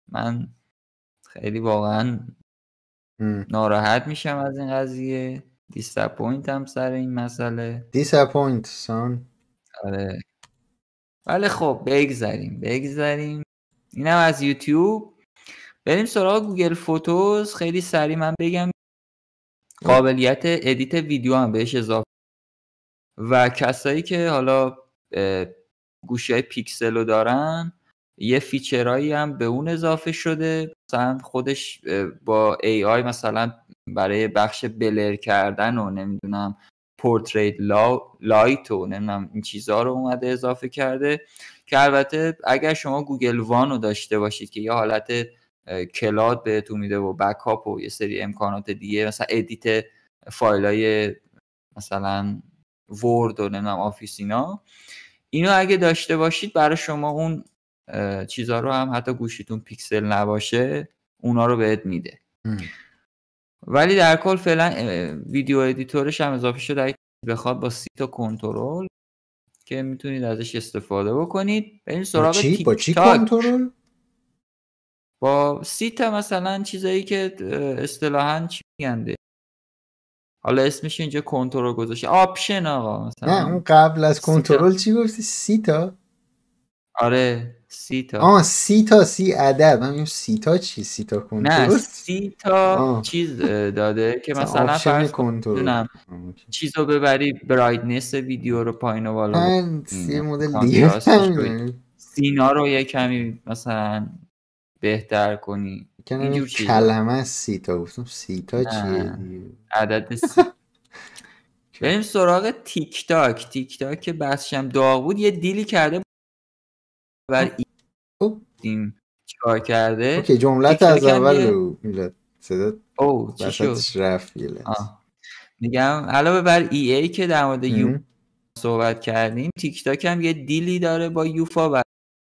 من خیلی واقعا. ناراحت میشم از این قضیه. disappoint هم سر این مسئله. Disappoint son آره. ولی خب بگذریم بگذریم اینم از یوتیوب. بریم سراغ Google Photos. خیلی سریع من بگم. قابلیت edit ویدیو هم بهش اضافه. و کسایی که حالا گوشی های پیکسل رو دارن یه feature هایی هم به اون اضافه شده. مثلا خودش با AI مثلا برای بخش blur کردن و نمی‌دونم portrait li... light و نمی‌دونم این چیزها رو اومده اضافه کرده. که البته اگر شما Google One رو داشته باشید که یه حالت cloud بهتون میده و backup و یه سری امکانات دیگه. مثلا edit فایل های مثلا Word و نمی‌دونم Office اینا. اینو اگه داشته باشید برای شما اون اه، چیزها رو هم حتی گوشیتون پیکسل نباشه اونا رو بهت میده. ولی در کل فعلا video editor ش هم اضافه شده. اگه بخواد با سی تا کنترل که می‌تونید ازش استفاده بکنید. بریم با سراغ چی؟ با چی تیک تاک. کنترل؟ با سی تا مثلا چیزایی که اصطلاحا چی میگن؟ حالا اسمش اینجا کنترل گذاشته option آقا مثلا نه اون قبل از سی. کنترل چی گفتی سی تا آره سی تا آه سی تا سی عدد من میگم سی تا چی سی تا نه کنترل سی تا آه. چیز داده که مثلا فرض کن کنترل نمی‌دونم آه، اوکی. چیز رو ببری برایتنس ویدیو رو پایین و بالا من یه مدل دیگه. سینا رو یه کمی مثلا بهتر کنی اینجور. کلمه است سی تا گفتم سی تا نه. چیه عدد سی بریم سراغ تیک تاک تیک تاک که بحثش هم داغ بود یه دیلی کرده بر خب. این چیکار کرده اوکی جملت از اول رو میلاد صدا او چی شد وسطش رفت. میگم علاوه بر EA که در مورد یو. صحبت کردیم تیک تاک هم یه deal ی داره با یوفا و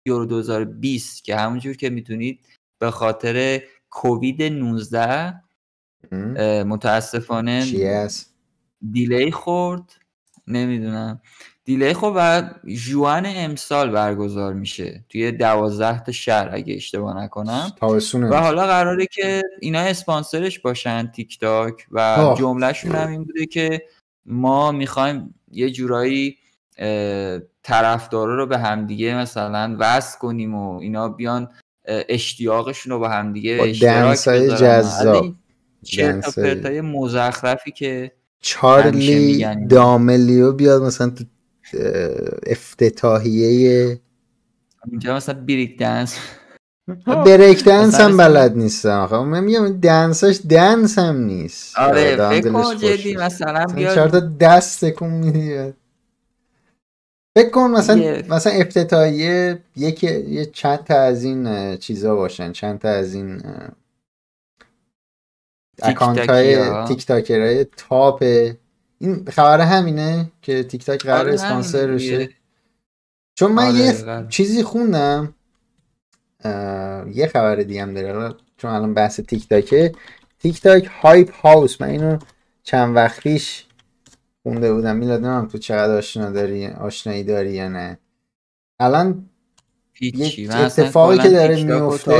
یورو 2020 که همونجور که می‌دونید به خاطر کووید 19 ام. اه، متاسفانه delay خورد نمی‌دونم delay خورد و June امسال برگزار میشه توی دوازده تا شهر اگه اشتباه نکنم و. حالا قراره که اینا اسپانسرش باشن تیک تاک و. جملهشون هم این بوده که ما می‌خوایم یه جورایی طرفدارا رو به همدیگه مثلا وصل کنیم و اینا بیان اشتیاقشون رو با همدیگه اشتراک از جذاب. این چرت و دنسای- پرتای مزخرفی که چارلی. داملیو بیاد مثلا تو افتتاحیه اینجا مثلا break dance break dance هم بلد نیستم آخه من میگم dance ش dance هم نیست آره آدم فکر کن جدی. مثلا مثلا بیاد چهار تا دست تکون میدی فکر کن مثلا یه- مثلا افتتاحیه یکی یه چند تا از این چیزا باشن چند تا از این account های. TikToker های top این خبر همینه که تیک تاک قرار آره اسپانسر بشه. چون من آره، یه. چیزی خوندم یه خبر دیگه هم داره چون الان بحث تیک تاکه تیک تاک هایپ هاوس من اینو چند وقت پیش خونده بودم. میلاد نمیم تو چقدر آشنا داری؟ آشنایی داری یا نه؟ الان یه اتفاقی که داره میفته-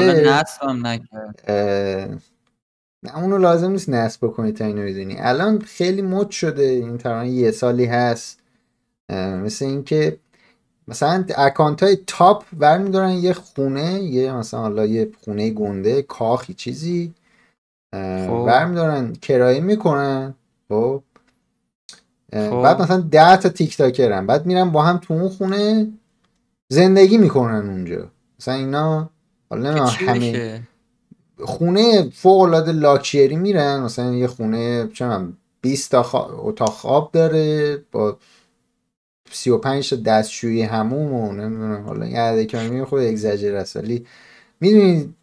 نه اونو لازم نیست نصب بکنی تا اینو بدونی الان خیلی مد شده. این تقریبا یه سالی هست. مثل اینکه مثلا اکانت های تاپ برمیدارن یه خونه یه مثلا حالا یه خونه گنده کاخی چیزی. خب. برمیدارن کرایه می‌کنن. خب. خب. بعد مثلا ده تا تیک تاکرن بعد میرن با هم تو اون خونه زندگی می‌کنن اونجا مثلا اینا حالا همه خونه فوق العاده لاکچری میرن مثلا یه خونه چه می‌دونم 20 تا خوا- اتاق خواب داره با 35 تا دستشویی هموم و نمی‌دونم حالا یه عدد کمی خود اگزاجر است ولی می‌دونید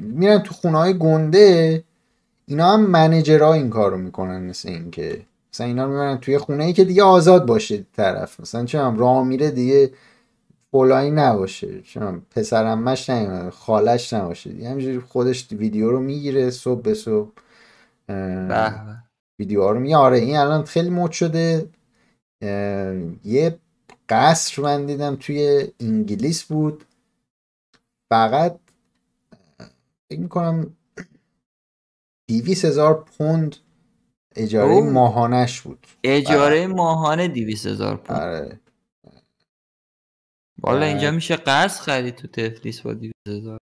میرن تو خونه های گنده اینا هم منیجرها این کارو می‌کنن مثل اینکه مثلا اینا می‌برن توی خونه ای که دیگه آزاد باشه طرف. مثلا چه می‌دونم راه میره دیگه فلانی نباشه. چون پسرمش نیومده خالش نباشه دیگه. همینجوری خودش ویدیو رو می‌گیره صبح به صبح. ویدیوها رو می آره این الان خیلی مد شده. یه قصر من دیدم توی انگلیس بود. فقط فکر می‌کنم دیویس هزار پوند اجاره. ماهانش بود. اجاره ماهانه 200 هزار پوند. آره. والا اینجا میشه قرض خرید تو تفلیس با 200 هزار.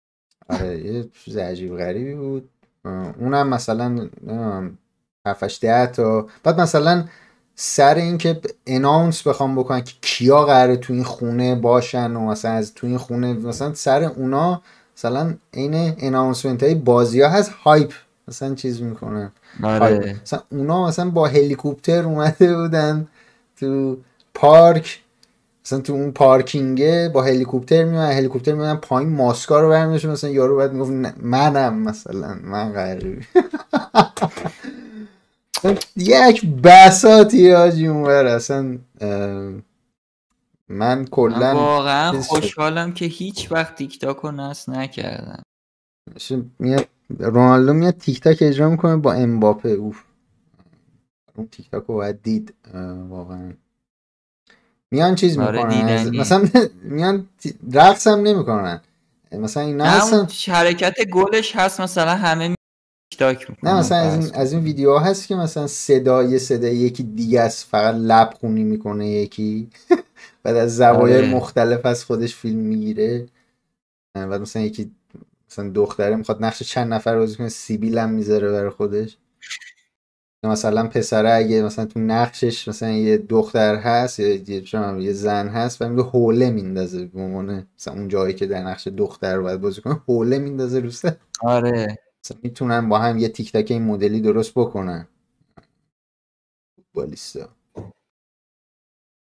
آره یه چیز عجیب غریبی بود. اونم مثلا 7 ده تا. بعد مثلا سر اینکه اناونس بخوام بکنن که کیا قراره تو این خونه باشن و مثلا از تو این خونه مثلا سر اونا مثلا عین اناونسمنت های بازی ها هست هایپ مثلا چیز می‌کنن. آره. مثلا اونا مثلا با هلیکوپتر اومده بودن تو پارک. مثلا تو اون پارکینگه با هلیکوپتر میمونن هلیکوپتر میمونن پایین ماسکا رو برمیداشت مثلا یارو باید می‌گفت منم مثلا من قراری یک بساطی حاجی اونور اصلا من کلا واقعا. خوشحالم که هیچ وقت تیک تاک رو نصب نکردم میاد رونالدو میاد تیک تاک اجرا می‌کنه با امباپه. اوف. اون تیک تاک رو باید دید. واقعا. میان چیز آره، می‌کنن. مثلا میان رقص هم نمی‌کنن. مثلا اینا اون حرکت گلش هست مثلا همه تاک می‌کنن. نه مثلا از این, از این ویدیوها هست که مثلا صدای صدای یکی دیگه است فقط لب خونی می‌کنه یکی. بعد از زوایای آره. مختلف از خودش فیلم می‌گیره. بعد مثلا یکی مثلا دختره می‌خواد نقش چند نفر بازی کنه سیبیل هم می‌ذاره برای خودش. مثلا پسره اگه مثلا تو نقشش مثلا یه دختر هست یا یه, یه زن هست و میگه حوله میندازه به عنوان مثلا اون جایی که در نقش دختر رو باید بازی کنه حوله میندازه رو سر. آره. مثلا می‌تونن با هم یه تیک تاک این مدلی درست بکنن. فوتبالیستا.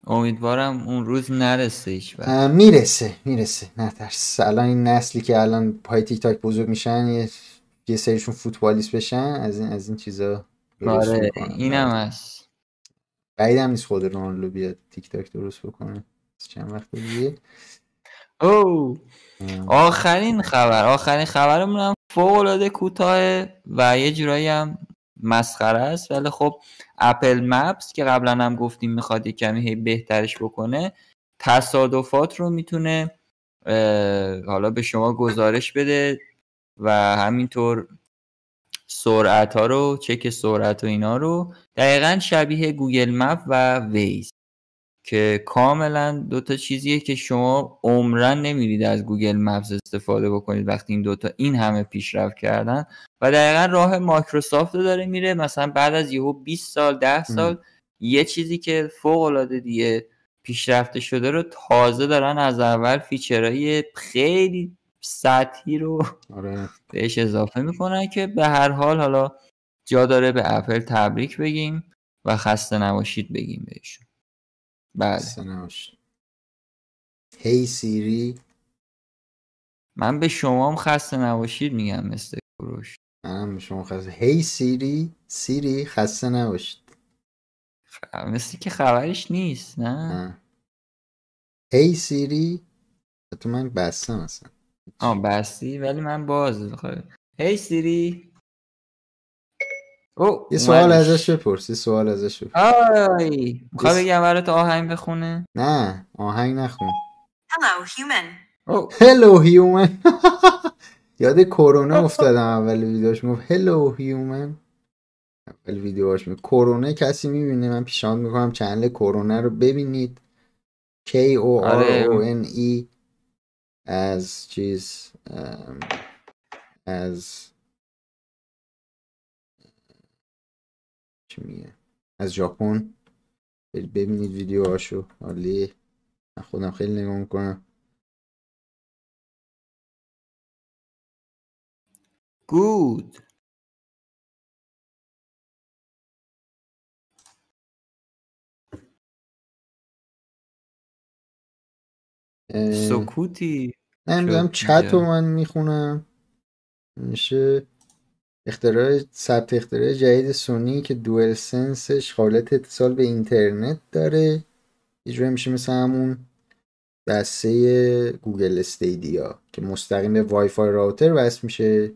امیدوارم اون روز نرسه هیچ می‌رسه می‌رسه. نه ترس. الان این نسلی که الان پای تیک تاک بزرگ میشن یه, یه سریشون فوتبالیست بشن از این از این چیزا آره اینم هست. بعید هم نیست خود رونالدو بیاد تیک تاک درست بکنه. چند وقت دیگه. او. آخرین خبر. آخرین خبرمون هم فوق العاده کوتاه و یه جورایی هم مسخره است. ولی خب اپل مپس که قبلا هم گفتیم می‌خواد یه کمی بهترش بکنه تصادفات رو می‌تونه حالا به شما گزارش بده و همینطور سرعت ها رو چک سرعت و اینا رو دقیقا شبیه Google Map و Waze که کاملا دوتا چیزیه که شما عمراً نمیرید از Google Maps استفاده بکنید وقتی این دوتا این همه پیشرفت کردن. و دقیقا راه مایکروسافت رو داره میره. مثلا بعد از یهو 20 سال 10 سال یه چیزی که فوق العاده دیگه پیشرفته شده رو تازه دارن از اول feature های خیلی سطحی رو آره. بهش اضافه می‌کنن که به هر حال حالا جا داره به اپل تبریک بگیم و خسته نباشید بگیم بهشون. بله. هی سیری من به شما هم خسته نباشید میگم مثل کروش منم به شما خسته. هی سیری سیری خسته نباشید. مثل که خبرش نیست نه. Hey Siri تو من بستم اصلا. آه بستی ولی من باز خواهی هی Siri. او یه سوال. ازش بپرس یه سوال ازش بپرس. آی می‌خوای. بگم برات آهنگ بخونه؟ نه آهنگ نخون. Hello, human. او. Hello human یاد کرونا افتادم اول ویدیوش می‌گفت hello human اول ویدیوهاش می کرونا کسی می‌بینه؟ من پیشنهاد می‌کنم channel کرونا رو ببینید. K O R آره. O N E از چیز از چی میگه؟ از ژاپن. ببینید ویدیوهاشو. عالیه. من خودم خیلی نگاه می‌کنم. گود سکوتی. نمی‌دونم چت رو. من می‌خونم. میشه اختراع ثبت اختراع جدید سونی که DualSense ش قابلیت اتصال به اینترنت داره. یه میشه مثل همون دسته Google Stadia که مستقیم به Wi-Fi router وصل میشه.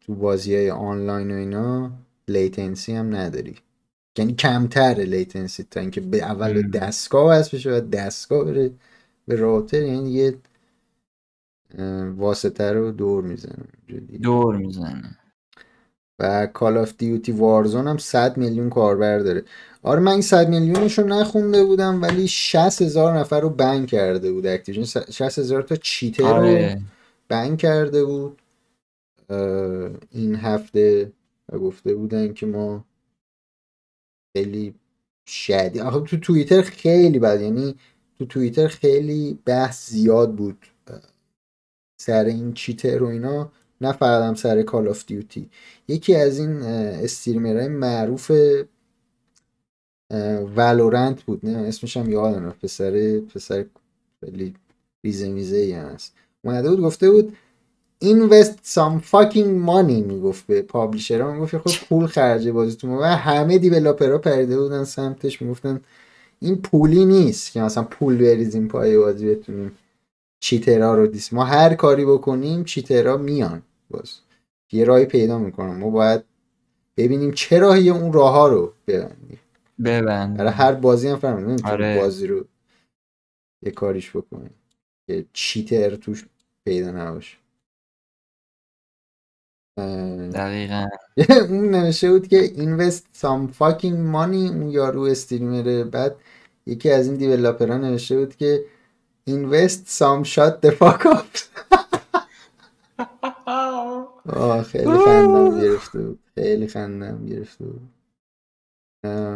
تو بازی های آنلاین و اینا latency هم نداری. یعنی کمتر latency تا اینکه به اول به. دستگاه وصل بشه و دستگاه بره به router. یعنی یه واسطه رو دور می‌زنه دور می‌زنه. و Call of Duty Warzone هم 100 میلیون کاربر داره. آره من این 100 میلیونش رو نخونده بودم ولی 60 هزار نفر رو ban کرده بود Activision 60 هزار تا cheater رو آره. ban کرده بود. این هفته گفته بودن که ما خیلی شدید آخه تو توییتر خیلی بد یعنی تو توییتر خیلی بحث زیاد بود. سر این چیتر و اینا نه فقط هم سر کال آف دیوتی یکی از این استریمرهای معروف ولورنت بود. نه اسمش هم یادم پسر پسر خیلی ریزه میزه ای هست. اومده بود گفته بود invest some fucking money می‌گفت به پابلیشرها. می‌گفت خود پول خرج بازیتون و همه دیولپرها پریده بودن سمتش می‌گفتن این پولی نیست که مثلا پول بریزیم پای بازی بتونیم چیترها رو دیس. ما هر کاری بکنیم چیترها میان باز. یه راهی پیدا می‌کنم. ما باید ببینیم چه راهی اون راه ها رو ببندیم. ببند برای هر بازی هم فهمید نمی‌تونی آره. بازی رو یه کاریش بکنی که چیتر توش پیدا نباشه. دقیقا. اون نوشته بود که invest some fucking money اون یارو استریمره بعد یکی از این دیولاپرها نوشته بود که invest some shut the fuck up آه خیلی خندم گرفته بود. خیلی خندم گرفته بود.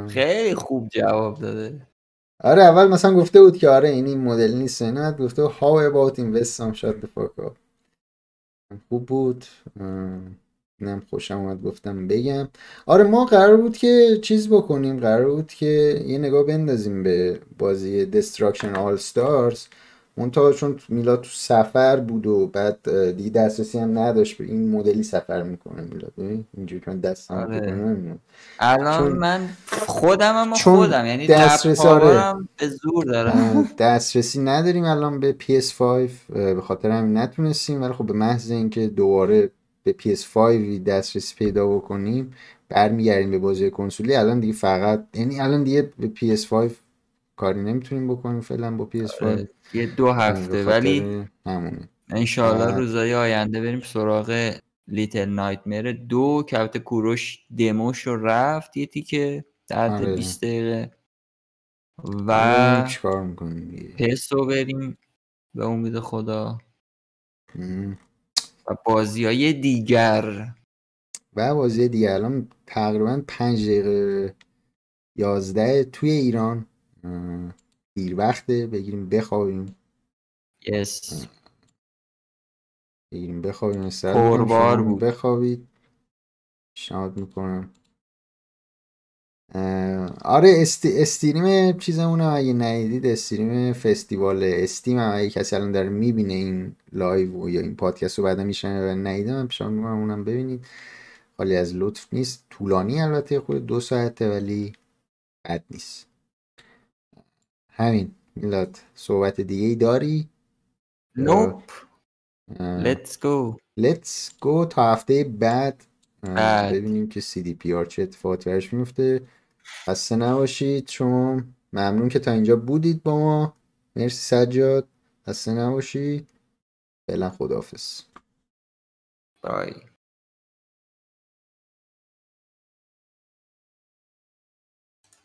خیلی خوب جواب داده. آره اول مثلا گفته بود که آره این این مدل نیست اینا بعد گفته how about invest some shut the fuck up خوب بود. اینم خوشم اومد گفتم بگم. آره ما قرار بود که چیز بکنیم. قرار بود که یه نگاه بندازیم به بازی Destruction All Stars. منتها چون میلاد تو سفر بود و بعد دیگه دسترسی هم نداشت به این مدلی سفر می‌کنه میلاد. ببین اینجوری که من دستم آره. بکنم الان چون- من خودم چون خودم. یعنی دسترس- لپ آره. هم به زور دارم. دسترسی نداریم الان به PS5 اه، به خاطر همین نتونستیم. ولی خب به محض اینکه دوباره به PS5 دسترسی پیدا بکنیم برمیگردیم به بازی کنسولی الان دیگه فقط یعنی الان دیگه به PS5 کاری نمی‌تونیم بکنیم فعلا با PS5 آره، یه دو هفته ولی همونه. انشالله و- روزهای آینده بریم سراغ لیتل نایتمر دو که البته کوروش دموش رو رفت یه تیکه در حد آره. 20 دقیقه. و چیکار می‌کنیم پس رو بریم به امید خدا. ام. و بازی های دیگر. و بازی دیگه الان تقریبا پنج دقیقه یازده توی ایران. دیر وقته بگیریم بخوابیم. پس بگیریم بخوابیم. پربار هم بود. بخوابید. پیشنهاد می‌کنم. آره st... stream چیزمون هم اگه ندیدید stream فستیوال Steam هم. اگه کسی الان داره می‌بینه این live و یا این پادکست رو بعدا می‌شنوه و ندیده من پیشنهاد می‌کنم اونم ببینید. خالی از لطف نیست. طولانی البته خود دو ساعته ولی بد نیست. همین میلاد صحبت دیگه ای داری نوپ let's go. Let's go تا هفته بعد. ببینیم که سی دی پی آر چه اتفاقاتی برش میفته. خسته نباشید شما. ممنون که تا اینجا بودید با ما. مرسی سجاد. خسته نباشید. فعلا خداحافظ. بای